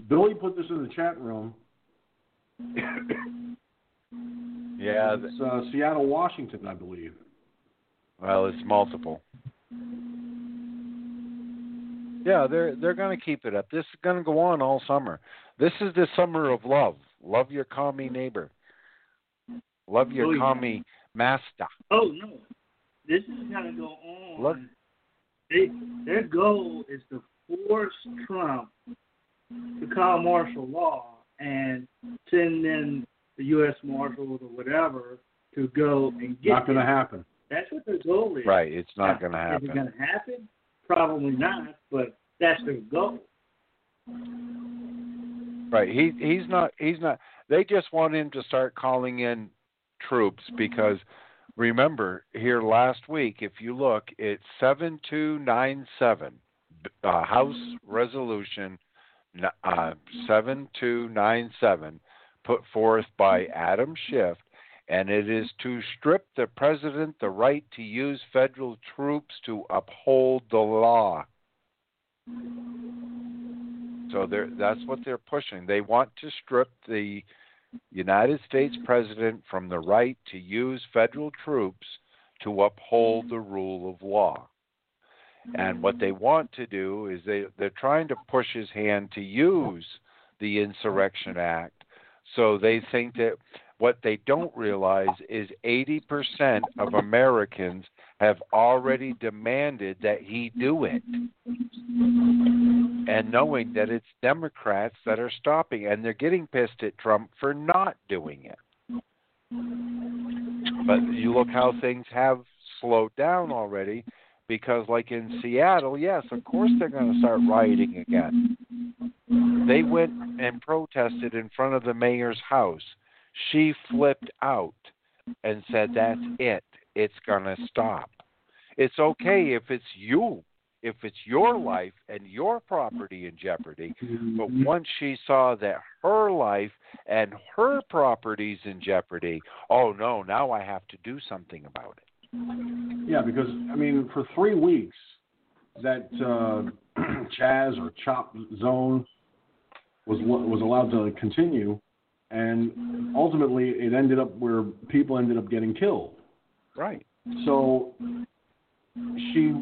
Billy put this in the chat room. Yeah, It's uh, Seattle, Washington, I believe. Well, it's multiple. Yeah, they're they're going to keep it up. This is going to go on all summer. This is the summer of love. Love your commie neighbor. Love your Oh, yeah. commie master. Oh no, this is gonna go on. Look. They, their goal is to force Trump to call martial law and send in the U.S. Marshals or whatever to go and get. Not going to happen. That's what their goal is. Right, it's not going to happen. Is happen. it going to happen? Probably not, but that's their goal. Right. He he's not he's not they just want him to start calling in troops because remember here last week if you look it's 7297 uh, House resolution uh 7297 put forth by Adam Schiff and it is to strip the president the right to use federal troops to uphold the law. So they're, that's what they're pushing. They want to strip the United States mm-hmm. president from the right to use federal troops to uphold the mm-hmm. rule of law. And what they mm-hmm. want to do is they, they're trying to push his hand to use the Insurrection Act. So they think that what they don't realize is 80% of Americans have already demanded that he do it and knowing that it's Democrats that are stopping, and they're getting pissed at Trump for not doing it. But you look how things have slowed down already, because, like in Seattle, yes, of course they're going to start rioting again. They went and protested in front of the mayor's house. She flipped out and said, That's it. It's going to stop. It's okay if it's you if it's your life and your property in jeopardy. But once she saw that her life and her property's in jeopardy, oh no, now I have to do something about it. Yeah, because I mean, for three weeks, that uh, Chaz or Chop Zone was was allowed to continue, and mm. ultimately it ended up where people ended up getting killed. Right. So she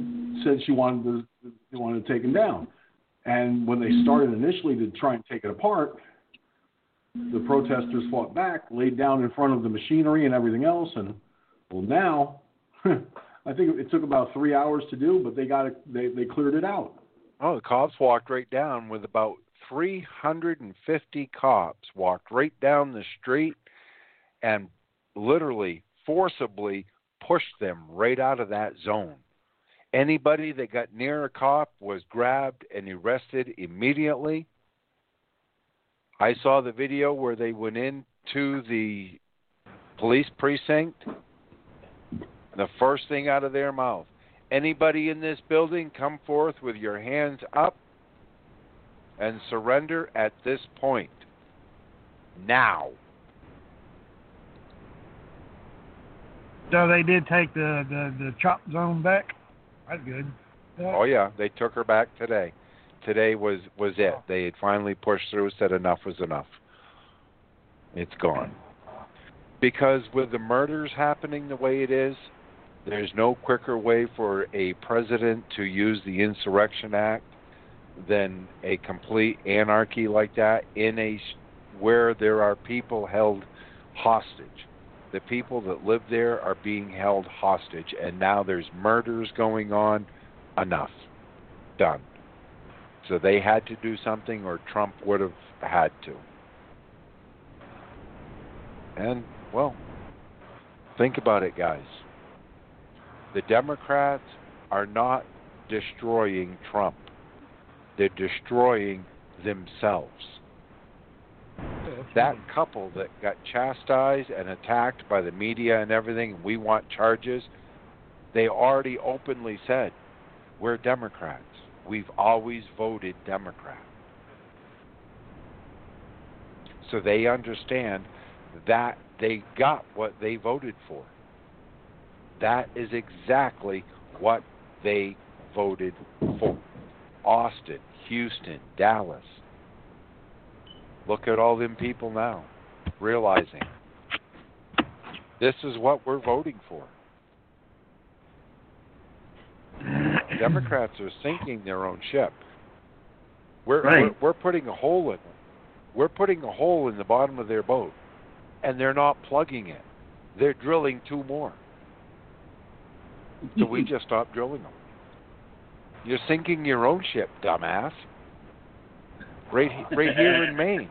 said she wanted to they wanted to take him down, and when they started mm. initially to try and take it apart, the protesters fought back, laid down in front of the machinery and everything else, and well now. I think it took about three hours to do, but they got it. They they cleared it out. Oh, the cops walked right down with about 350 cops walked right down the street and literally forcibly pushed them right out of that zone. Anybody that got near a cop was grabbed and arrested immediately. I saw the video where they went into the police precinct. The first thing out of their mouth anybody in this building, come forth with your hands up and surrender at this point. Now. So they did take the the, the chop zone back. That's good. Yeah. Oh yeah, they took her back today. Today was was it. Oh. They had finally pushed through, said enough was enough. It's gone. Because with the murders happening the way it is, there's no quicker way for a president to use the Insurrection Act than a complete anarchy like that in a where there are people held hostage. The people that live there are being held hostage, and now there's murders going on. Enough. Done. So they had to do something, or Trump would have had to. And, well, think about it, guys. The Democrats are not destroying Trump, they're destroying themselves. That couple that got chastised and attacked by the media and everything, we want charges, they already openly said, We're Democrats. We've always voted Democrat. So they understand that they got what they voted for. That is exactly what they voted for. Austin, Houston, Dallas. Look at all them people now realizing this is what we're voting for. Democrats are sinking their own ship. We're, Right. we're we're putting a hole in we're putting a hole in the bottom of their boat, and they're not plugging it. They're drilling two more. So we just stopped drilling them. You're sinking your own ship, dumbass. Right, right here in Maine.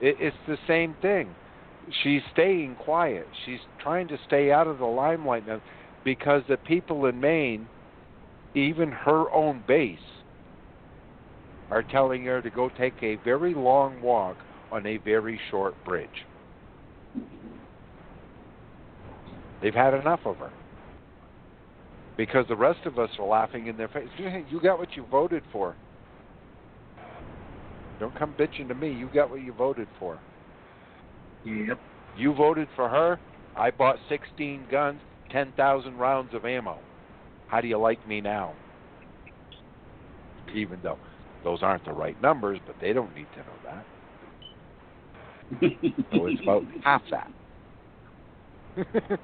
It, it's the same thing. She's staying quiet. She's trying to stay out of the limelight now because the people in Maine, even her own base, are telling her to go take a very long walk on a very short bridge. They've had enough of her. Because the rest of us are laughing in their face. You got what you voted for. Don't come bitching to me. You got what you voted for. Yep. You voted for her. I bought 16 guns, 10,000 rounds of ammo. How do you like me now? Even though those aren't the right numbers, but they don't need to know that. So it's about half that.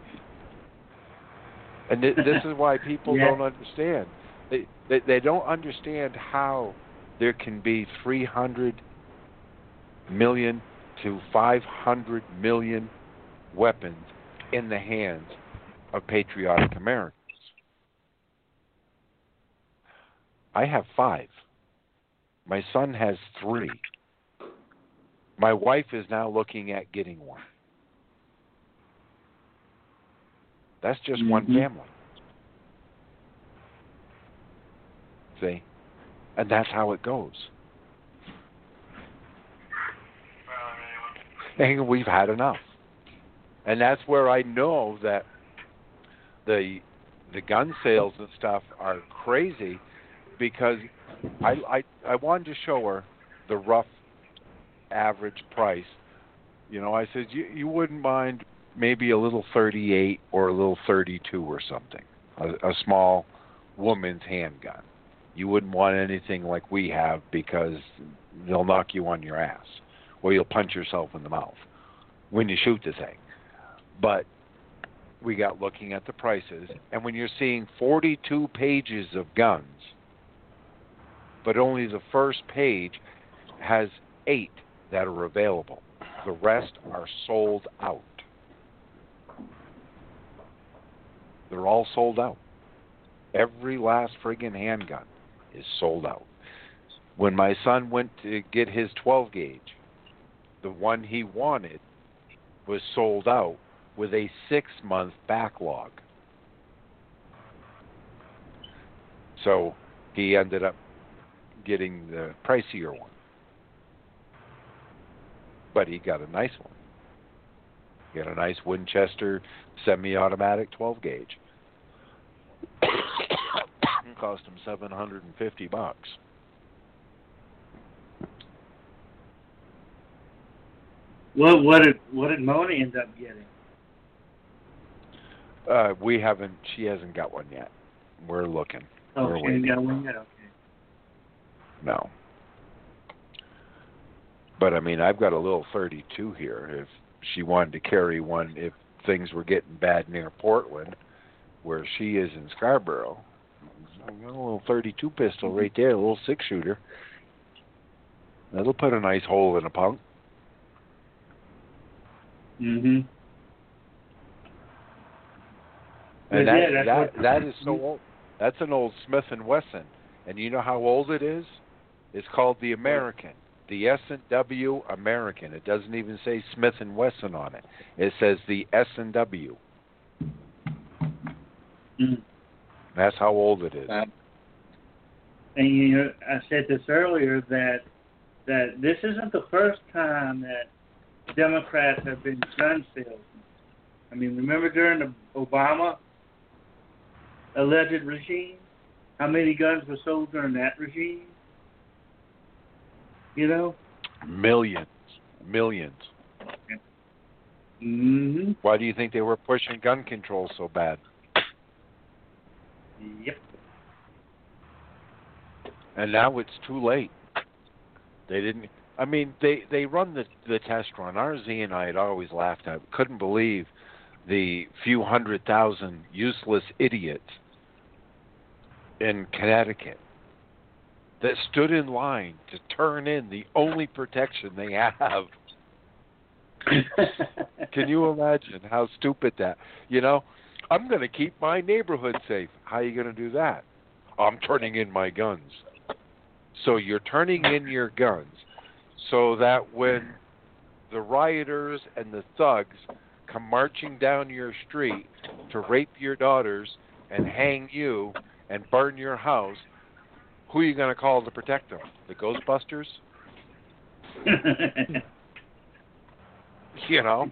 and th- this is why people Yeah. don't understand. They, they they don't understand how there can be 300 million to 500 million weapons in the hands of patriotic Americans. I have five. My son has three. My wife is now looking at getting one. That's just one Mhm. family. See? And that's how it goes. And we've had enough. And that's where I know that the the gun sales and stuff are crazy because I I I wanted to show her the rough average price. You know, I said you you wouldn't mind maybe a little 38 or a little 32 or something. A, a small woman's handgun. You wouldn't want anything like we have because they'll knock you on your ass or you'll punch yourself in the mouth when you shoot the thing. But we got looking at the prices, and when you're seeing 42 pages of guns, but only the first page has eight that are available, the rest are sold out. They're all sold out. Every last friggin' handgun is sold out. When my son went to get his 12 gauge, the one he wanted was sold out with a six month backlog. So he ended up getting the pricier one. But he got a nice one. He got a nice Winchester semi automatic 12 gauge. it cost him 750 bucks. What what did what did Moni end up getting? Uh, we haven't. She hasn't got one yet. We're looking. Oh, We're she ain't waiting. got one yet. Okay. No. But I mean, I've got a little 32 here. If she wanted to carry one, if things were getting bad near Portland, where she is in Scarborough, I got a little 32 pistol right there, a little six shooter. That'll put a nice hole in a punk. Mm Mhm. And Yeah, that that's that what- that is so old. That's an old Smith and Wesson. And you know how old it is? It's called the American, the S and W American. It doesn't even say Smith and Wesson on it. It says the S and W. Mm. That's how old it is. And you know, I said this earlier that that this isn't the first time that Democrats have been gun salesmen. I mean, remember during the Obama alleged regime, how many guns were sold during that regime? You know. Millions, millions. Mhm. Why do you think they were pushing gun control so bad? Yep. and now it's too late. They didn't. I mean, they they run the the test run. RZ and I had always laughed at. Couldn't believe the few hundred thousand useless idiots in Connecticut that stood in line to turn in the only protection they have. Can you imagine how stupid that? You know, I'm going to keep my neighborhood safe. How are you going to do that? I'm turning in my guns. So you're turning in your guns so that when the rioters and the thugs come marching down your street to rape your daughters and hang you and burn your house, who are you going to call to protect them? The Ghostbusters? you know?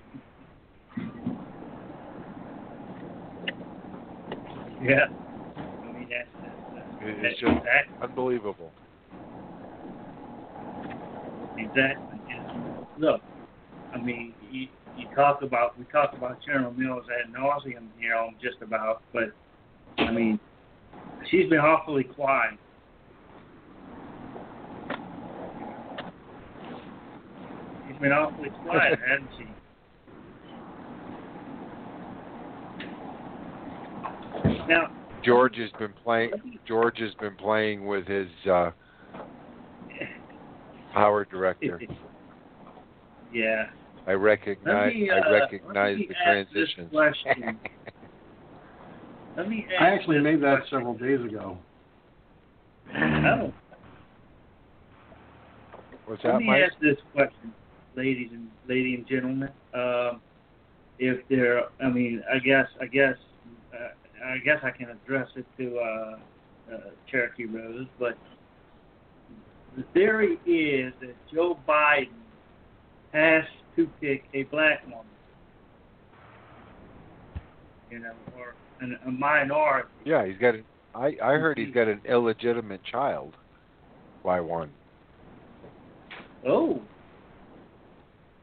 Yeah. I mean, that's, that's, that's It's just exactly, unbelievable. exactly. And look, I mean, you, you talk about, we talk about General Mills ad nauseum, you know, just about, but, I mean, she's been awfully quiet. She's been awfully quiet, hasn't she? Now, George has been playing. George has been playing with his uh, PowerDirector. yeah. I recognize. me, I uh, recognize the ask transitions. Let me I actually made that question. several days ago. Oh, What's let that, me Mike? ask this question, ladies and ladies and gentlemen. Um, if there, I mean, I guess, I guess, uh, I guess I can address it to uh, uh, Cherokee Rose, but the theory is that Joe Biden has to pick a black woman, you know, or an, a minority. Yeah, he's got. An, I I heard he's got an illegitimate child. By one, Oh,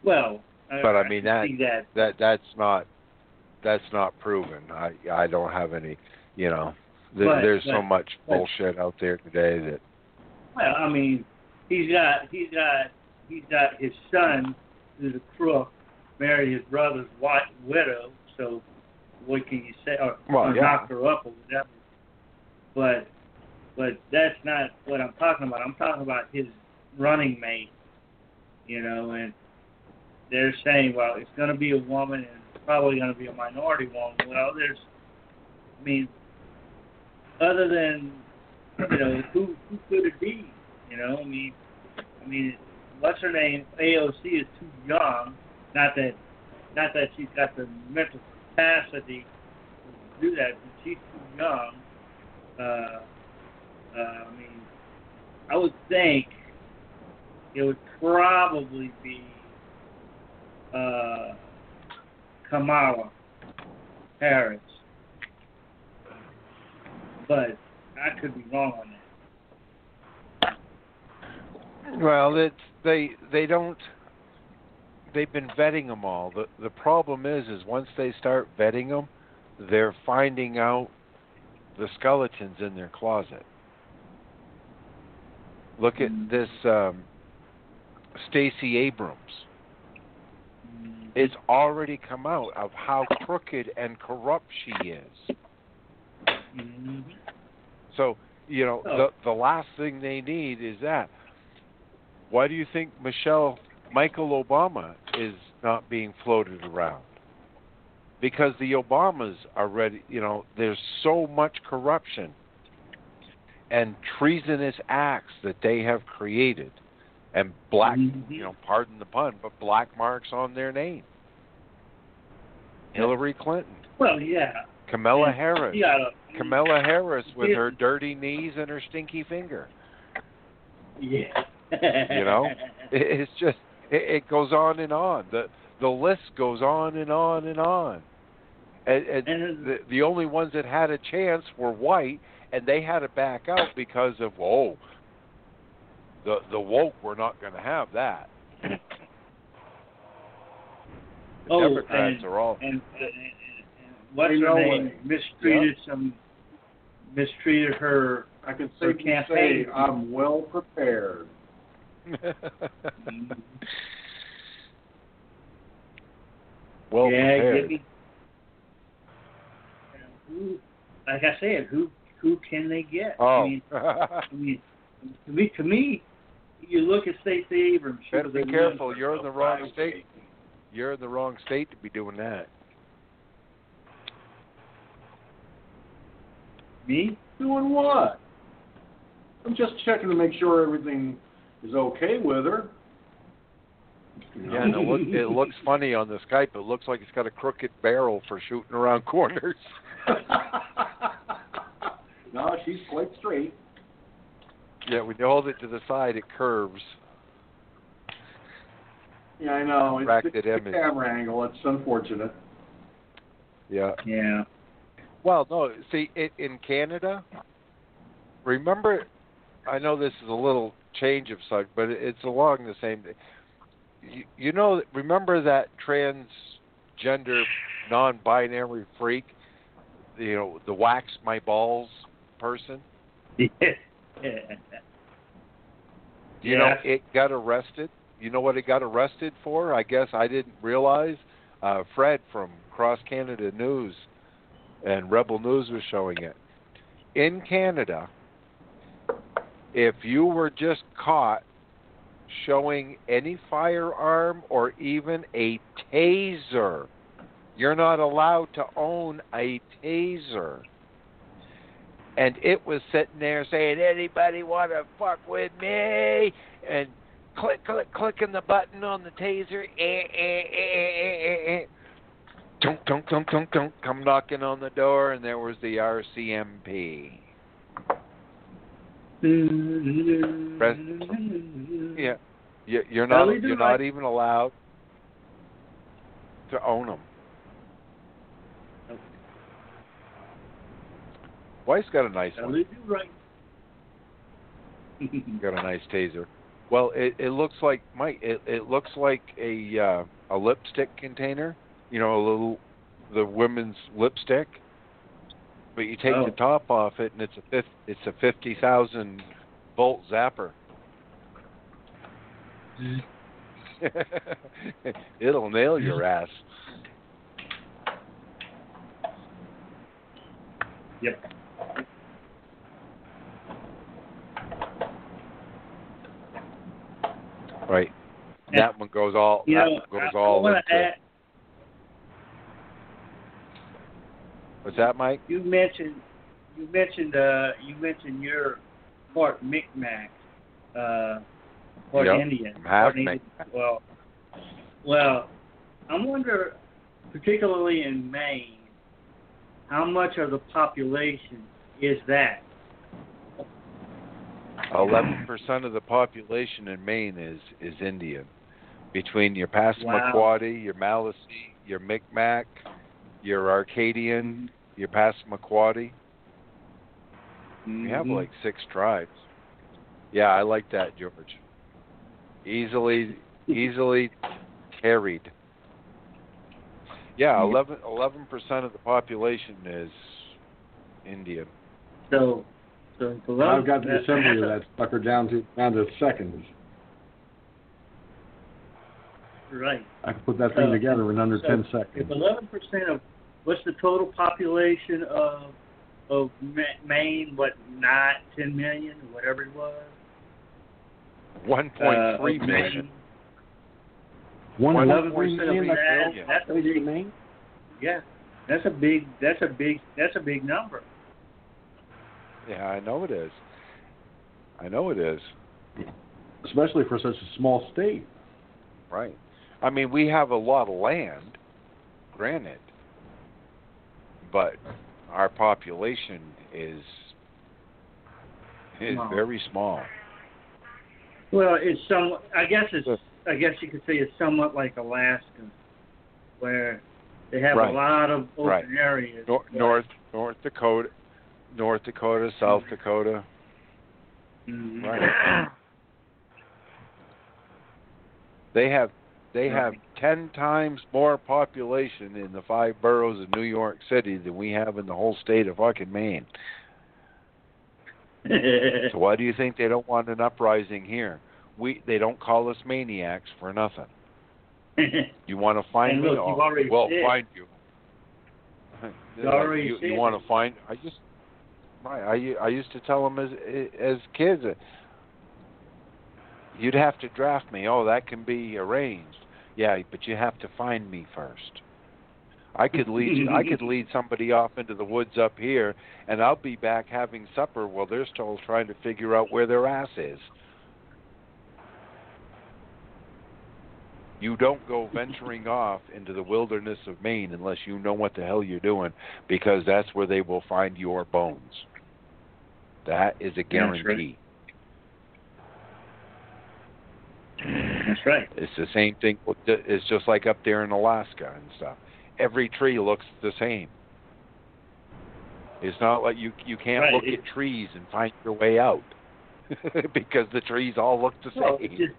well, but I can mean that that that that's not that's not proven. I I don't have any. You know, th- But- there's so much but- bullshit out there today that Well, I mean, he's got he's got he's got his son who's a crook married his brother's white widow. So what can you say? Or, Well, or yeah. knocked her up or whatever. But but that's not what I'm talking about. I'm talking about his running mate. You know, and they're saying, well, it's going to be a woman and it's probably going to be a minority woman. Well, there's, I mean, other than you know, who who could it be? You know, I mean, I mean, what's her name? AOC is too young. Not that, not that she's got the mental capacity to do that, but she's too young. Uh, uh, I mean, I would think it would probably be uh, Kamala Harris, but I could be wrong on that. Well, it's they they don't. They've been vetting them all. the The problem is, is once they start vetting them, they're finding out the skeletons in their closet. Look at this um, Stacey Abrams. It's already come out of how crooked and corrupt she is. Mm-hmm. So you know Oh. the the last thing they need is that. Why do you think Michelle Michael Obama is not being floated around? Because the Obamas are ready. You know, there's so much corruption and treasonous acts that they have created, and black. Mhm. You know, pardon the pun, but black marks on their name. Hillary Clinton, Well, yeah. Kamala And Harris. Gotta, Kamala Harris with Yeah. her dirty knees and her stinky finger. Yeah. You know? It's just it, it goes on and on. The the list goes on and on and on. And, and And- the the only ones that had a chance were white, and they had to back out because of oh, the the woke were not going to have that. The Oh, Democrats and- are all and, uh, and, and what's her no name? way. Mistreated some. Mistreated her. I can For safely say. I'm well prepared. well yeah, prepared. give me. Who, like I said, who who can they get? Oh. I mean, I mean, to me, to me, you look at Stacey Abrams. Better be careful. You're in the wrong state. You're in the wrong state to be doing that. Me? Doing what? I'm just checking to make sure everything is okay with her. Yeah, it, look, it looks funny on the Skype. It looks like it's got a crooked barrel for shooting around corners. no, she's quite straight. Yeah, when you hold it to the side, it curves. Yeah, I know. It's Racked the, the image. camera angle. It's unfortunate. Yeah. Yeah. Well, no. See, it, in Canada, remember, I know this is a little change of subject, but it's along the same. You, you know, remember that transgender, non-binary freak, you know, the wax my balls person. Yeah. You know, it got arrested. You know what it got arrested for? I guess I didn't realize. Uh, Fred from Cross Canada News and Rebel News was showing it. In Canada, if you were just caught showing any firearm or even a taser, you're not allowed to own a taser. And it was sitting there saying, "Anybody want to fuck with me?" And click, click, clicking the button on the taser. Eh, eh, eh, eh, eh, eh. Dunk, dunk, dunk, dunk, dunk. Come knocking on the door, and there was the RCMP. Press- Yeah, you, you're not. Well, they do You're not even allowed to own them. Wife's got a nice one. right. Got a nice taser. Well, it it looks like Mike. It it looks like a uh, a lipstick container. You know, a little the women's lipstick. But you take Oh. the top off it, and it's a fif- it's a fifty thousand volt zapper. It'll nail your ass. Yep. Right. Yeah. That one goes all. You that know, one goes I, all I into. add. What's that, Mike? You mentioned, you mentioned, uh, you mentioned your part Micmac, uh, part Yep, Indian. Half part Indian. Well, well, I wonder, particularly in Maine, how much of the population is that? Eleven percent of the population in Maine is is Indian. Between your Passamaquoddy, your Maliseet, your Micmac, your Arcadian, your Passamaquoddy. We have Mhm. like six tribes. Yeah, I like that, George. Easily, easily carried. Yeah, 11 percent of the population is Indian. So, so below, I've got the assembly of that sucker down to down to seconds. Right. I can put that thing So- together in under so ten If eleven percent of what's the total population of of Maine? What not 10 million, whatever it was. One uh, point three of million. Maine? One Well, eleven 11% of like that, that's a big, yeah, that's a big, that's a big, that's a big number. Yeah, I know it is. I know it is. especially for such a small state. Right. I mean, we have a lot of land, granted, but our population is is Small. very small. Well, it's some. I guess it's. I guess you could say it's somewhat like Alaska, where they have Right. a lot of open Right. areas. Nor- North North Dakota, North Dakota, South Dakota. Mhm. Right. They have they have ten times more population in the five boroughs of New York City than we have in the whole state of fucking Maine. So why do you think they don't want an uprising here? We they don't call us maniacs for nothing. You want to find me? look, Oh, already we'll said- find you. You, you want to find? I just Right. I used to tell them as as kids, uh, you'd have to draft me. Oh, that can be arranged. Yeah, but you have to find me first. I could lead you, I could lead somebody off into the woods up here, and I'll be back having supper while they're still trying to figure out where their ass is. You don't go venturing off into the wilderness of Maine unless you know what the hell you're doing, because that's where they will find your bones. That is a guarantee. That's right. It's the same thing. It's just like up there in Alaska and stuff. Every tree looks the same. It's not like you you can't Right. look It- at trees and find your way out because the trees all look the Well, same. it's just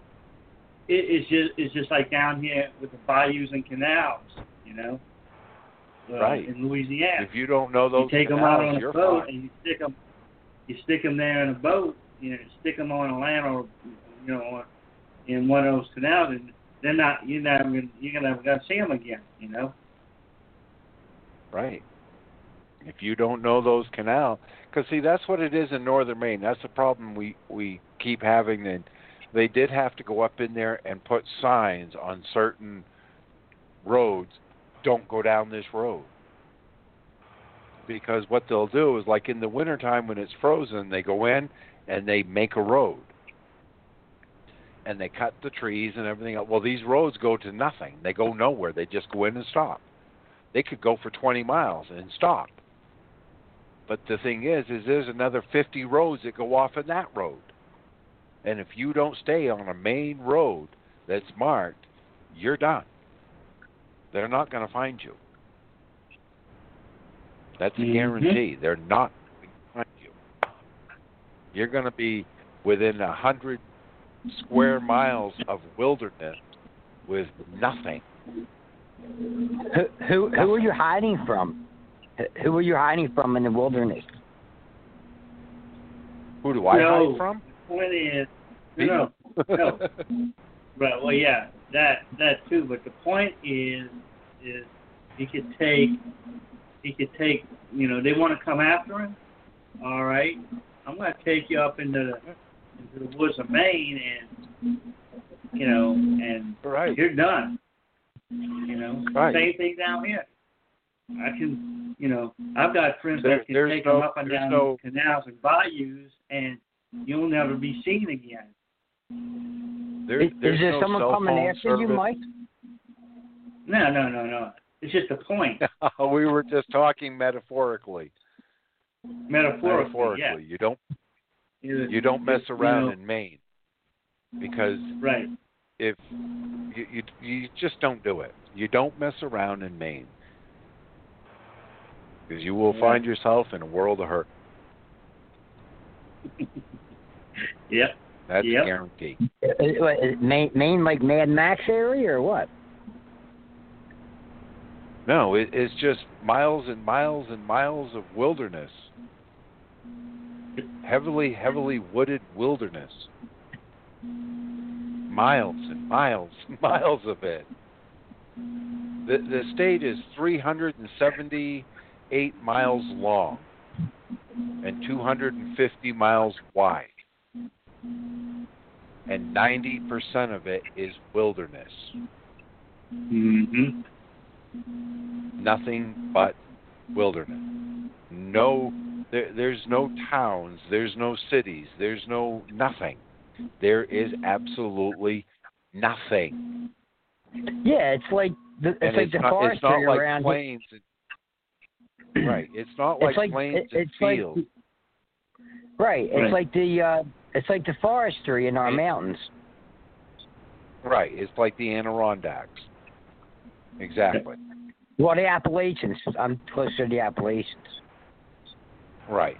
it, it's just it's just like down here with the bayous and canals, you know, uh, Right. in Louisiana. if you don't know those you take them out on a boat fine. and you stick them, you stick them there in a boat, you know, stick them on a land or you know, in one of those canals, and they're not you're not you're never gonna see them again, you know. Right. If you don't know those canal, because see that's what it is in northern Maine. That's the problem we we keep having. And they did have to go up in there and put signs on certain roads. Don't go down this road. Because what they'll do is like in the wintertime when it's frozen, they go in and they make a road. And they cut the trees and everything else. Well, these roads go to nothing. They go nowhere. They just go in and stop they could go for 20 miles and stop. But the thing is, is there's another 50 roads that go off in that road. And if you don't stay on a main road that's marked, you're done. They're not going to find you. That's a Mhm. guarantee. They're not behind you. You're going to be within a hundred square miles of wilderness with nothing. Who who who are you hiding from? Who- Who are you hiding from in the wilderness? Who do I No. hide from? The point is, no, no. Right. Well, yeah, that that too. But the point is, is you could take, he could take. You know, they want to come after him. All right, I'm going to take you up into the into the woods of Maine, and you know, and Right. you're done. You know, Right. same thing down here. I can, you know, I've got friends There- that can take no- them up and down no- canals and bayous, and you'll never be seen again. There, Is, there's is there no someone coming phone after you. Mike? No, no, no, no. It's just a point, we were just talking metaphorically. metaphorically. Metaphorically, you don't Yeah. you don't mess You around know, in Maine because Right. if you, you you just don't do it. You don't mess around in Maine because you will Yeah. find yourself in a world of hurt. Yep. That's Yep. a guarantee. Uh, uh, Maine, Maine, like Mad Max area, or what? No, it, it's just miles and miles and miles of wilderness. Heavily, heavily wooded wilderness. Miles and miles and miles of it. The the state is 378 miles long and 250 miles wide. And 90% of it is wilderness. Mm-hmm. Nothing but wilderness. No, there, there's no towns, there's no cities, there's no nothing. There is absolutely nothing. Yeah, it's like the, it's and like it's the not, it's forestry not like around. plains. And, right, it's not It's like, like- plains it- and it's like- fields. Right, it's Right. like the uh, it's like the forestry in our It- mountains. right, it's like the Adirondacks. Exactly. Well, the Appalachians. I'm closer to the Appalachians. Right.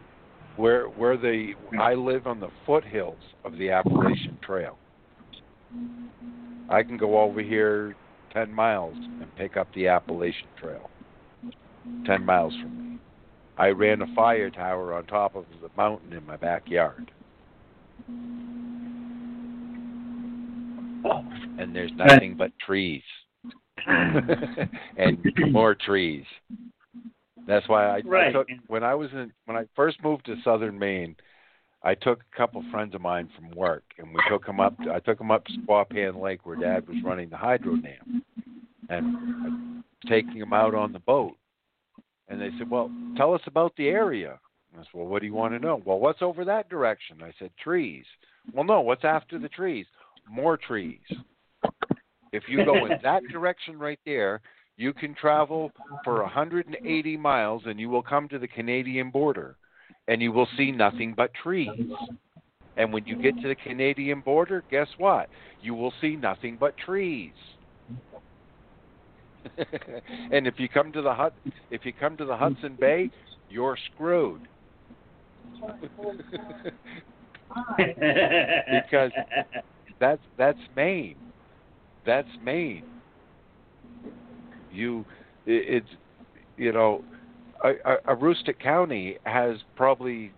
Where where the I live on the foothills of the Appalachian Trail. I can go over here ten miles and pick up the Appalachian Trail. Ten miles from me. I ran a fire tower on top of the mountain in my backyard. And there's nothing but trees. and more trees. That's why I, I took when I was in when I first moved to southern Maine. I took a couple friends of mine from work, and we took them up. I took them up to Squapan Lake, where Dad was running the hydro dam, and taking them out on the boat. And they said, "Well, tell us about the area." And I said, "Well, what do you want to know?" "Well, what's over that direction?" I said, "Trees." "Well, no. What's after the trees?" "More trees." If you go in that direction right there, you can travel for 180 miles and you will come to the Canadian border and you will see nothing but trees. And when you get to the Canadian border, guess what? You will see nothing but trees. and if you come to the Hut if you come to the Hudson Bay, you're screwed. Because that's that's Maine. That's Maine. You, it, it's, you know, a, a, Aroostook County has probably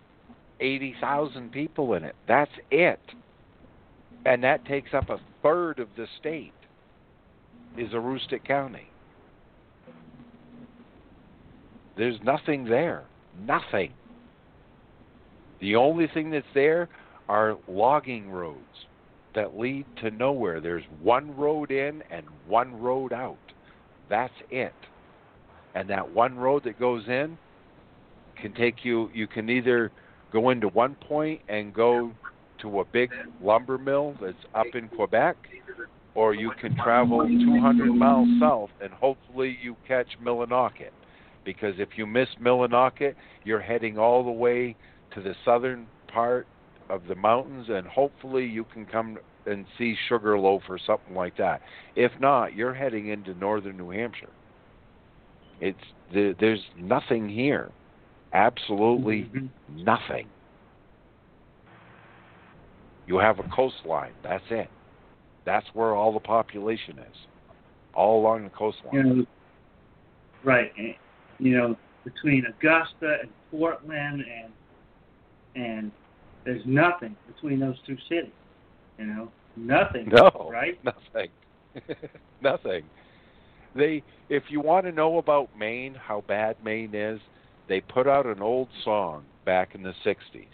eighty thousand people in it. That's it, and that takes up a third of the state. Is Aroostook County. There's nothing there. Nothing. The only thing that's there are logging roads that lead to nowhere. There's one road in and one road out. That's it. And that one road that goes in can take you, you can either go into one point and go to a big lumber mill that's up in Quebec, or you can travel 200 miles south and hopefully you catch Millinocket. Because if you miss Millinocket, you're heading all the way to the southern part of the mountains, and hopefully you can come and see Sugarloaf or something like that. If not, you're heading into northern New Hampshire. It's there, there's nothing here, absolutely mm-hmm. nothing. You have a coastline. That's it. That's where all the population is, all along the coastline. you know, right? You know, between Augusta and Portland and and there's nothing between those two cities. You know, nothing. No, right? Nothing. nothing. They, if you want to know about Maine, how bad Maine is, they put out an old song back in the '60s,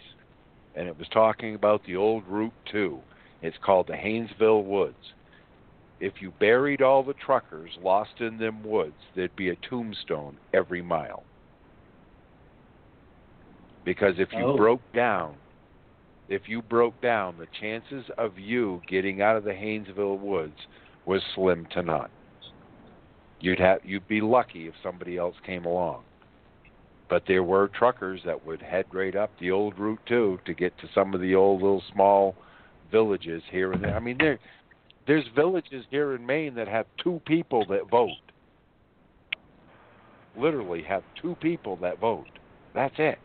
and it was talking about the old Route Two. It's called the Haynesville Woods. If you buried all the truckers lost in them woods, there'd be a tombstone every mile. Because if you Oh. broke down, if you broke down, the chances of you getting out of the Haynesville woods was slim to none. You'd have you'd be lucky if somebody else came along. But there were truckers that would head right up the old route two to get to some of the old little small villages here and there. I mean there there's villages here in Maine that have two people that vote. Literally have two people that vote. That's it.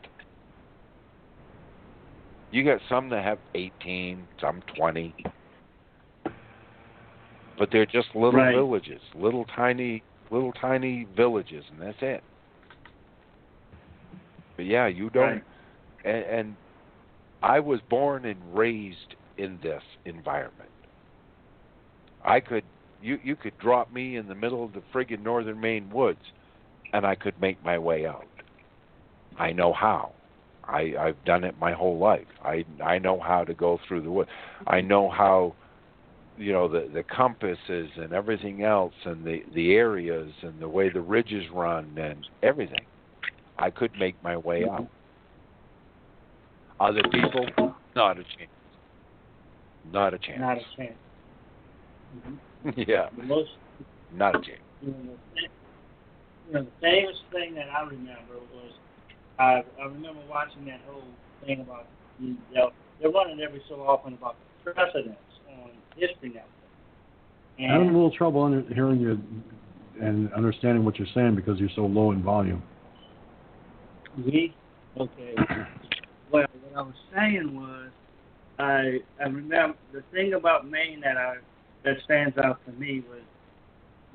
You got some that have 18, some 20. But they're just little Right. villages, little tiny little tiny villages and that's it. But yeah, you don't Right. and, and I was born and raised in this environment. I could you you could drop me in the middle of the friggin' northern Maine woods and I could make my way out. I know how. I I've done it my whole life. I I know how to go through the woods. I mm-hmm. know how you know the the compasses and everything else and the the areas and the way the ridges run and everything. I could make my way mm-hmm. out. Other people, not a chance. Not a chance. Not a chance. Mm-hmm. yeah, The most, not a chance. you know, the, you know, the famous thing that I remember was I I remember watching that whole thing about you know, they're running every so often about the precedents on History Network. I'm having a little trouble under, hearing you and understanding what you're saying because you're so low in volume. we okay. Well, what I was saying was, I I remember the thing about Maine that I that stands out to me was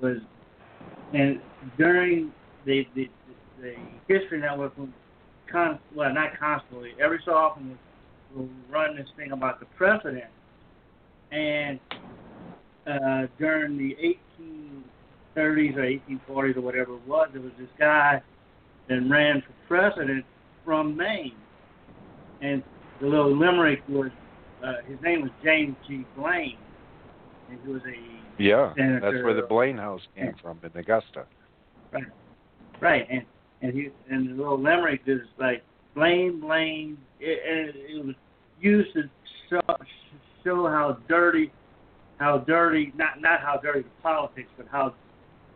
was and during the the the history network con well not constantly every so often will run this thing about the president and uh during the 1830s or 1840s or whatever it was there was this guy and ran for president from Maine. And the little limerick was uh, his name was James G. Blaine, and he was a Yeah, senator. that's where the Blaine House came from in Augusta. right Right, and and he and the little limerick is like blame, blame. It, it, it was used to show, show how dirty, how dirty, not not how dirty the politics, but how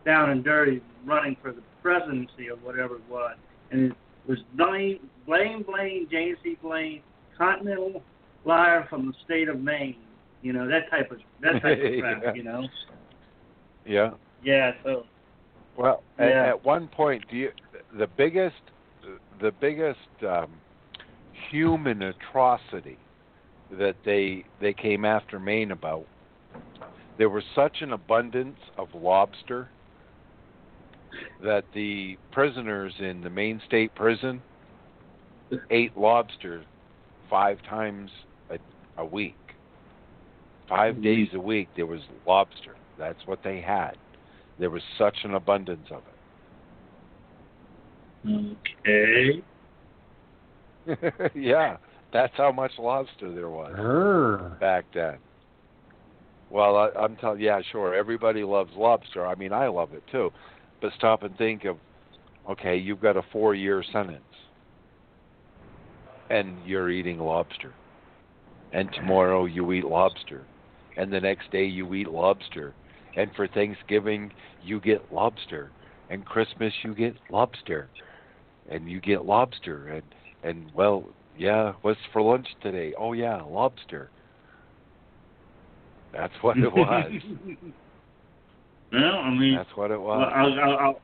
down and dirty running for the presidency of whatever it was. And it was blame, blame, blame, James G. Blaine, continental liar from the state of Maine. You know that type of that type of crap. Yeah. You know. Yeah. Yeah. So. Well, at, at one point, do you, the biggest, the biggest um, human atrocity that they they came after Maine about, there was such an abundance of lobster that the prisoners in the Maine State Prison ate lobster five times a, a week. 5 days a week there was lobster. That's what they had. There was such an abundance of Okay. yeah, that's how much lobster there was back then. Well, I, I'm telling, yeah, sure. Everybody loves lobster. I mean, I love it too. But stop and think of, okay, you've got a four-year sentence, and you're eating lobster, and tomorrow you eat lobster, and the next day you eat lobster, and for Thanksgiving you get lobster, and Christmas you get lobster, and you get lobster, and and well, yeah, what's for lunch today? Oh yeah, lobster. That's what it was. well, I mean, That's what it well, was. I'll, I'll, I'll,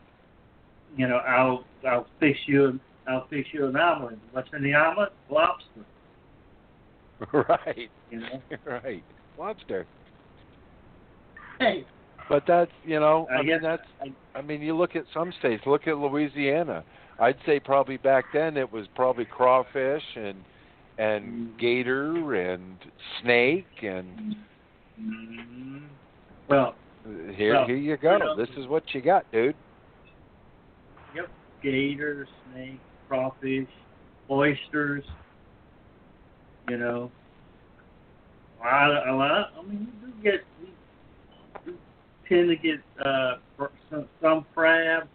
you know, I'll, I'll fix you, I'll fix you an omelet. What's in the omelet? Lobster. right. You know. right. Lobster. Hey. But that's you know, I I, mean guess that's I- I mean you look at some states, look at Louisiana. I'd say probably back then it was probably crawfish and and gator and snake and Mm, well, here Well, here you go. you know- this is what you got, dude. yep. Gator, snake, crawfish, oysters. You know. A lot, a lot. I mean, you do get, you do tend to get uh, some, some crab,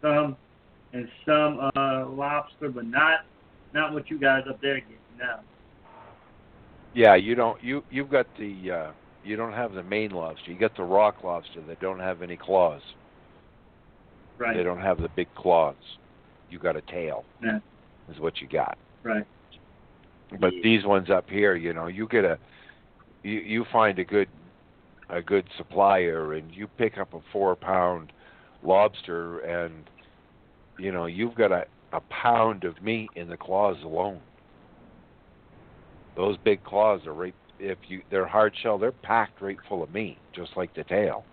some, and some uh, lobster, but not, not what you guys up there get now. Yeah, you don't you you've got the uh you don't have the Maine lobster. You got the rock lobster that don't have any claws. Right. They don't have the big claws. You got a tail. Yeah. Is what you got. Right. But Yeah. these ones up here, you know, you get a you you find a good a good supplier and you pick up a 4 pound lobster and you know, you've got a a pound of meat in the claws alone. Those big claws are right if you they're hard shell, they're packed right full of meat, just like the tail.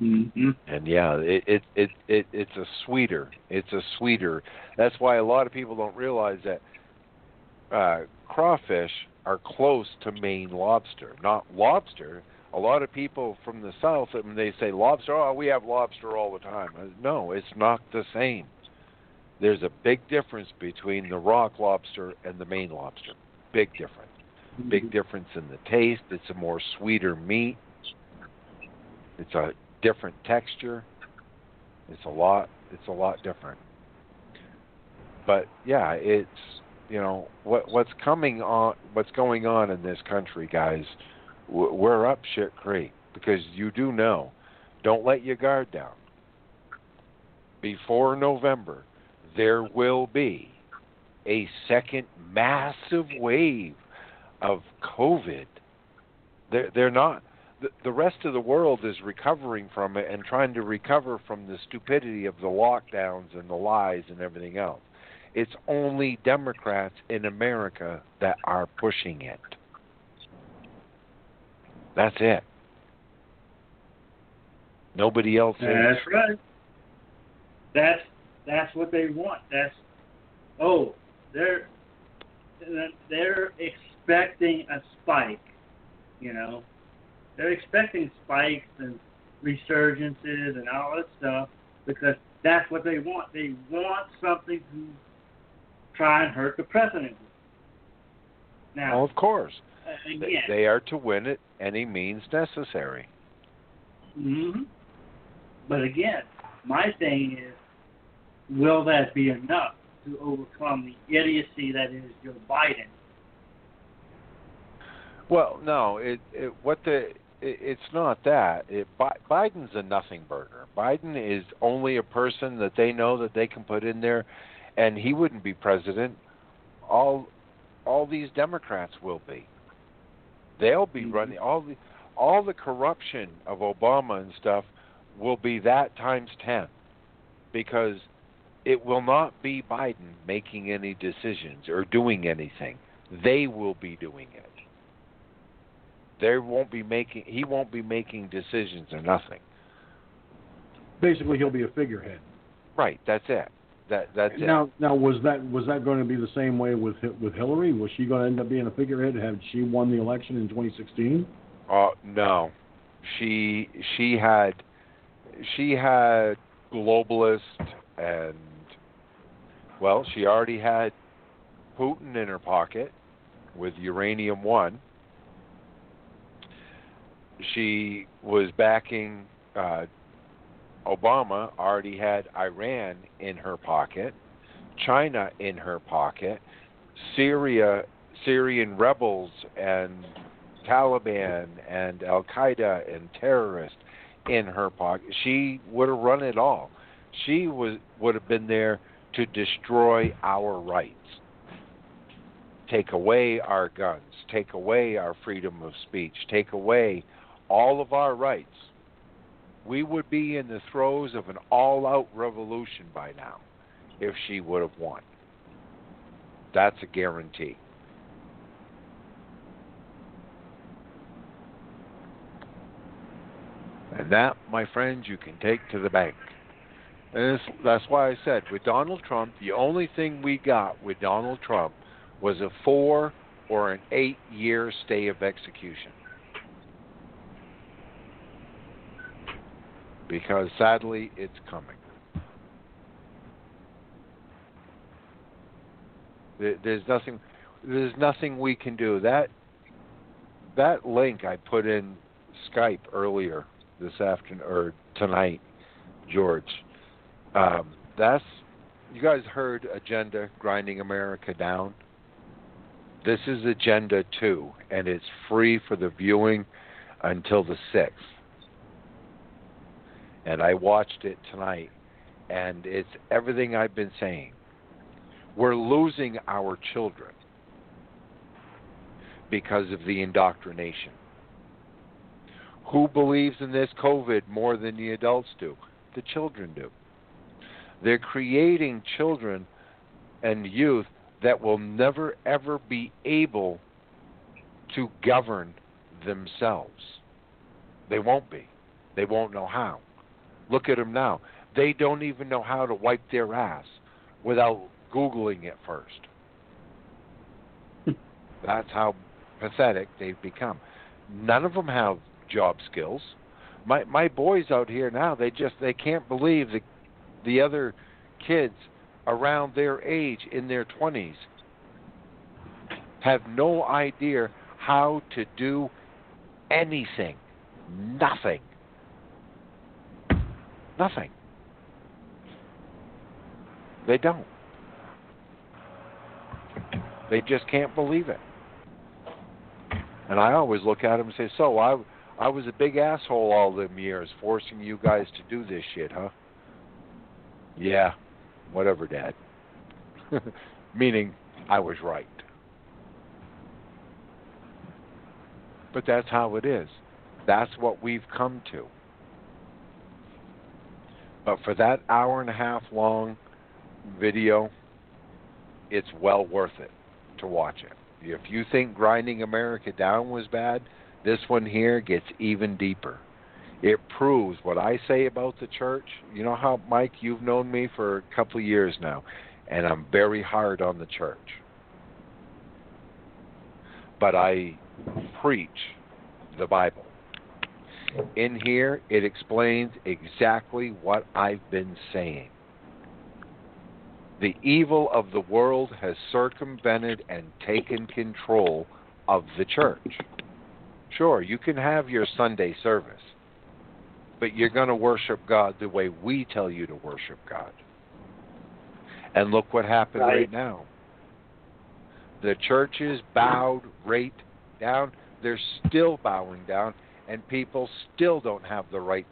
Mm-hmm. And yeah, it it it, it it's a sweeter. It's a sweeter. That's why a lot of people don't realize that uh crawfish are close to Maine lobster, not lobster. A lot of people from the south, when they say lobster, oh, we have lobster all the time. Uh, No, it's not the same. There's a big difference between the rock lobster and the Maine lobster. Big difference. Big difference in the taste. It's a more sweeter meat. It's a different texture. It's a lot. It's a lot different. But yeah, it's you know what what's coming on. What's going on in this country, guys? We're up shit creek because you do know. Don't let your guard down. Before November, there will be a second massive wave of COVID. They're, they're not. The, the rest of the world is recovering from it and trying to recover from the stupidity of the lockdowns and the lies and everything else. It's only Democrats in America that are pushing it. That's it. Nobody else is. That's right. That's that's what they want. That's oh, they're they're expecting a spike. You know, they're expecting spikes and resurgences and all that stuff because That's what they want. They want something to try and hurt the president. Now, Well, of course. Uh, They, again, they are to win at any means necessary. Mm-hmm. But again, my thing is, will that be enough to overcome the idiocy that is Joe Biden? Well, no, it, it what the it, it's not that. It, Bi- Biden's a nothing burger. Biden is only a person that they know that they can put in there, and he wouldn't be president. All all these Democrats will be. They'll be mm-hmm. running all the all the corruption of Obama and stuff will be that times ten, because it will not be Biden making any decisions or doing anything. They will be doing it. They won't be making. He won't be making decisions or nothing. Basically, he'll be a figurehead. Right. That's it. That that's it. Now, now was that was that going to be the same way with with Hillary? Was she going to end up being a figurehead? Had she won the election in 2016? Uh, no, she she had she had globalist and well, she already had Putin in her pocket with uranium one. She was backing uh, Obama. Already had Iran in her pocket, China in her pocket, Syria, Syrian rebels and Taliban and Al Qaeda and terrorists in her pocket. She would have run it all. She was would have been there to destroy our rights, take away our guns, take away our freedom of speech, take away all of our rights. We would be in the throes of an all-out revolution by now if she would have won. That's a guarantee. And that, my friends, you can take to the bank. And that's why I said with Donald Trump, the only thing we got with Donald Trump was a four or an eight year stay of execution. Because sadly, it's coming. There's nothing. There's nothing we can do. That that link I put in Skype earlier this afternoon or tonight, George. Um, that's you guys heard Agenda Grinding America Down. This is Agenda Two, and it's free for the viewing until the sixth. And I watched it tonight, and it's everything I've been saying. We're losing our children because of the indoctrination. Who believes in this COVID more than the adults do? The children do. They're creating children and youth that will never ever be able to govern themselves. They won't be. They won't know how. Look at them now. They don't even know how to wipe their ass without Googling it first. That's how pathetic they've become. None of them have job skills. My my boys out here now, they just they can't believe the the other kids around their age in their 20s have no idea how to do anything. Nothing. Nothing. They don't. They just can't believe it. And I always look at them and say, "So I, I was a big asshole all them years, forcing you guys to do this shit, huh?" Yeah, whatever, Dad. Meaning, I was right. But that's how it is. That's what we've come to. But for that hour and a half long video, it's well worth it to watch it. If you think Grinding America Down was bad, this one here gets even deeper. It proves what I say about the church. You know how, Mike, you've known me for a couple of years now, and I'm very hard on the church. But I preach the Bible. In here, it explains exactly what I've been saying. The evil of the world has circumvented and taken control of the church. Sure, you can have your Sunday service, but you're going to worship God the way we tell you to worship God. And look what happened right, right now. The churches bowed right down. They're still bowing down, and people still don't have the right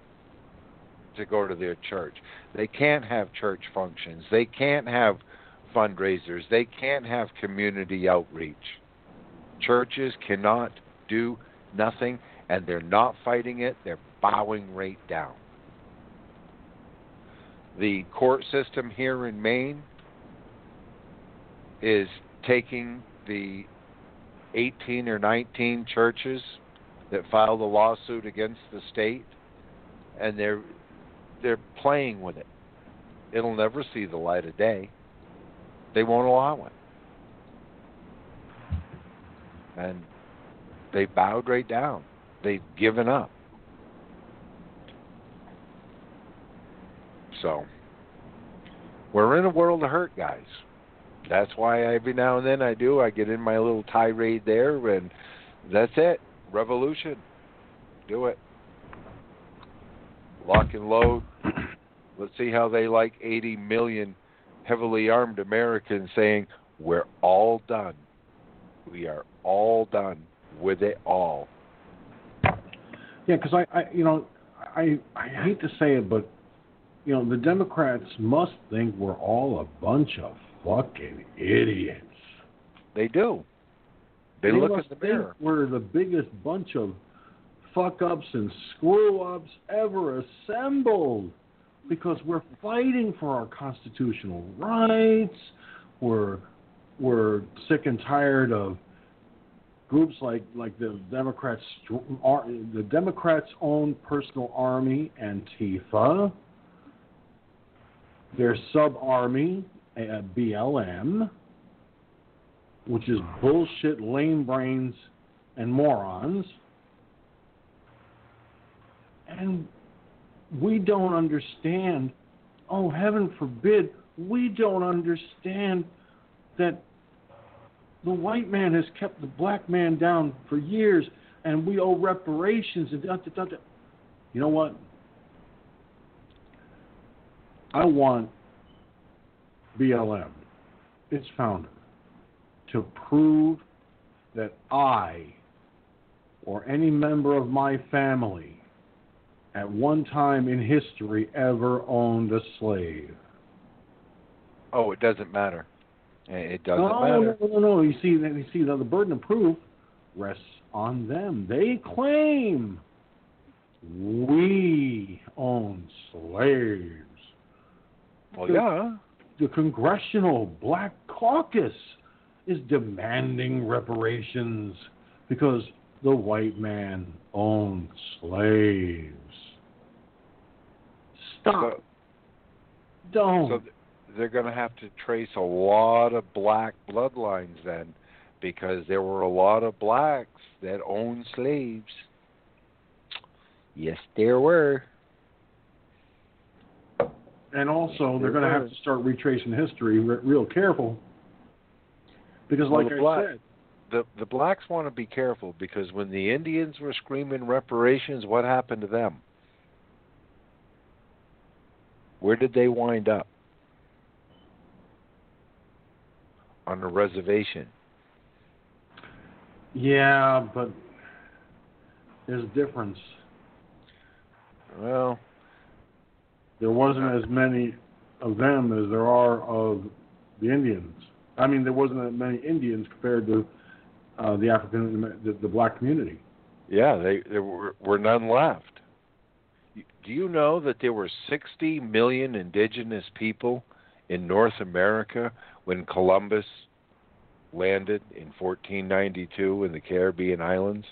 to go to their church. They can't have church functions. They can't have fundraisers. They can't have community outreach. Churches cannot do nothing, and they're not fighting it. They're bowing right down. The court system here in Maine is taking the 18 or 19 churches that filed a lawsuit against the state and they're they're playing with it. It'll never see the light of day. They won't allow it. And they bowed right down. They've given up. So we're in a world of hurt, guys that's why every now and then I do. I get in my little tirade there, and that's it. Revolution. Do it. Lock and load. Let's see how they like 80 million heavily armed Americans saying, We're all done. We are all done with it all. Yeah, because I, I, you know, I, I hate to say it, but you know, the Democrats must think we're all a bunch of fucking idiots. They do. They, they look at the mirror. We're the biggest bunch of fuck ups and screw ups ever assembled because we're fighting for our constitutional rights. We're we're sick and tired of groups like like the Democrats the Democrats' own personal army, Antifa, their sub army, uh, BLM, which is bullshit, lame brains, and morons. And we don't understand, oh, heaven forbid, we don't understand that the white man has kept the black man down for years and we owe reparations and da, da, da, da. You know what? I want BLM, its founder, to prove that I or any member of my family at one time in history ever owned a slave. Oh, it doesn't matter. It doesn't no, matter. No, no, no. You see, you see, the burden of proof rests on them. They claim we own slaves. Well, yeah the Congressional Black Caucus is demanding reparations because the white man owned slaves. Stop. So, Don't. So they're going to have to trace a lot of black bloodlines then because there were a lot of blacks that owned slaves. Yes, there were. And also, they're going to have to start retracing history real careful. Because, like well, black, I said, the the blacks want to be careful because when the Indians were screaming reparations, what happened to them? Where did they wind up? On a reservation. Yeah, but there's a difference. Well, there wasn't uh, as many of them as there are of the Indians. I mean, there wasn't as many Indians compared to uh, the African, the, the black community. Yeah, they there were, were none left. Do you know that there were 60 million indigenous people in North America when Columbus landed in 1492 in the Caribbean islands?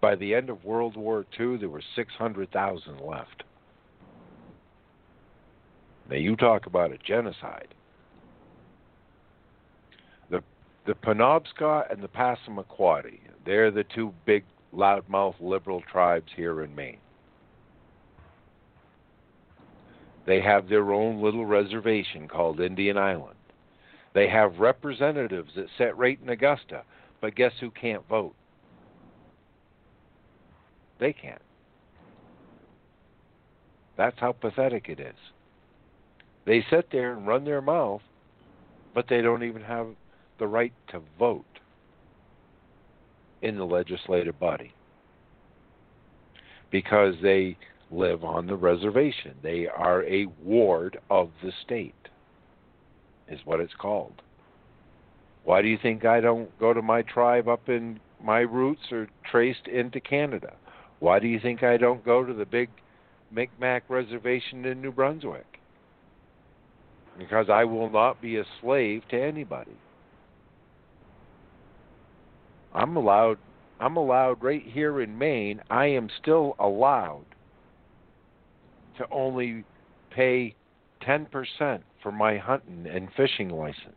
By the end of World War II, there were 600,000 left. Now you talk about a genocide. The Penobscot and the Passamaquoddy, they're the two big loudmouth liberal tribes here in Maine. They have their own little reservation called Indian Island. They have representatives that sit right in Augusta, but guess who can't vote? They can't. That's how pathetic it is. They sit there and run their mouth, but they don't even have the right to vote in the legislative body because they live on the reservation. They are a ward of the state, is what it's called. Why do you think I don't go to my tribe up in my roots are traced into Canada? Why do you think I don't go to the big Micmac reservation in New Brunswick? Because I will not be a slave to anybody. I'm allowed I'm allowed right here in Maine, I am still allowed to only pay 10% for my hunting and fishing license.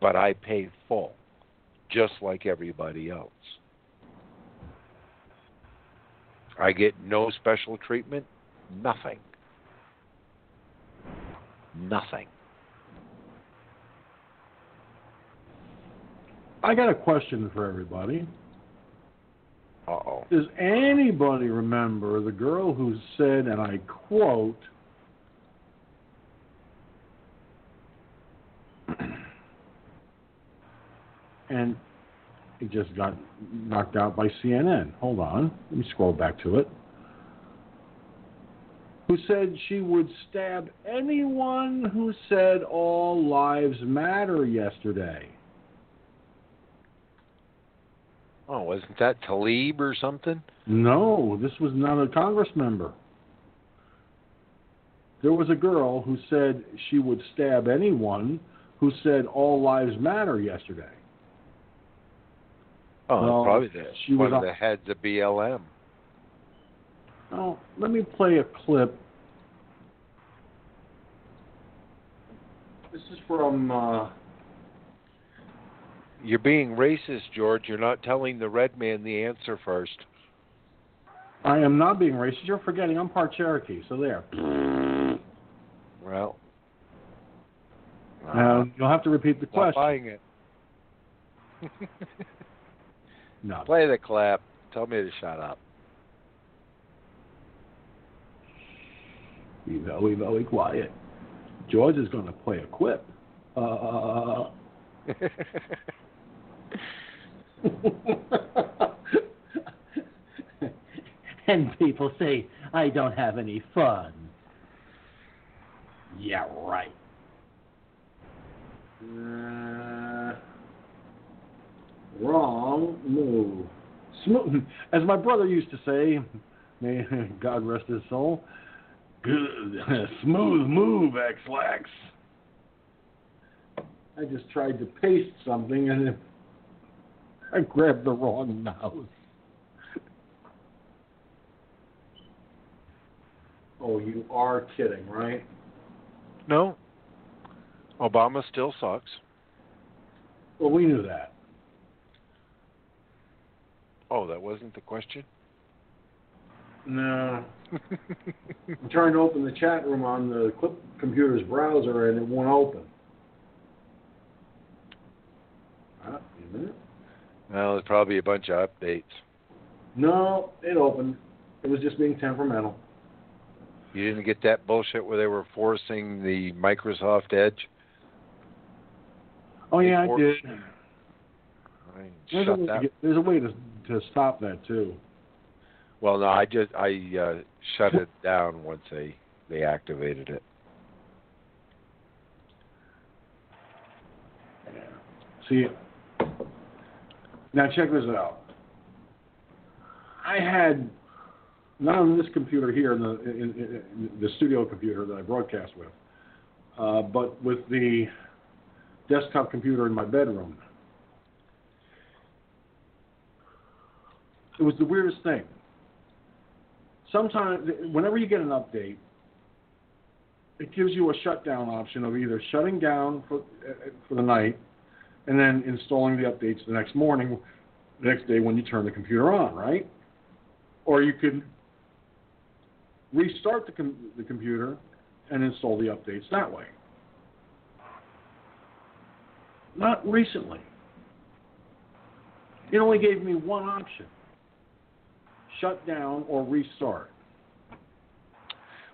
But I pay full, just like everybody else. I get no special treatment, nothing. Nothing. I got a question for everybody. Uh oh. Does anybody remember the girl who said, and I quote, and it just got knocked out by CNN. Hold on. Let me scroll back to it. Who said she would stab anyone who said all lives matter yesterday? Oh, wasn't that Tlaib or something? No, this was not a Congress member. There was a girl who said she would stab anyone who said all lives matter yesterday. Oh, Well, probably the, she one was of the heads of BLM. Oh, let me play a clip. This is from uh, You're being racist, George. You're not telling the red man the answer first. I am not being racist. You're forgetting I'm part Cherokee, so there. Well, Uh, you'll have to repeat the question. buying it. No. Play the clap. Tell me to shut up. Be very, very quiet. George is going to play a quip. Uh, And people say I don't have any fun. yeah, right. Uh, wrong move. Smooth, as my brother used to say, may God rest his soul. Good, smooth move, Ex-Lax. I just tried to paste something and then I grabbed the wrong mouse. Oh, you are kidding, right? No. Obama still sucks. Well, we knew that. Oh, that wasn't the question? No. I'm trying to open the chat room on the Clip Computer's browser and it won't open. Ah, a minute. Well, there's probably a bunch of updates. No, it opened. It was just being temperamental. You didn't get that bullshit where they were forcing the Microsoft Edge? Oh yeah, I did. I There's a, that. to get, there's a way to to stop that too. Well, no, I just I uh, shut it down once they they activated it. See, now check this out. I had not on this computer here in the in, in, in the studio computer that I broadcast with, uh, but with the desktop computer in my bedroom. It was the weirdest thing. Sometimes, whenever you get an update, it gives you a shutdown option of either shutting down for uh, for the night and then installing the updates the next morning, the next day when you turn the computer on, right? Or you could restart the, com- the computer and install the updates that way. Not recently. It only gave me one option shut down or restart.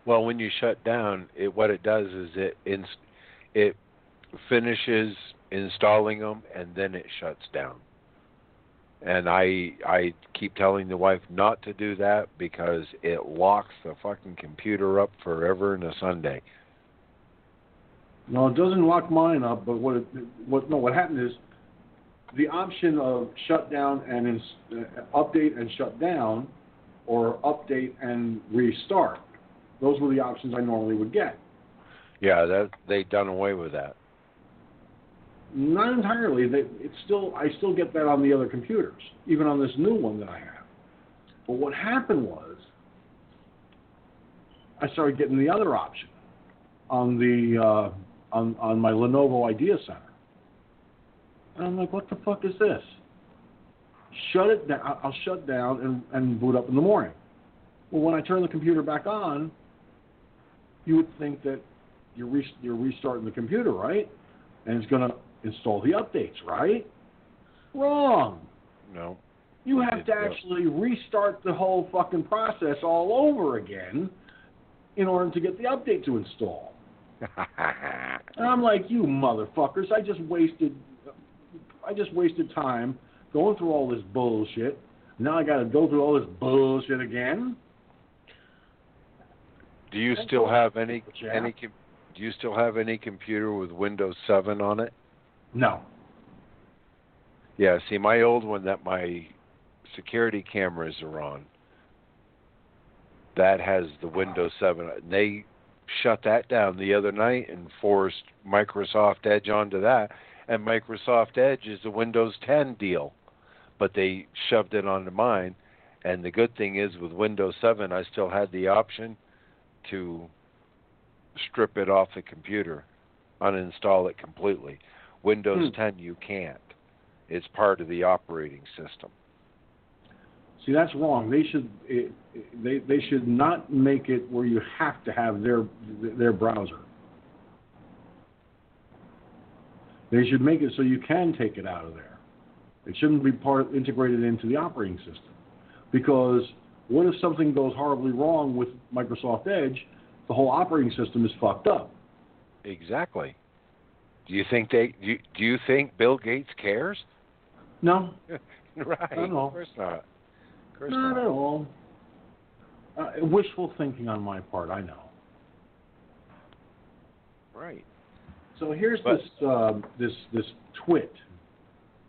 Well, when you shut down, it what it does is it it finishes installing them and then it shuts down. And I I keep telling the wife not to do that because it locks the fucking computer up forever and a Sunday. No, it doesn't lock mine up. But what it, what no what happened is the option of shut down and ins, uh, update and shut down, or update and restart. Those were the options I normally would get. Yeah, that they done away with that. Not entirely. They, it's still I still get that on the other computers, even on this new one that I have. But what happened was I started getting the other option on the uh, on on my Lenovo Idea Center, and I'm like, what the fuck is this? Shut it down. I'll shut down and, and boot up in the morning. Well, when I turn the computer back on, you would think that you're re- you're restarting the computer, right? And it's going to install the updates, right? Wrong. No. You have to actually restart the whole fucking process all over again in order to get the update to install. And I'm like, you motherfuckers! I just wasted, I just wasted time going through all this bullshit. Now I got to go through all this bullshit again. Do you still have any Yeah. any do you still have any computer with Windows 7 on it? No. Yeah, see my old one that my security cameras are on. That has the Windows 7. And they shut that down the other night and forced Microsoft Edge onto that. And Microsoft Edge is a Windows 10 deal, but they shoved it onto mine. And the good thing is with Windows 7, I still had the option to strip it off the computer, uninstall it completely. Windows Hmm. 10, you can't. It's part of the operating system. See, that's wrong. They should it, they they should not make it where you have to have their their browser. They should make it so you can take it out of there. It shouldn't be part integrated into the operating system. Because what if something goes horribly wrong with Microsoft Edge? The whole operating system is fucked up. Exactly. Do you think they do you, do you think Bill Gates cares? No, right. Not at all. Of course not. Of course not not. at all. Uh, wishful thinking on my part, I know. Right. So here's But- this um, this this twit,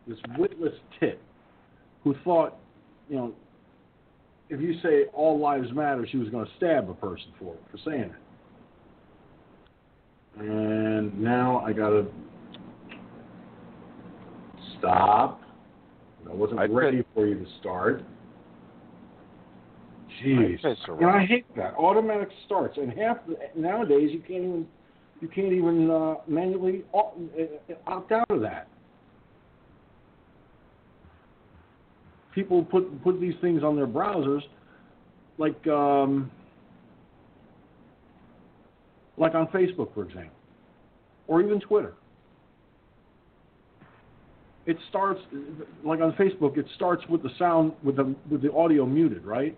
this witless tit, who thought, you know, if you say all lives matter, she was going to stab a person for for saying it. And now I got to stop. I wasn't I ready for you to start. Jeez, I piss and I hate that automatic starts. And half the, nowadays you can't even you can't even uh, manually opt, uh, opt out of that. People put put these things on their browsers, like um, like on Facebook, for example, or even Twitter. It starts like on Facebook. It starts with the sound with the with the audio muted, right?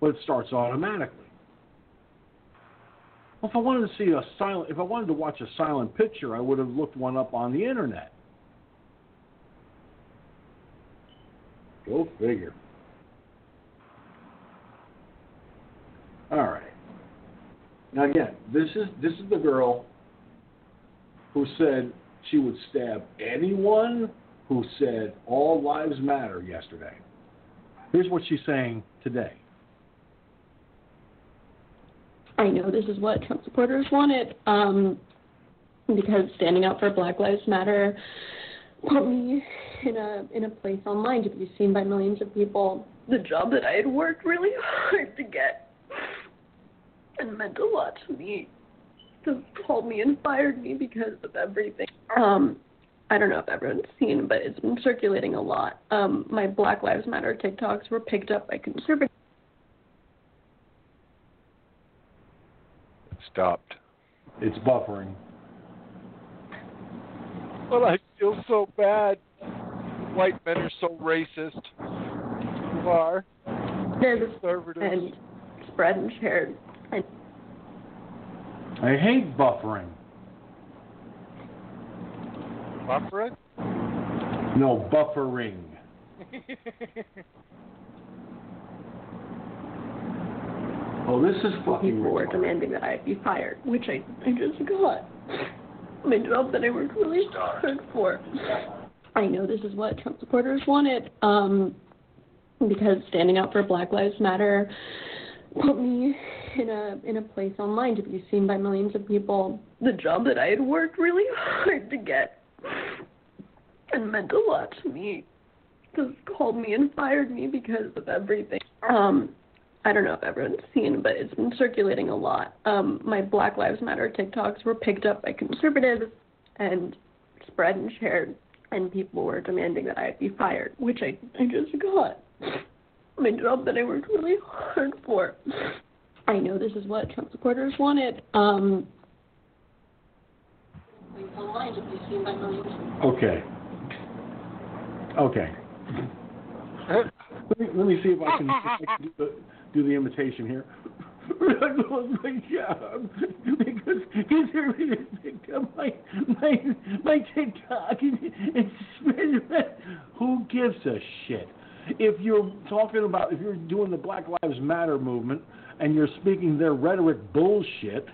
But it starts automatically. Well, if I wanted to see a silent, if I wanted to watch a silent picture, I would have looked one up on the internet. Go figure. All right. Now again, this is this is the girl who said she would stab anyone who said all lives matter yesterday. Here's what she's saying today. I know this is what Trump supporters wanted, um, because standing up for Black Lives Matter put me in a in a place online to be seen by millions of people. The job that I had worked really hard to get and meant a lot to me just called me and fired me because of everything. Um, I don't know if everyone's seen, but it's been circulating a lot. Um, my Black Lives Matter TikToks were picked up by conservative stopped. It's buffering. But I feel so bad. White men are so racist. You are. They're conservatives. and spread and shared. And I hate buffering. Buffering? No, buffering. Oh, this is fucking people were demanding that I be fired, which I, I just got. My job that I worked really hard for. I know this is what Trump supporters wanted, um, because standing up for Black Lives Matter put me in a in a place online to be seen by millions of people. The job that I had worked really hard to get and meant a lot to me just called me and fired me because of everything. Um, I don't know if everyone's seen, but it's been circulating a lot. Um, my Black Lives Matter TikToks were picked up by conservatives and spread and shared, and people were demanding that I be fired, which I, I just got. My job that I worked really hard for. I know this is what Trump supporters wanted. Um. Okay. Okay. Let me, let me see if I can, if I can do, the, do the imitation here. I lost my job because conservatives picked up my my my TikTok and, and spread. Who gives a shit? If you're talking about if you're doing the Black Lives Matter movement and you're speaking their rhetoric bullshit,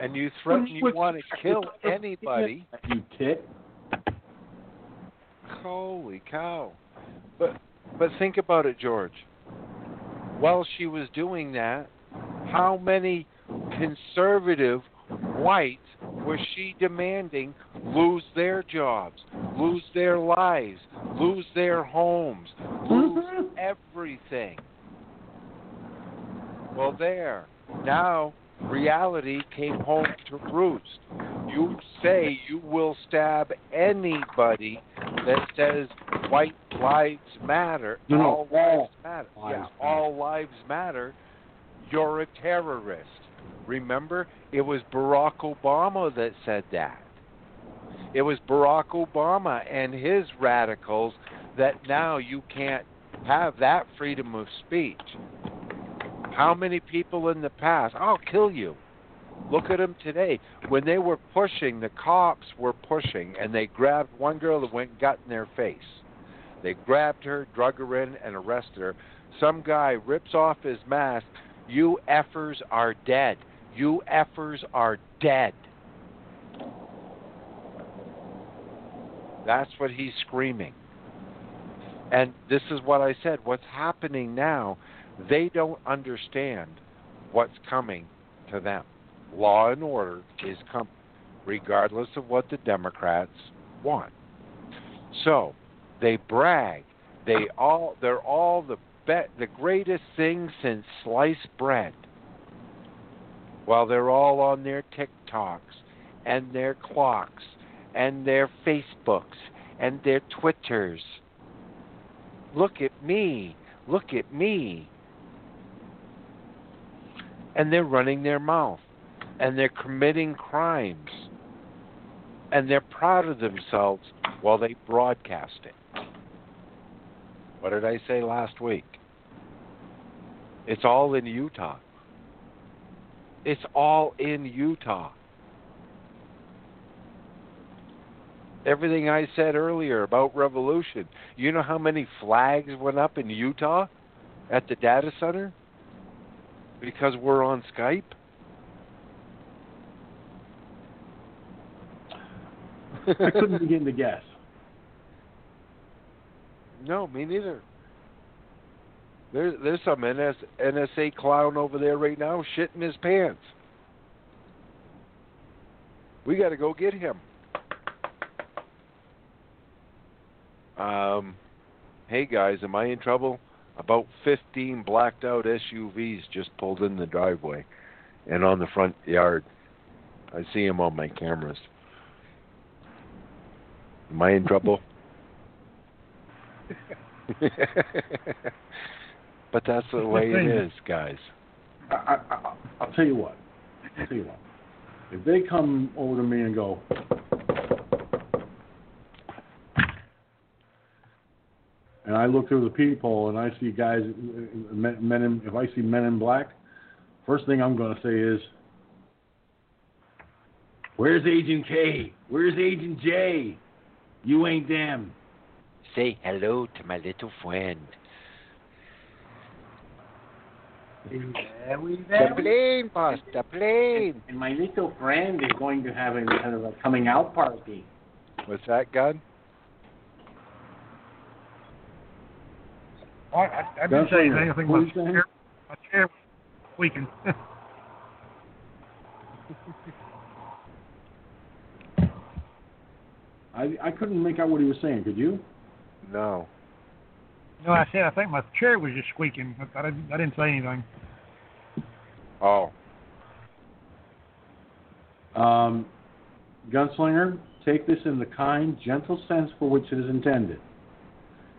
and you threaten you want to kill anybody, you tit. Holy cow! But but think about it, George. While she was doing that, how many conservative whites was she demanding lose their jobs, lose their lives, lose their homes, lose mm-hmm. everything? Well, there. Now reality came home to roost. You say you will stab anybody that says white lives matter, no, all all lives matter. lives yeah, matter. all lives matter. You're a terrorist. Remember, it was Barack Obama that said that. It was Barack Obama and his radicals that now you can't have that freedom of speech. How many people in the past? I'll kill you. Look at them today. When they were pushing, the cops were pushing, and they grabbed one girl that went and got in their face. They grabbed her, drug her in, and arrested her. Some guy rips off his mask. You effers are dead. You effers are dead. That's what he's screaming. And this is what I said. What's happening now, they don't understand what's coming to them. Law and order is coming, regardless of what the Democrats want. So they brag. They all they're all the be- the greatest thing since sliced bread. While they're all on their TikToks and their clocks and their Facebooks and their Twitters. Look at me. Look at me. And they're running their mouth. And they're committing crimes. And they're proud of themselves while they broadcast it. What did I say last week? It's all in Utah. It's all in Utah. Everything I said earlier about revolution. You know how many flags went up in Utah at the data center? Because we're on Skype? I couldn't begin to guess. No, me neither. There's there's some NS, NSA clown over there right now shitting his pants. We got to go get him. Um, hey guys, am I in trouble? About 15 blacked out SUVs just pulled in the driveway and on the front yard. I see them on my cameras. Am I in trouble? but that's the way it is, guys. I, I, I, I'll tell you what. I'll tell you what. If they come over to me and go, and I look through the peephole and I see guys, men, men in, if I see men in black, first thing I'm going to say is, "Where's Agent K? Where's Agent J? You ain't them." Say hello to my little friend. There we The plane, boss, the plane. And my little friend is going to have a kind of a coming out party. What's that, gun? I, I, I didn't say right. anything. What my are you saying? chair, my chair was squeaking. I I couldn't make out what he was saying. Could you? No. No, I said I think my chair was just squeaking. I, I didn't. I didn't say anything. Oh, Um, gunslinger, take this in the kind, gentle sense for which it is intended.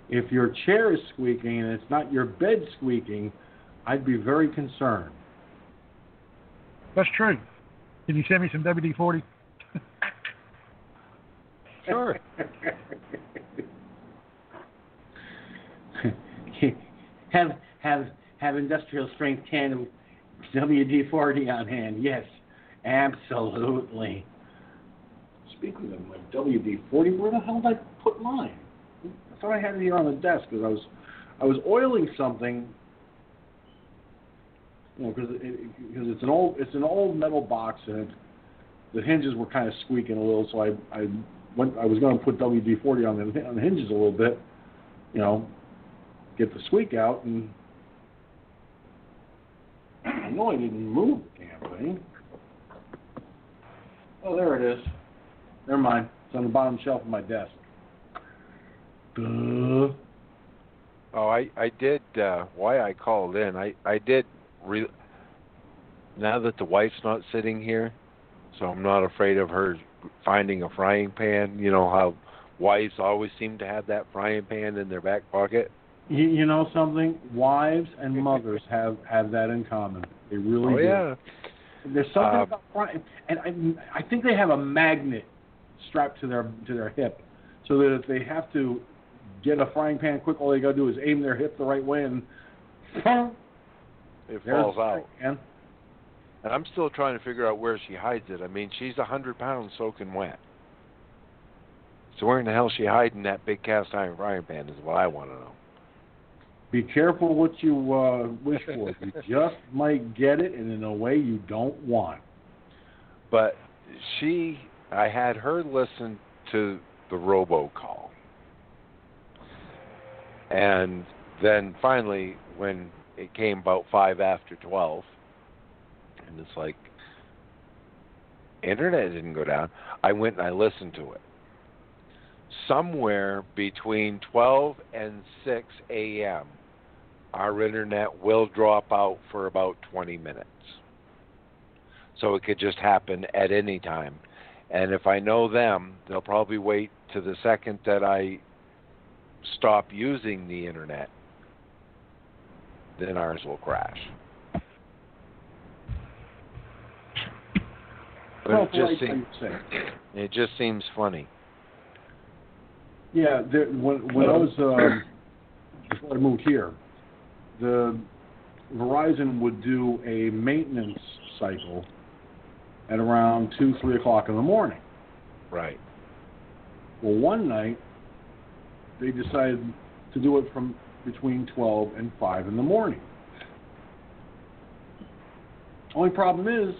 If your chair is squeaking and it's not your bed squeaking, I'd be very concerned. That's true. Can you send me some WD forty? sure. have have have industrial strength can of WD forty on hand. Yes, absolutely. Speaking of my WD forty, where the hell did I put mine? I thought I had it here on the desk because I was I was oiling something. You know, because it, because it's an old it's an old metal box and it, the hinges were kind of squeaking a little, so I I went I was going to put WD forty on the on the hinges a little bit, you know, get the squeak out and. I know I didn't move the damn thing. Oh, there it is. Never mind. It's on the bottom shelf of my desk. Duh. Oh, I I did. Uh, why I called in? I I did. Re- now that the wife's not sitting here, so I'm not afraid of her finding a frying pan. You know how wives always seem to have that frying pan in their back pocket. You, you know something? Wives and mothers have have that in common. They really oh do. yeah. There's something Um, about frying, and I I think they have a magnet strapped to their to their hip, so that if they have to get a frying pan quick, all they gotta do is aim their hip the right way and. It falls out. pan. And I'm still trying to figure out where she hides it. I mean, she's a hundred pounds soaking wet. So where in the hell is she hiding that big cast iron frying pan? Is what I want to know. Be careful what you uh, wish for. You just might get it, and in a way you don't want. But she, I had her listen to the robocall, and then finally, when it came about five after twelve, and it's like internet didn't go down. I went and I listened to it. Somewhere between 12 and 6 a.m., our internet will drop out for about 20 minutes. So it could just happen at any time. And if I know them, they'll probably wait to the second that I stop using the internet, then ours will crash. But Well, it just seems it just seems funny. Yeah, there, when when I was um, before I moved here, the Verizon would do a maintenance cycle at around two, three o'clock in the morning. Right. Well, one night they decided to do it from between twelve and five in the morning. Only problem is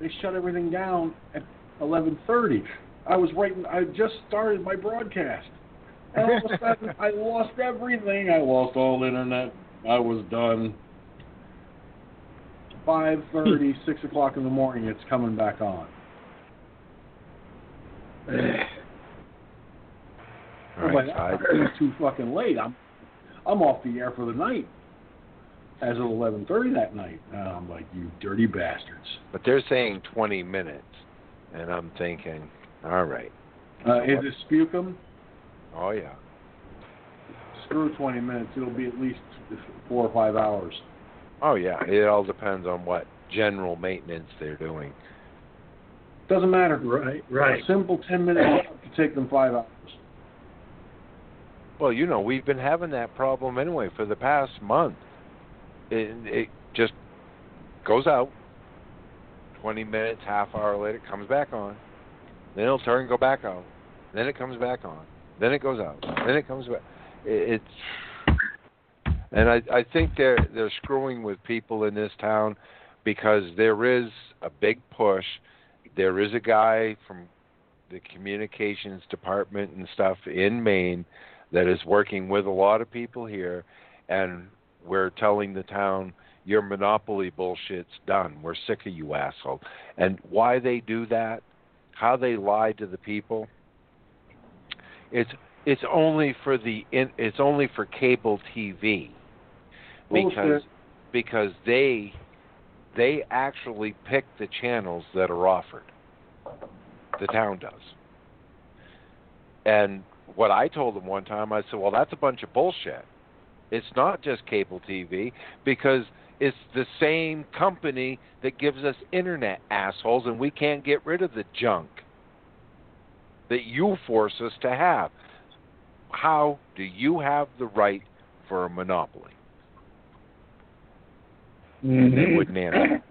they shut everything down at eleven thirty. I was writing. I just started my broadcast, and all of a sudden I lost everything. I lost all internet. I was done. Five thirty, six o'clock in the morning. It's coming back on. All right, I- it's too fucking late. I'm I'm off the air for the night. As of eleven thirty that night, and I'm like, you dirty bastards. But they're saying 20 minutes, and I'm thinking, all right. Uh, is it Spukum? Oh yeah. Screw twenty minutes. It'll be at least four or five hours. Oh yeah, it all depends on what general maintenance they're doing. Doesn't matter. Right, right. A simple ten minute job could take them five hours. Well, you know, we've been having that problem anyway for the past month. It, it just goes out. Twenty minutes, half hour later, comes back on. Then it'll turn and go back out. Then it comes back on. Then it goes out. Then it comes back. It, it's and I I think they're they're screwing with people in this town because there is a big push. There is a guy from the communications department and stuff in Maine that is working with a lot of people here, and we're telling the town your monopoly bullshit's done. We're sick of you asshole. And why they do that, how they lie to the people, it's it's only for the in, it's only for cable TV because Bullshit. because they they actually pick the channels that are offered. The town does. And what I told them one time, I said, "Well, that's a bunch of bullshit. It's not just cable TV because it's the same company that gives us internet assholes, and we can't get rid of the junk that you force us to have. How do you have the right for a monopoly?" And they mm-hmm. wouldn't answer.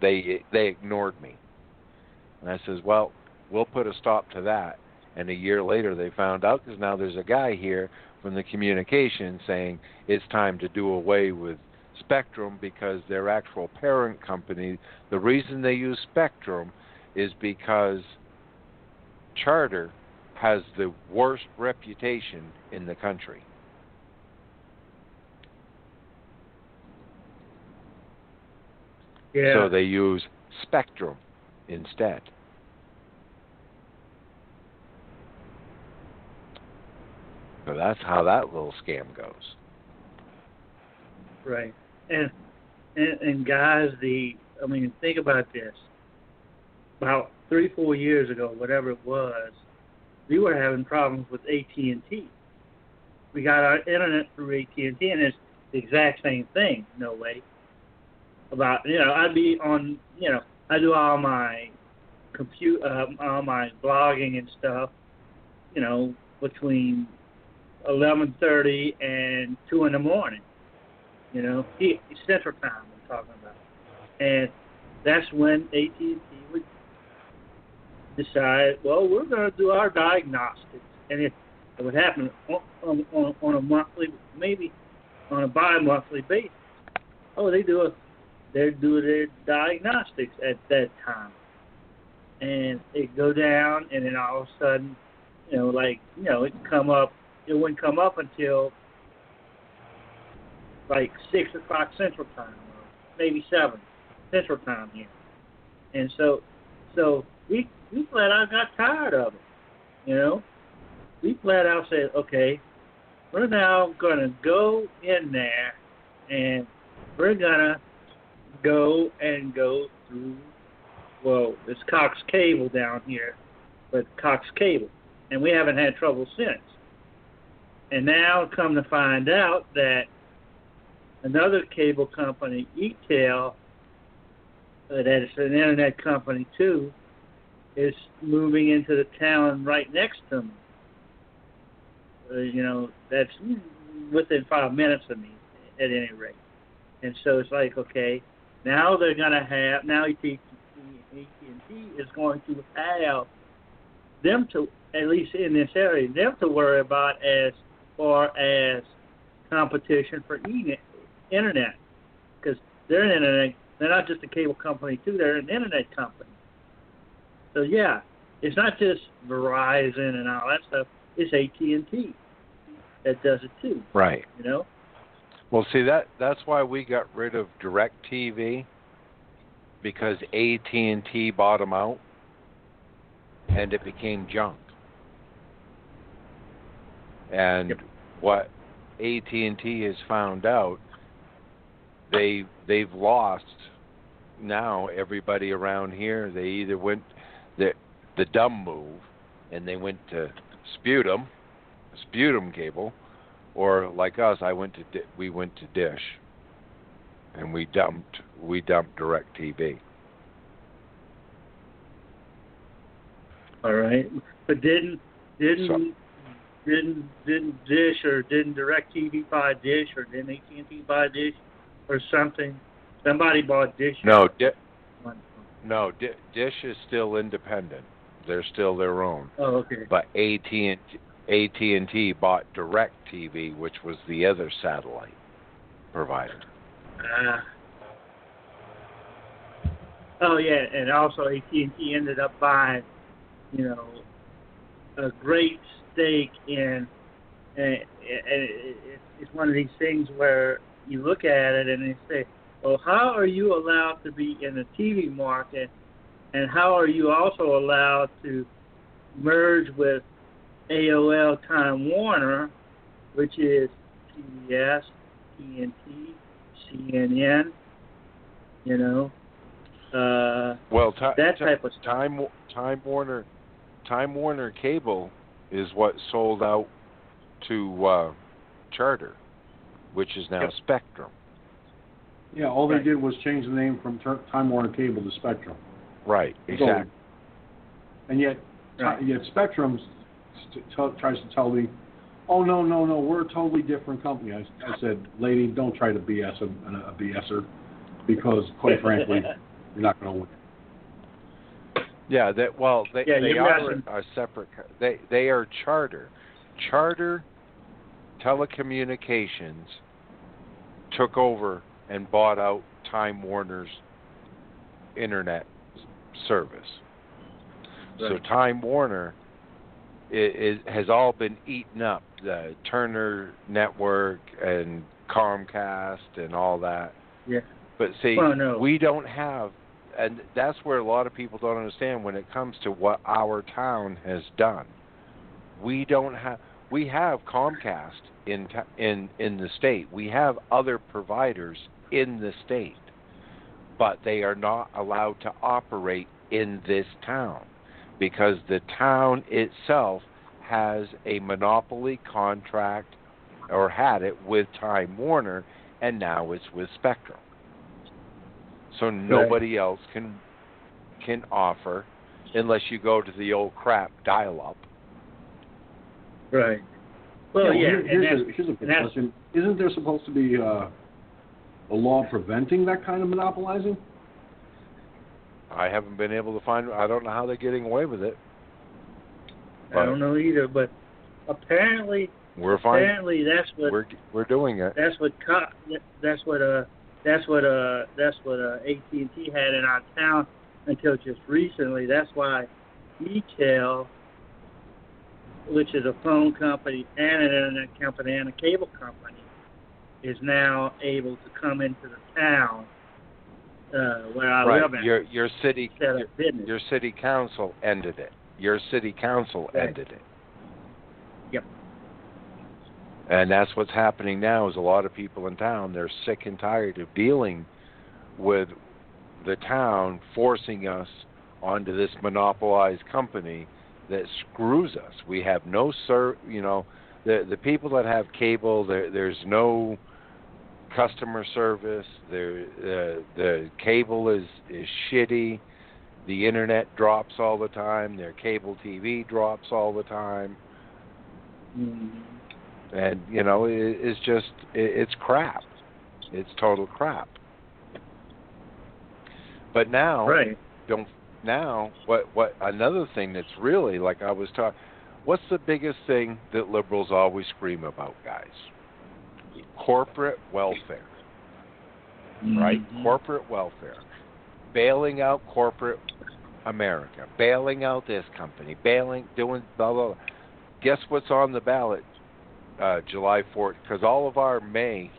They they ignored me. And I says, "Well, we'll put a stop to that." And a year later, they found out because now there's a guy here from the communication saying it's time to do away with Spectrum because their actual parent company. The reason they use Spectrum is because Charter has the worst reputation in the country. Yeah. So they use Spectrum instead. So that's how that little scam goes. Right. And, and and guys, the I mean, think about this. About three, four years ago, whatever it was, we were having problems with AT and T. We got our internet through AT and it's the exact same thing. No way. About you know, I'd be on you know, I do all my compute, uh, all my blogging and stuff. You know, between eleven thirty and two in the morning. You know, he, Central Time I'm talking about, and that's when AT and T would decide, well, we're going to do our diagnostics, and if it would happen on, on, on, on a monthly, maybe on a bi-monthly basis. Oh, they do a, they do their diagnostics at that time, and it go down, and then all of a sudden, you know, like you know, it come up. It wouldn't come up until like six o'clock Central Time, or maybe seven Central Time here. And so, so we we flat out got tired of it. You know, we flat out said, okay, we're now gonna go in there, and we're gonna go and go through. Well, it's Cox Cable down here, but Cox Cable, and we haven't had trouble since. And now, come to find out that another cable company, ETEL, uh, that is an internet company too, is moving into the town right next to me. Uh, you know, that's within five minutes of me, at any rate. And so it's like, okay, now they're to have now AT&T, is going to have them to at least in this area them to worry about as far as competition for internet because they're an internet. They're not just a cable company too. They're an internet company. So yeah, it's not just Verizon and all that stuff. It's AT and T that does it too. Right. You know. Well, see that that's why we got rid of Direct TV because AT and T bought them out, and it became junk. And Yep. what AT and T has found out, they they've lost now everybody around here. They either went the dumb move, and they went to Sputum, Sputum cable, or like us, I went to Di- we went to Dish. and we dumped we dumped DirecTV. All right, but didn't didn't So- didn't didn't Dish or didn't DirecTV buy Dish or didn't AT and T buy Dish or something? Somebody bought Dish. No, Di- no, Di- Dish is still independent. They're still their own. Oh, okay. But AT and AT and T bought Direct TV, which was the other satellite provider. Uh, oh yeah, and also AT and T ended up buying, you know, a great stake in, and, and it, it, it's one of these things where you look at it and they say, well, how are you allowed to be in the TV market, and how are you also allowed to merge with AOL Time Warner, which is PBS, TNT, CNN, you know, uh, Well, ti- that ti- type of Time Time Warner Time Warner Cable is what sold out to uh, Charter, which is now Yep. Spectrum. Yeah, all they Right. did was change the name from Tur- Time Warner Cable to Spectrum. Right, So- exactly. And yet, Right. yet Spectrum st- t- tries to tell me, "Oh no, no, no, we're a totally different company." I, I said, "Lady, don't try to BS a, a BSer, because quite frankly, you're not going to win." Yeah, that well, they Yeah, they you're are a separate. They they are Charter. Charter Telecommunications took over and bought out Time Warner's internet service. So Time Warner is, has all been eaten up. The Turner Network and Comcast and all that. Yeah. But see, Well, no. we don't have, and that's where a lot of people don't understand when it comes to what our town has done. We don't have. We have Comcast in in in the state. We have other providers in the state, but they are not allowed to operate in this town because the town itself has a monopoly contract or had it with Time Warner and now it's with Spectrum. So nobody else can can offer unless you go to the old crap dial up. Right. Well, well, yeah, here- and here's, that's, a, here's a good question: Isn't there supposed to be uh, a law preventing that kind of monopolizing? I haven't been able to find I don't know how they're getting away with it. I don't know either, but apparently, We're fine. apparently that's what We're we're doing it. that's what co- that's what uh that's what uh that's what uh AT and T had in our town until just recently. That's why Etel, which is a phone company and an internet company and a cable company, is now able to come into the town uh, where I right. live at. Your your city your, your city council ended it. Your city council Right. ended it. Yep. And that's what's happening now is a lot of people in town they're sick and tired of dealing with the town forcing us onto this monopolized company that screws us. We have no ser you know, the the people that have cable there there's no customer service. There the the cable is is shitty. The internet drops all the time. Their cable TV drops all the time Mhm. and you know it, it's just it, it's crap it's total crap but now Right. don't now what what another thing that's really like i was talking what's the biggest thing that liberals always scream about guys corporate welfare right Mhm. corporate welfare bailing out corporate america bailing out this company bailing doing blah blah, blah. guess what's on the ballot uh, July 4th because all of our May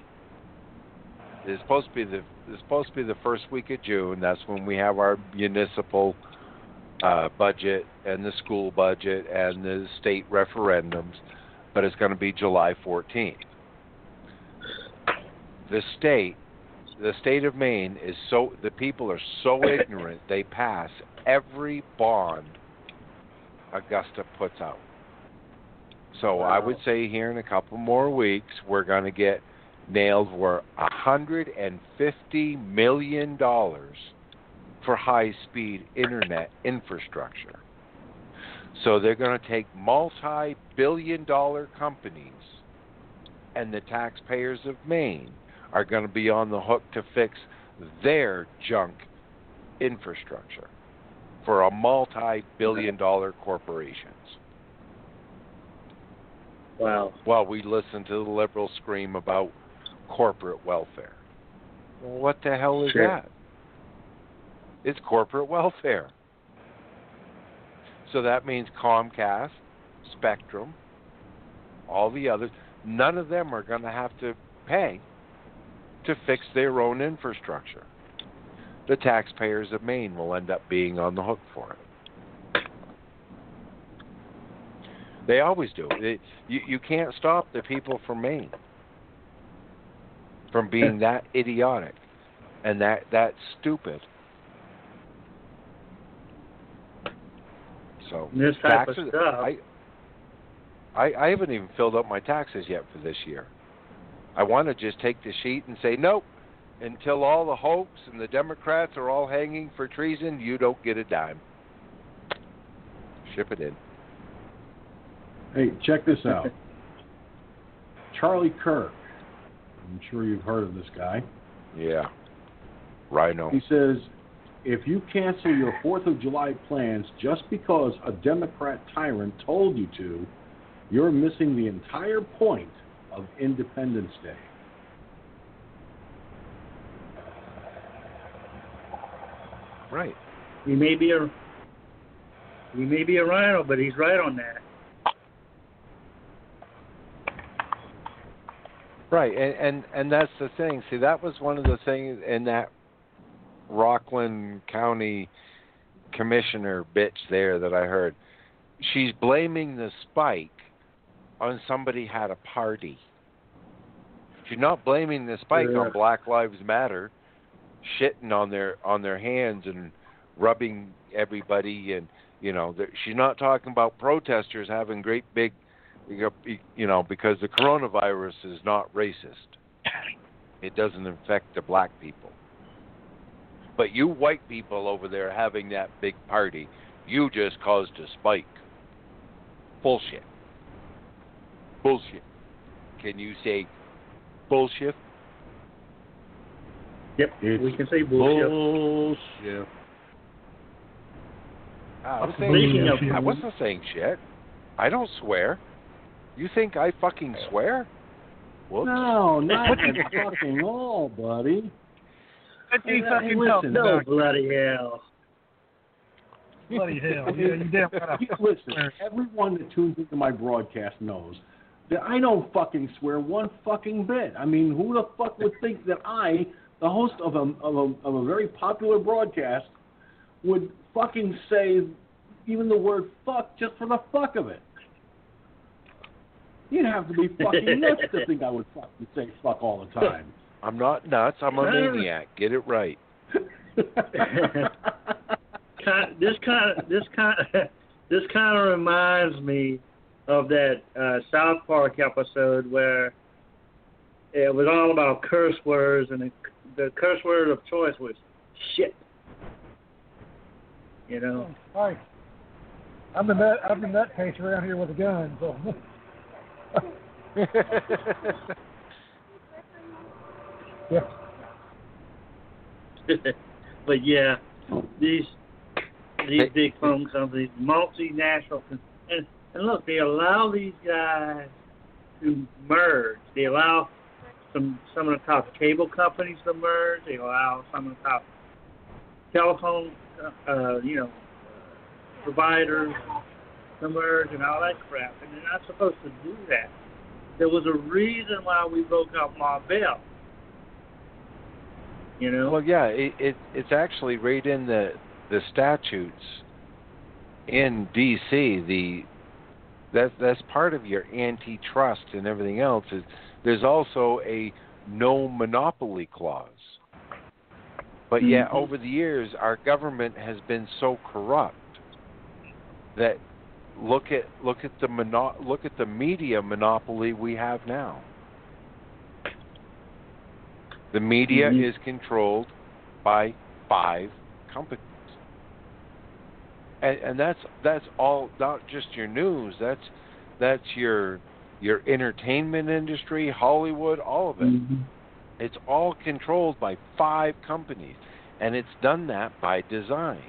is supposed to be the is supposed to be the first week of June. That's when we have our municipal uh, budget and the school budget and the state referendums, but it's going to be July 14th. The state, the state of Maine is so the people are so ignorant they pass every bond Augusta puts out. So I would say here in a couple more weeks we're going to get nailed were $150 million for high speed internet infrastructure. So they're going to take multi billion dollar companies, and the taxpayers of Maine are going to be on the hook to fix their junk infrastructure for a multi billion dollar corporations. Wow. While we listen to the liberals scream about corporate welfare. Well, what the hell is Sure. that? It's corporate welfare. So that means Comcast, Spectrum, all the others, none of them are going to have to pay to fix their own infrastructure. The taxpayers of Maine will end up being on the hook for it. They always do. They, you, you can't stop the people from Maine from being that idiotic and that that stupid. So This type of stuff. I, I I haven't even filled up my taxes yet for this year. I want to just take the sheet and say nope. Until all the hopes and the Democrats are all hanging for treason, you don't get a dime. Ship it in. Hey, check this out. Charlie Kirk. I'm sure you've heard of this guy. Yeah. RINO. He says, if you cancel your Fourth of July plans just because a Democrat tyrant told you to, you're missing the entire point of Independence Day. Right. He may be a he may be a RINO, but he's right on that. Right, and, and and that's the thing. See, that was one of the things in that Rockland County commissioner bitch there that I heard. She's blaming the spike on somebody had a party. She's not blaming the spike Yeah. on Black Lives Matter, shitting on their on their hands and rubbing everybody, and you know, she's not talking about protesters having great big you know, because the coronavirus is not racist. It doesn't infect the black people. But you white people over there having that big party, you just caused a spike. Bullshit. Bullshit. Can you say bullshit? Yep, It's we can say bullshit. Bullshit. I was Speaking saying of- I wasn't saying shit. I don't swear. You think I fucking swear? Whoops. No, not at fucking all, buddy. What do you Hey, fucking listen, know? No bloody hell. Bloody hell. Yeah, you damn right. Listen, everyone that tunes into my broadcast knows that I don't fucking swear one fucking bit. I mean, who the fuck would think that I, the host of a of a, of a very popular broadcast, would fucking say even the word fuck just for the fuck of it? You'd have to be fucking nuts to think I would fucking say fuck all the time. I'm not nuts. I'm a maniac. Get it right. Kind- this kind of this kind of, this kind of reminds me of that uh, South Park episode where it was all about curse words, and the, the curse word of choice was shit. You know, Hi. I'm the nut. I'm the nutcase around here with a gun. So. yeah. but yeah, these these big phone companies, multinational, and and look, they allow these guys to merge. They allow some some of the top cable companies to merge. They allow some of the top telephone, uh, you know, providers to merge and all that crap. And they're not supposed to do that. There was a reason why we broke up Ma. You know. Well, yeah, it, it it's actually right in the the statutes in D.C. The that that's part of your antitrust and everything else is there's also a no monopoly clause. But yeah, Mhm. over the years, our government has been so corrupt that look at look at the mono, look at the media monopoly we have now. The media Mhm. is controlled by five companies. And, and that's that's all not just your news, that's that's your your entertainment industry, Hollywood, all of it. Mhm. It's all controlled by five companies, and it's done that by design.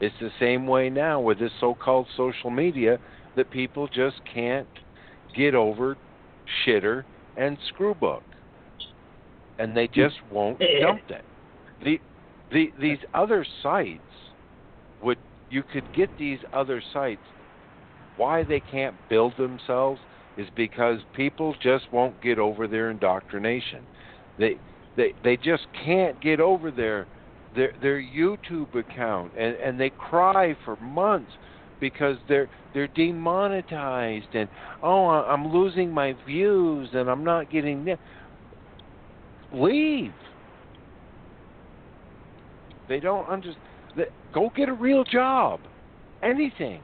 It's the same way now with this so called social media that people just can't get over shitter and screwbook. And they mm-hmm. just won't eh, eh, dump it. The, the these other sites you could get these other sites why they can't build themselves is because people just won't get over their indoctrination. They they they just can't get over their their their YouTube account and and they cry for months because they're they're demonetized and oh I'm losing my views and I'm not getting this. Leave. They don't understand. Go get a real job. Anything.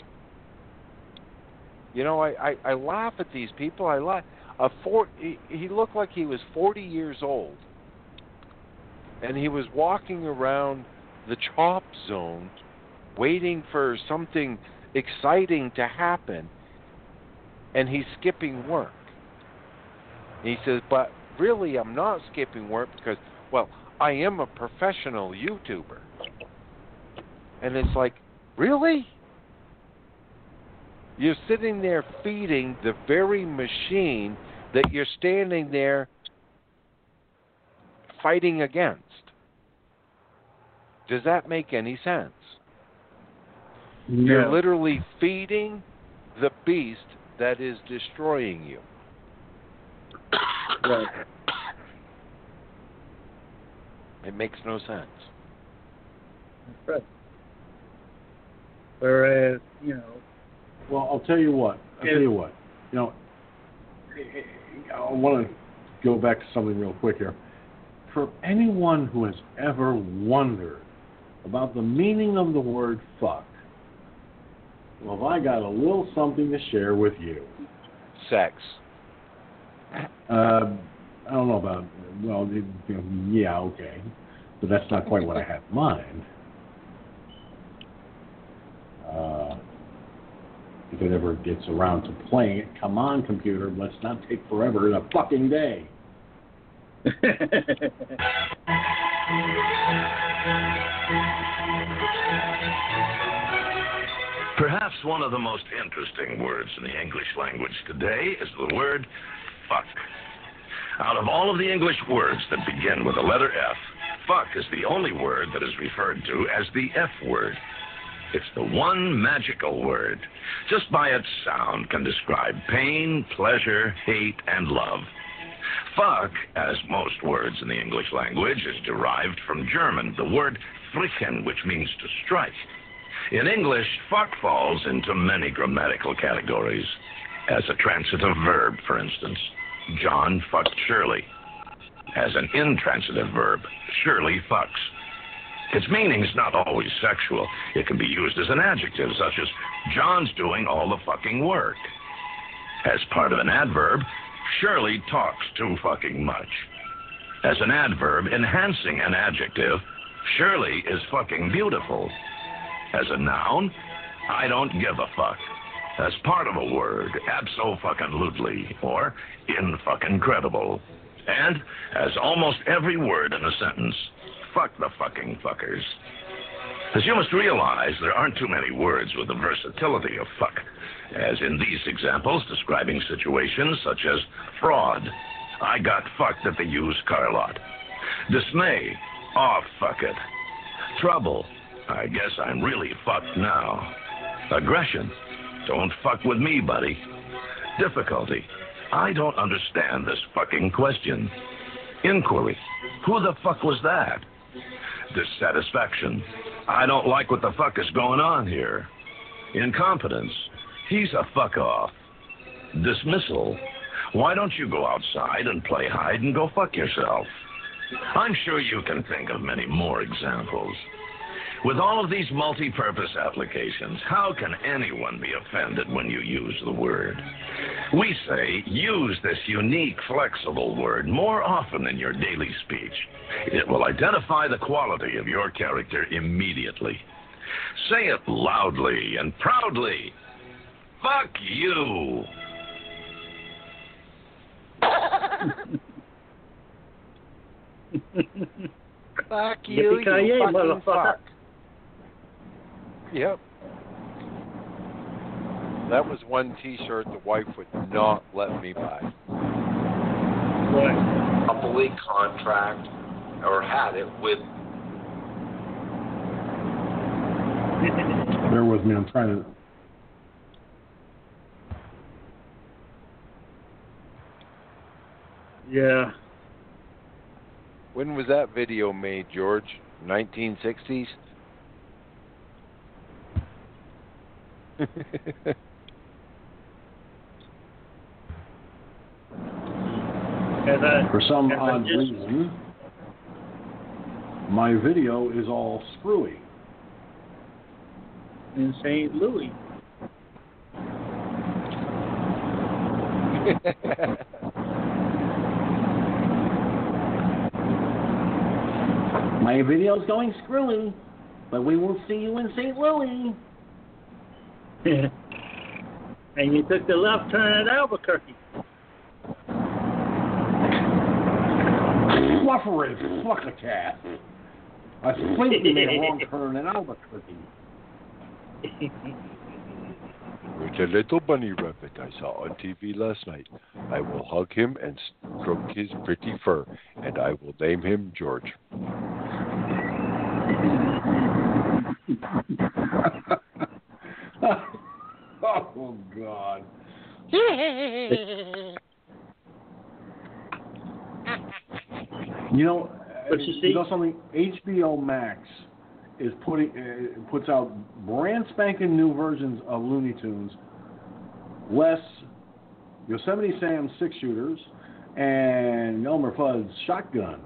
You know, I, I, I laugh at these people. I laugh. A four, he, he looked like he was 40 years old, and he was walking around the chop zone, waiting for something exciting to happen, and he's skipping work. He says, "But really, I'm not skipping work because, well, I am a professional YouTuber." And it's like, really? You're sitting there feeding the very machine that you're standing there fighting against. Does that make any sense? You're literally feeding the beast that is destroying you. Right. It makes no sense. Right. Whereas, you know, Well, I'll tell you what. I'll tell you what. You know, I want to go back to something real quick here. For anyone who has ever wondered about the meaning of the word fuck, well, I got a little something to share with you. Sex. Uh, I don't know about, well, yeah, okay. But that's not quite what I had in mind. Uh, if it ever gets around to playing it, come on, computer, let's not take forever in a fucking day. Perhaps one of the most interesting words in the English language today is the word fuck. Out of all of the English words that begin with the letter F, fuck is the only word that is referred to as the F word. It's the one magical word. Just by its sound can describe pain, pleasure, hate, and love. Fuck, as most words in the English language, is derived from German, the word frichen, which means to strike. In English, fuck falls into many grammatical categories. As a transitive verb, for instance, John fucked Shirley. As an intransitive verb, Shirley fucks. Its meaning is not always sexual. It can be used as an adjective, such as John's doing all the fucking work. As part of an adverb, Shirley talks too fucking much. As an adverb enhancing an adjective, Shirley is fucking beautiful. As a noun, I don't give a fuck. As part of a word, abso-fucking-lutely, or in-fucking-credible. And as almost every word in a sentence, fuck the fucking fuckers. As you must realize, there aren't too many words with the versatility of fuck, as in these examples describing situations such as fraud, I got fucked at the used car lot, dismay, oh fuck it, trouble, I guess I'm really fucked now, aggression, don't fuck with me, buddy, difficulty, I don't understand this fucking question, inquiry, who the fuck was that? Dissatisfaction. I don't like what the fuck is going on here. Incompetence. He's a fuck off. Dismissal. Why don't you go outside and play hide and go fuck yourself? I'm sure you can think of many more examples. With all of these multi-purpose applications, how can anyone be offended when you use the word? We say use this unique, flexible word more often in your daily speech. It will identify the quality of your character immediately. Say it loudly and proudly. Fuck you. Fuck you, you fucking fuck. Yep. That was one T-shirt the wife would not let me buy. What? Coupley contract, or had it with. Bear with me. I'm trying to. Yeah. When was that video made, George? 1960s. I, For some odd just- reason, my video is all screwy. in St. Louis. My video's going screwy, but we will see you in St. Louis. and you took the left turn at Albuquerque. Fluffery, fuck a cat. I completely made a wrong turn in Albuquerque. With a little bunny rabbit I saw on TV last night. I will hug him and stroke his pretty fur, and I will name him George. oh God. You know, But you see- know something? HBO Max is putting uh, puts out brand spanking new versions of Looney Tunes, less Yosemite Sam six shooters and Elmer Fudd's shotgun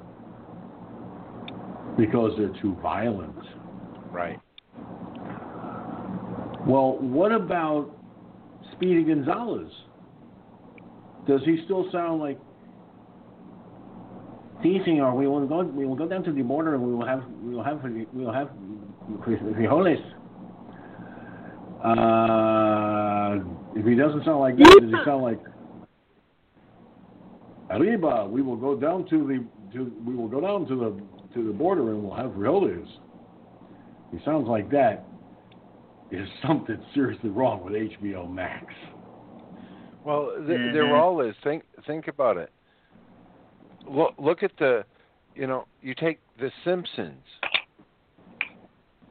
because they're too violent. Right. Well, what about Speedy Gonzales? Does he still sound like Sí, señor. We will go. We will go down to the border, and we will have. We will have. We will have frijoles. Uh, if he doesn't sound like that, does he sound like? Arriba, we will go down to the. To, we will go down to the to the border, and we'll have frijoles. He sounds like that. There's something seriously wrong with HBO Max. Well, th- Mhm. there all is. Think think about it. Look look at the, you know, you take the Simpsons,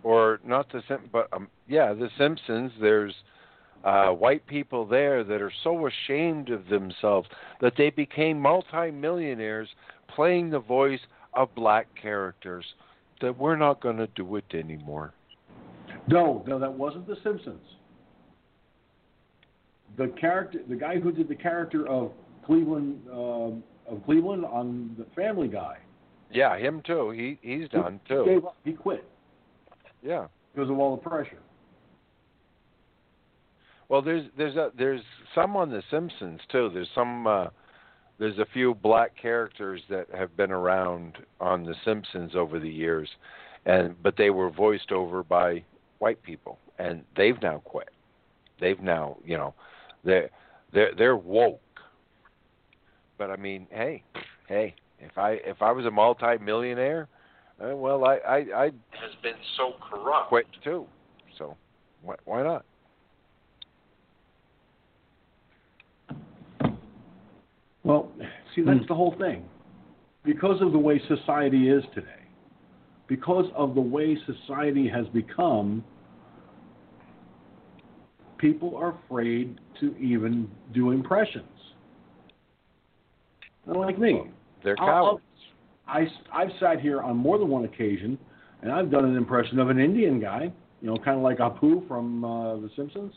or not the Sim, but um, yeah, the Simpsons. There's uh, white people there that are so ashamed of themselves that they became multimillionaires playing the voice of black characters. That we're not going to do it anymore. No, no, that wasn't The Simpsons. The character, the guy who did the character of Cleveland, um of Cleveland on The Family Guy, Yeah, him too. He he's done he too. gave up. He quit Yeah. because of all the pressure. Well, there's there's a, there's some on The Simpsons too. There's some uh, there's a few black characters that have been around on The Simpsons over the years, and but they were voiced over by white people, and they've now quit. They've now you know they're they're they're woke. But I mean, hey, hey, if I if I was a multi-millionaire, uh, well, I I I has been so corrupt quit too. So why why not? Well, see, that's the whole thing. Because of the way society is today, because of the way society has become, people are afraid to even do impressions. Not like me. They're I'll- I'll- cowards. I, I've sat here on more than one occasion, and I've done an impression of an Indian guy, you know, kind of like Apu from uh, The Simpsons.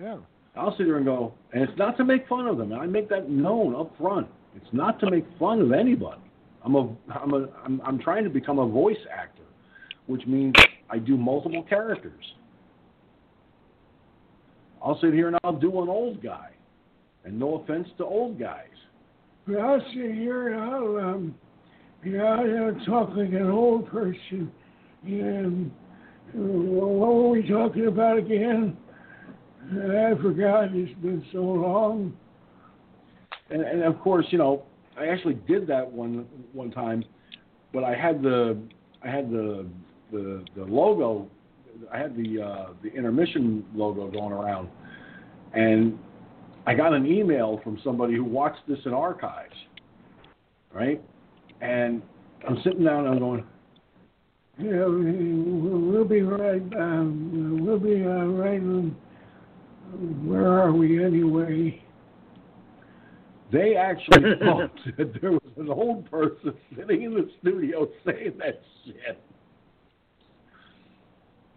Yeah. I'll sit there and go, and it's not to make fun of them. And I make that known up front. It's not to make fun of anybody. I'm a, I'm a, I'm, I'm trying to become a voice actor, which means I do multiple characters. I'll sit here and I'll do an old guy, and no offense to old guys. But I'll sit here and I'll um, you know, I'll talk like an old person. And uh, what were we talking about again? I forgot. It's been so long. And, and of course, you know, I actually did that one one time, but I had the I had the the the logo, I had the uh, the intermission logo going around, and I got an email from somebody who watched this in archives, right? And I'm sitting down and I'm going, Yeah, we- we'll be right. Um, we'll be uh, right. Where are we anyway? They actually thought that there was an old person sitting in the studio saying that shit.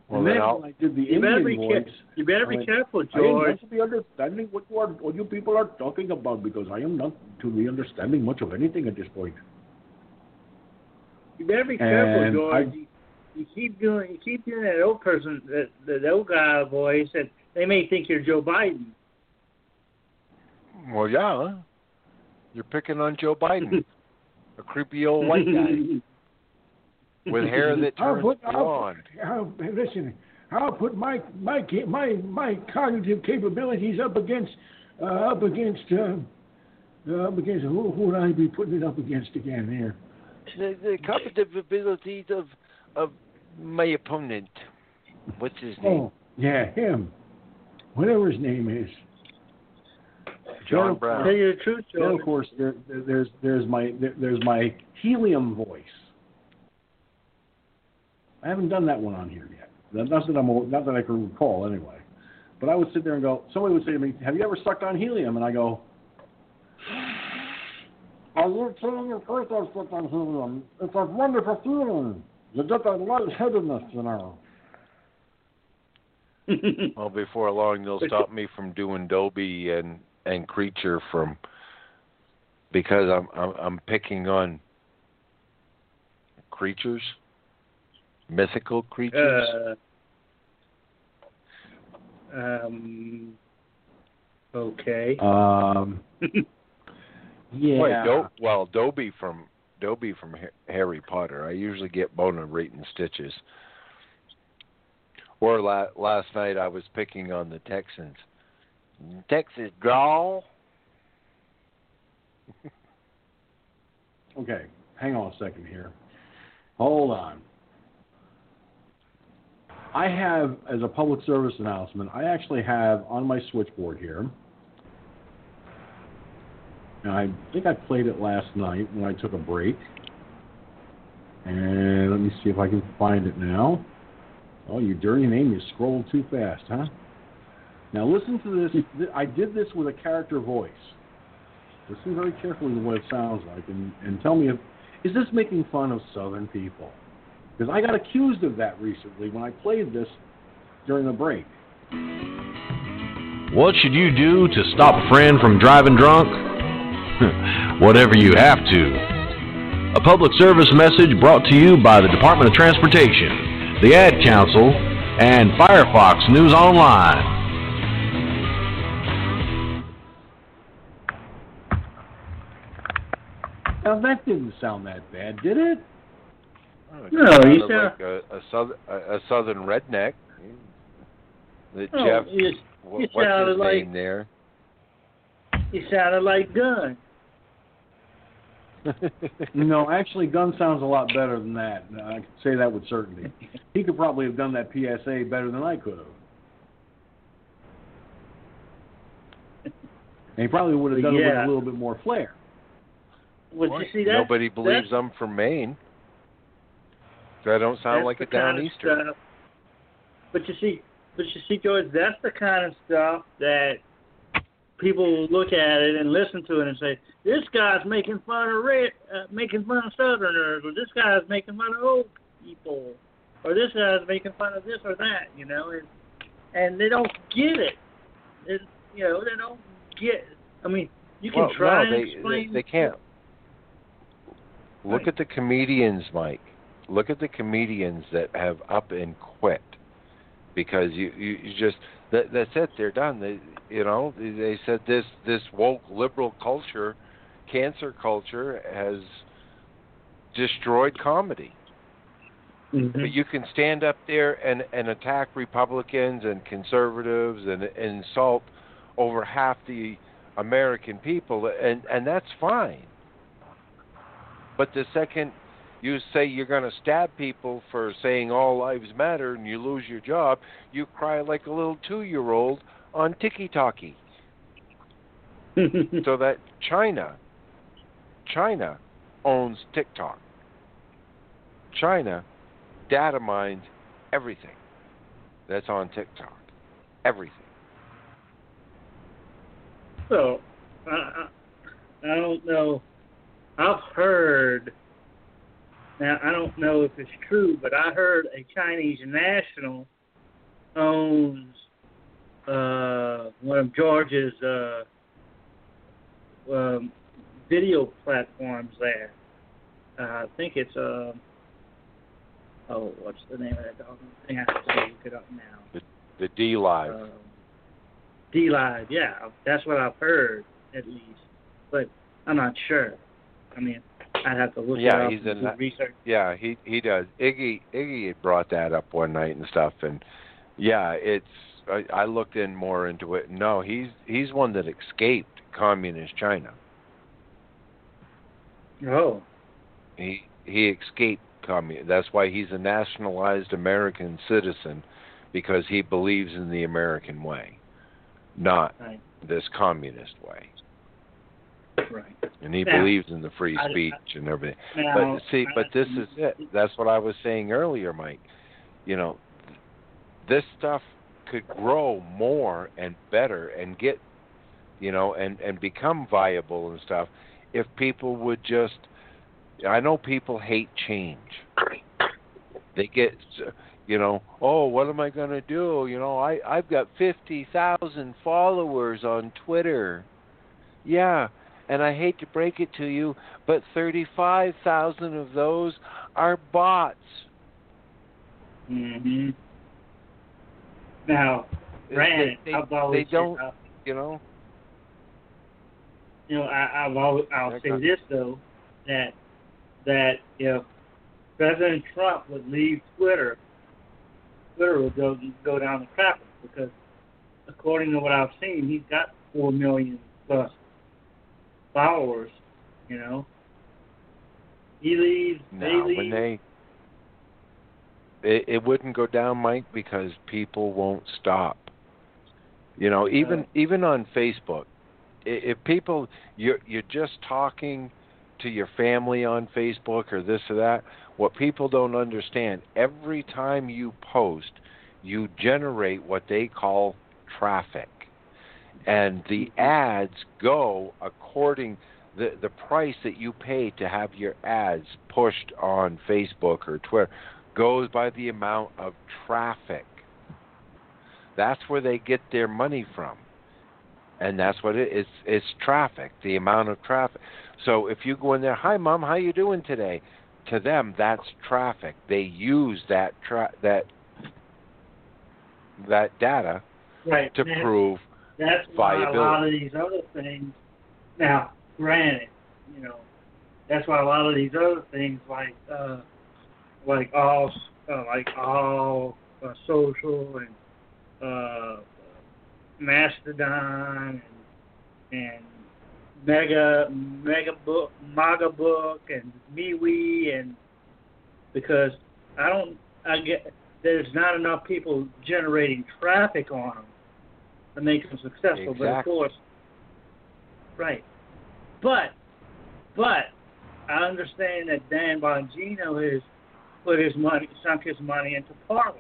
Well, and then then I'll- I did the You better Indian be care- voice, you better I be went, careful, I am George. not to be understanding what you are, what you people are talking about because I am not to be understanding much of anything at this point. You better be careful, And George. I- You, you keep doing you keep doing that old person that that old guy voice, and they may think you're Joe Biden. Well, yeah. You're picking on Joe Biden, a creepy old white guy with hair that I'll turns put, I'll, blonde. I'll, listen, I'll put my my my my cognitive capabilities up against uh, up against uh, uh, up against who, who would I be putting it up against again here? The, the cognitive abilities of of my opponent. What's his name? Oh, yeah, him. Whatever his name is. John Then, Brown. Tell you the truth, Then of course there, there- there's there's my there, there's my helium voice. I haven't done that one on here yet. Not not that I'm not that I can recall anyway. But I would sit there and go. Somebody would say to me, "Have you ever sucked on helium?" And I go, "Are you kidding? Of course I've sucked on helium. It's a wonderful feeling. You get that lightheadedness, you know." Well, before long, they'll stop me from doing Dobby and and Creature from because I'm I'm, I'm picking on creatures, mythical creatures. Uh, um. Okay. Um. Yeah. Wait, Do- well, Dobby from Dobby from Harry Potter. I usually get Bona reading stitches. Or la- last night I was picking on the Texans. Texas draw. Okay, hang on a second here. Hold on. I have, as a public service announcement, I actually have on my switchboard here, and I think I played it last night when I took a break. And let me see if I can find it now. Oh, you dirty name, you scrolled too fast, huh? Now listen to this. I did this with a character voice. Listen very carefully to what it sounds like, and, and tell me if is this making fun of Southern people? Because I got accused of that recently when I played this during the break. What should you do to stop a friend from driving drunk? Whatever you have to. A public service message brought to you by the Department of Transportation, the Ad Council, and Firefox News Online. Now that didn't sound that bad, did it? No, he Sounded you sound- like a, a southern a, a southern redneck. That Oh, Jeff, you- wha- you what's sounded his like- name there? You sounded like Gun. no, actually, Gun sounds a lot better than that. I can say that with certainty. He could probably have done that PSA better than I could have. And he probably would have done it with a little bit more flair. Would you see that? Nobody believes I'm from Maine. So I don't sound That's like a down kind of easter. But you see, but you see, George, that's the kind of stuff that people look at it and listen to it and say, "This guy's making fun of red, uh, making fun of Southerners, or this guy's making fun of old people, or this guy's making fun of this or that," you know, and and they don't get it. It you know, they don't get. I mean, you can well, try no, and they, explain. They, they can't. Look at the comedians, Mike. look at the comedians that have up and quit because you you, you just that, that's it. They're done. They you know they said this this woke liberal culture, cancer culture has destroyed comedy. Mm-hmm. But you can stand up there and, and attack Republicans and conservatives and, and insult over half the American people, and, and that's fine. But the second you say you're going to stab people for saying all lives matter and you lose your job, you cry like a little two year old on Tiki Talkie. so that China, China owns TikTok. China data mines everything that's on TikTok. Everything. So, I, I don't know. I've heard. Now I don't know if it's true, but I heard a Chinese national owns uh, one of George's uh, um, video platforms there. Uh, I think it's uh, oh, what's the name of that dog thing? I have to look it up now. The, the DLive. Um, DLive, yeah, that's what I've heard at least, but I'm not sure. I mean, I'd have to look yeah, it up he's and in do that. research. Yeah, he he does. Iggy Iggy brought that up one night and stuff, and yeah, it's. I, I looked in more into it. No, he's he's one that escaped communist China. Oh, He he escaped communist. That's why he's a nationalized American citizen, because he believes in the American way, not right, this communist way. Right. And he Now, believes in the free I- speech and everything. Now, But see, but this is it. That's what I was saying earlier, Mike. You know, this stuff could grow more and better and get, you know, and and become viable and stuff if people would just. I know people hate change. They get, you know, oh, what am I going to do? You know, I I've got fifty thousand followers on Twitter. Yeah, and I hate to break it to you, but 35,000 of those are bots. hmm Now, They- granted, they, I've they always don't, uh, you know. you know, I, I've always, I'll say Okay. this though, that that if President Trump would leave Twitter, Twitter would go go down the crapper because, according to what I've seen, he's got four million plus followers. You know, he leaves, they No, leave. when they it, it wouldn't go down, Mike, because people won't stop. You know, even even on Facebook, if people you're you're just talking to your family on Facebook or this or that, what people don't understand, every time you post, you generate what they call traffic. And the mm-hmm. ads go according the the price that you pay to have your ads pushed on Facebook or Twitter goes by the amount of traffic. That's where they get their money from. And that's what it is it's traffic, the amount of traffic. So if you go in there, "Hi mom, how you doing today?" To them that's traffic. They use that tra- that that data right, to prove That's why a lot of these other things. Now, granted, you know, that's why a lot of these other things like uh, like all uh, like all uh, social and uh, Mastodon and, and Mega Mega Book Maga Book and MeWe and because I don't I get there's not enough people generating traffic on them to make them successful. But of course, right. But but I understand that Dan Bongino has put his money, sunk his money into Parler,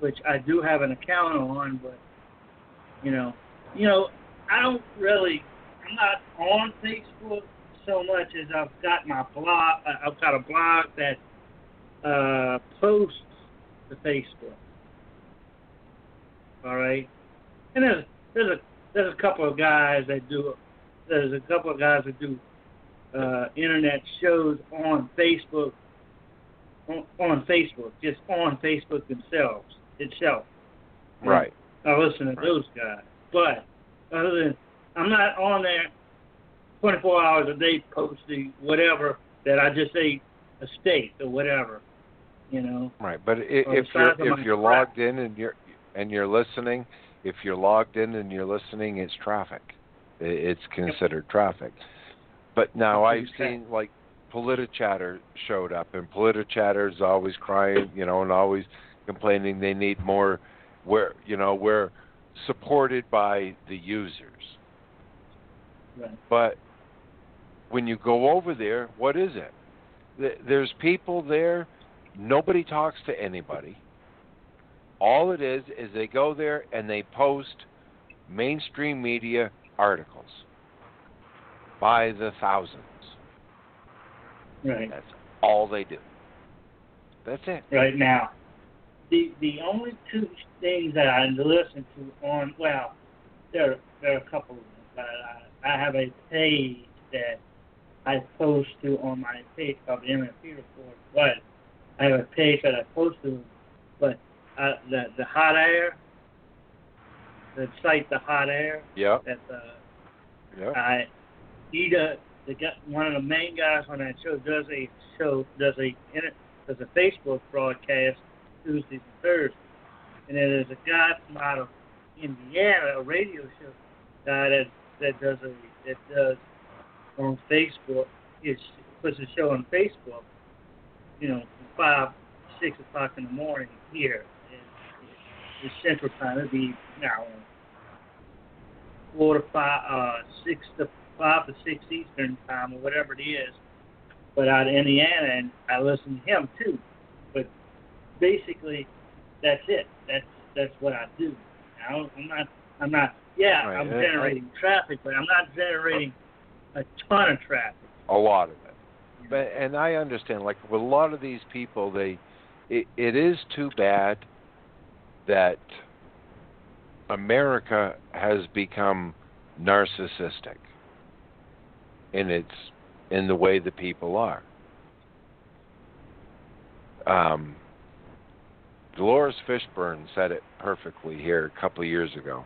which I do have an account on. But you know, you know, I don't really. I'm not on Facebook so much as I've got my blog. uh, I've got a blog that uh, posts to Facebook. All right, and there's there's a there's a couple of guys that do there's a couple of guys that do uh, internet shows on Facebook on, on Facebook, just on Facebook themselves itself. Right. I listen to those guys, but other than I'm not on there 24 hours a day posting whatever that I just ate a steak or whatever, you know. Right, but i- Or if you're if you're crap. logged in and you're and you're listening, if you're logged in and you're listening, it's traffic. It's considered traffic. But now I've seen like Politichatter showed up, and Politichatter is always crying, you know, and always complaining they need more. Where you know we're supported by the users, Right. but when you go over there, what is it? There's people there. Nobody talks to anybody. All it is is they go there and they post mainstream media articles by the thousands. Right. That's all they do. That's it. right now. The the only two things that I listen to on well, there there are a couple of them, but I, I have a page that I post to on my page called the MFP Report. But I have a page that I post to, but uh, the the hot air, the site the hot air. Yeah. That uh, Yep. I he does the guy, one of the main guys on that show does a show does a does a Facebook broadcast Tuesdays and Thursdays, and then there's a guy from out of Indiana, a radio show guy that that does a that does on Facebook. Is puts a show on Facebook, you know, from five six o'clock in the morning here. In Central Time. It'd be now four to five, uh, six to five to six Eastern time or whatever it is. But out of Indiana, and I listen to him too. But basically, that's it. That's that's what I do. I don't, I'm not. I'm not. Yeah, Right, I'm generating traffic, but I'm not generating a ton of traffic. A lot of it. But and I understand, like with a lot of these people, they it, it is too bad that America has become narcissistic in its in the way the people are. Um, Laurence Fishburne said it perfectly here a couple of years ago.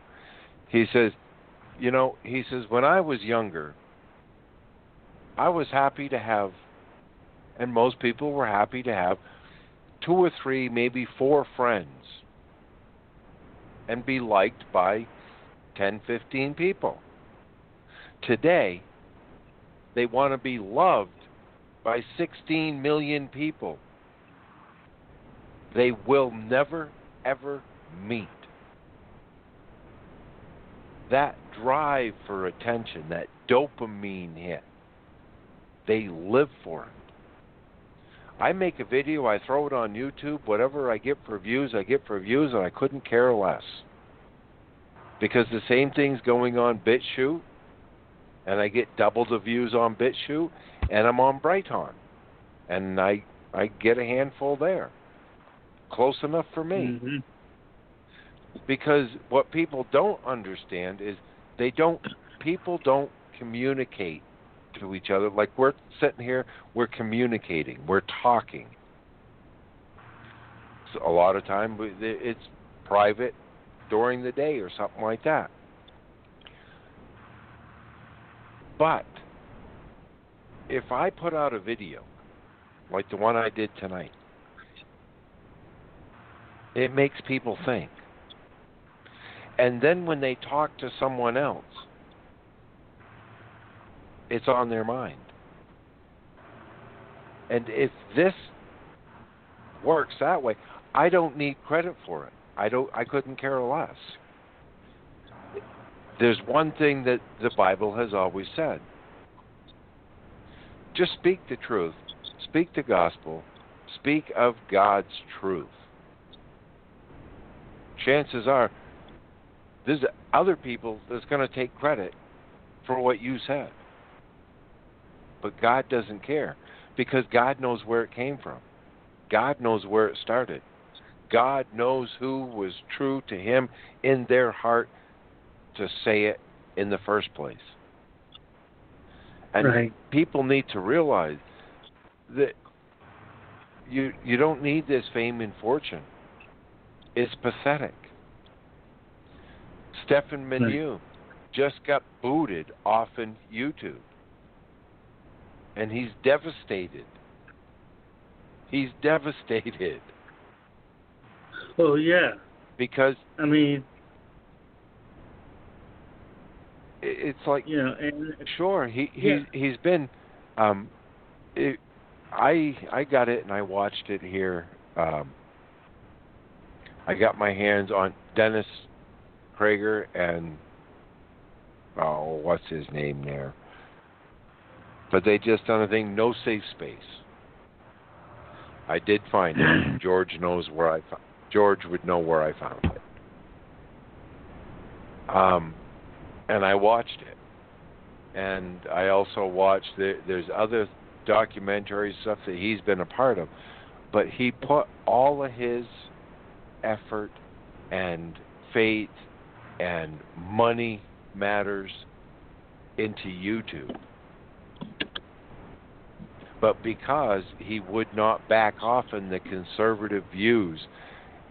He says, you know, he says when I was younger, I was happy to have, and most people were happy to have, two or three, maybe four friends, and be liked by 10, 15 people. Today, they want to be loved by 16 million people. They will never, ever meet. That drive for attention, that dopamine hit, they live for it. I make a video, I throw it on YouTube, whatever I get for views, I get for views, and I couldn't care less. Because the same thing's going on BitChute, and I get double the views on BitChute, and I'm on Brighteon, and I I get a handful there. Close enough for me. Mm-hmm. Because what people don't understand is they don't people don't communicate to each other. Like we're sitting here we're communicating we're talking. So a lot of time it's private during the day or something like that. But if i put out a video like the one i did tonight it makes people think. And then when they talk to someone else it's on their mind. And if this works that way, I don't need credit for it. I don't I couldn't care less. There's one thing that the Bible has always said. Just speak the truth. Speak the gospel. Speak of God's truth. Chances are there's other people that's going to take credit for what you said. But God doesn't care because God knows where it came from. God knows where it started. God knows who was true to Him in their heart to say it in the first place. And Right. people need to realize that You you don't need this fame and fortune. It's pathetic. Stefan Molyneux just got booted off in YouTube. And he's devastated. He's devastated. Oh yeah. Because I mean, it's like you know, and sure he he's Yeah. he's been um it, I I got it and I watched it here um I got my hands on Dennis Prager and oh what's his name there but they just done a thing no safe space. I did find it. George knows where I found George would know where I found it. Um and I watched it. And I also watched the, there's other documentary stuff that he's been a part of, but he put all of his effort and faith and money matters into YouTube. But because he would not back off in the conservative views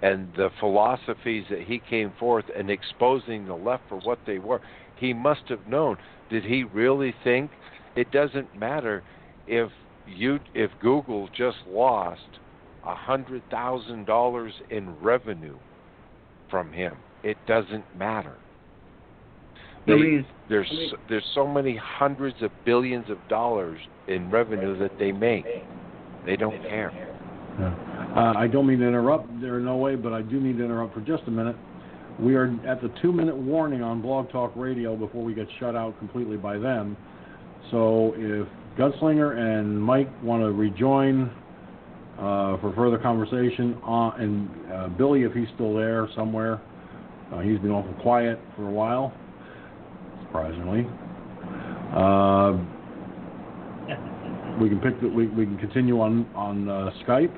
and the philosophies that he came forth and exposing the left for what they were, he must have known. Did he really think it doesn't matter if you if Google just lost a hundred thousand dollars in revenue from him? It doesn't matter. They, I there's I so- there's so many hundreds of billions of dollars in revenue that they make. They don't care. Uh, I don't mean to interrupt there in no way, but I do need to interrupt for just a minute. We are at the two minute warning on Blog Talk Radio before we get shut out completely by them. So if Gunslinger and Mike want to rejoin uh, for further conversation, uh, and uh, Billy, if he's still there somewhere, uh, he's been awful quiet for a while, surprisingly. Uh, we can pick the, we we can continue on on uh, Skype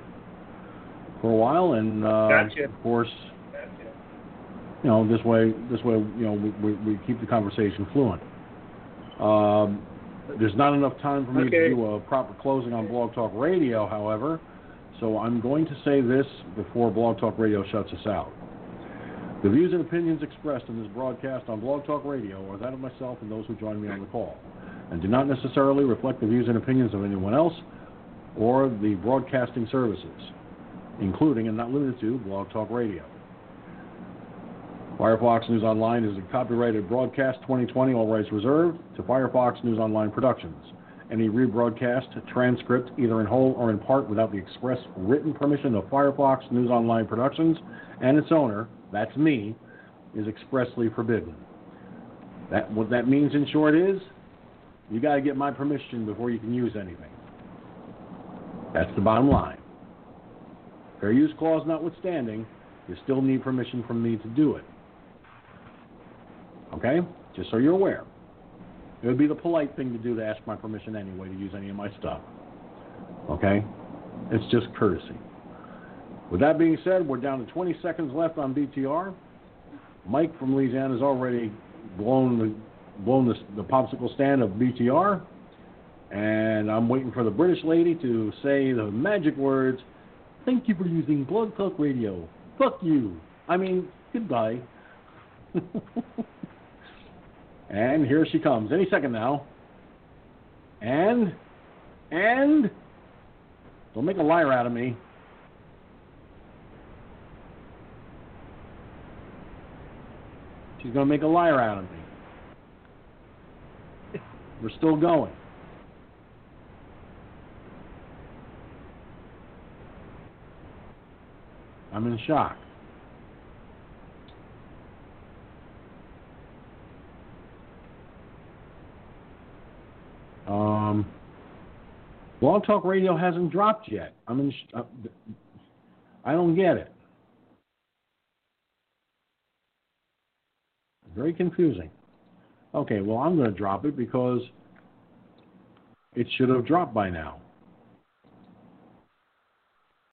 for a while, and uh, Gotcha. of course, you know this way this way you know we we, we keep the conversation fluent. Um, there's not enough time for me Okay. to do a proper closing on Blog Talk Radio, however, so I'm going to say this before Blog Talk Radio shuts us out. The views and opinions expressed in this broadcast on Blog Talk Radio are that of myself and those who join me on the call, and do not necessarily reflect the views and opinions of anyone else or the broadcasting services, including and not limited to Blog Talk Radio. Firefox News Online is a copyrighted broadcast 2020, all rights reserved, to Firefox News Online Productions. Any rebroadcast, transcript, either in whole or in part, without the express written permission of Firefox News Online Productions and its owner, that's me, is expressly forbidden. That what that means in short is, you got to get my permission before you can use anything. That's the bottom line. Fair use clause notwithstanding, you still need permission from me to do it. Okay? Just so you're aware. It would be the polite thing to do to ask my permission anyway to use any of my stuff. Okay? It's just courtesy. With that being said, we're down to 20 seconds left on BTR. Mike from Louisiana has already blown the blown the, the popsicle stand of BTR, and I'm waiting for the British lady to say the magic words. Thank you for using Blog Talk Radio. Fuck you. I mean, goodbye. and here she comes. Any second now. And, and, don't make a liar out of me. She's going to make a liar out of me. We're still going. I'm in shock. Um, Blog Talk Radio hasn't dropped yet. I'm in. Sh- uh, I don't get it. Very confusing. Okay, well, I'm going to drop it because it should have dropped by now.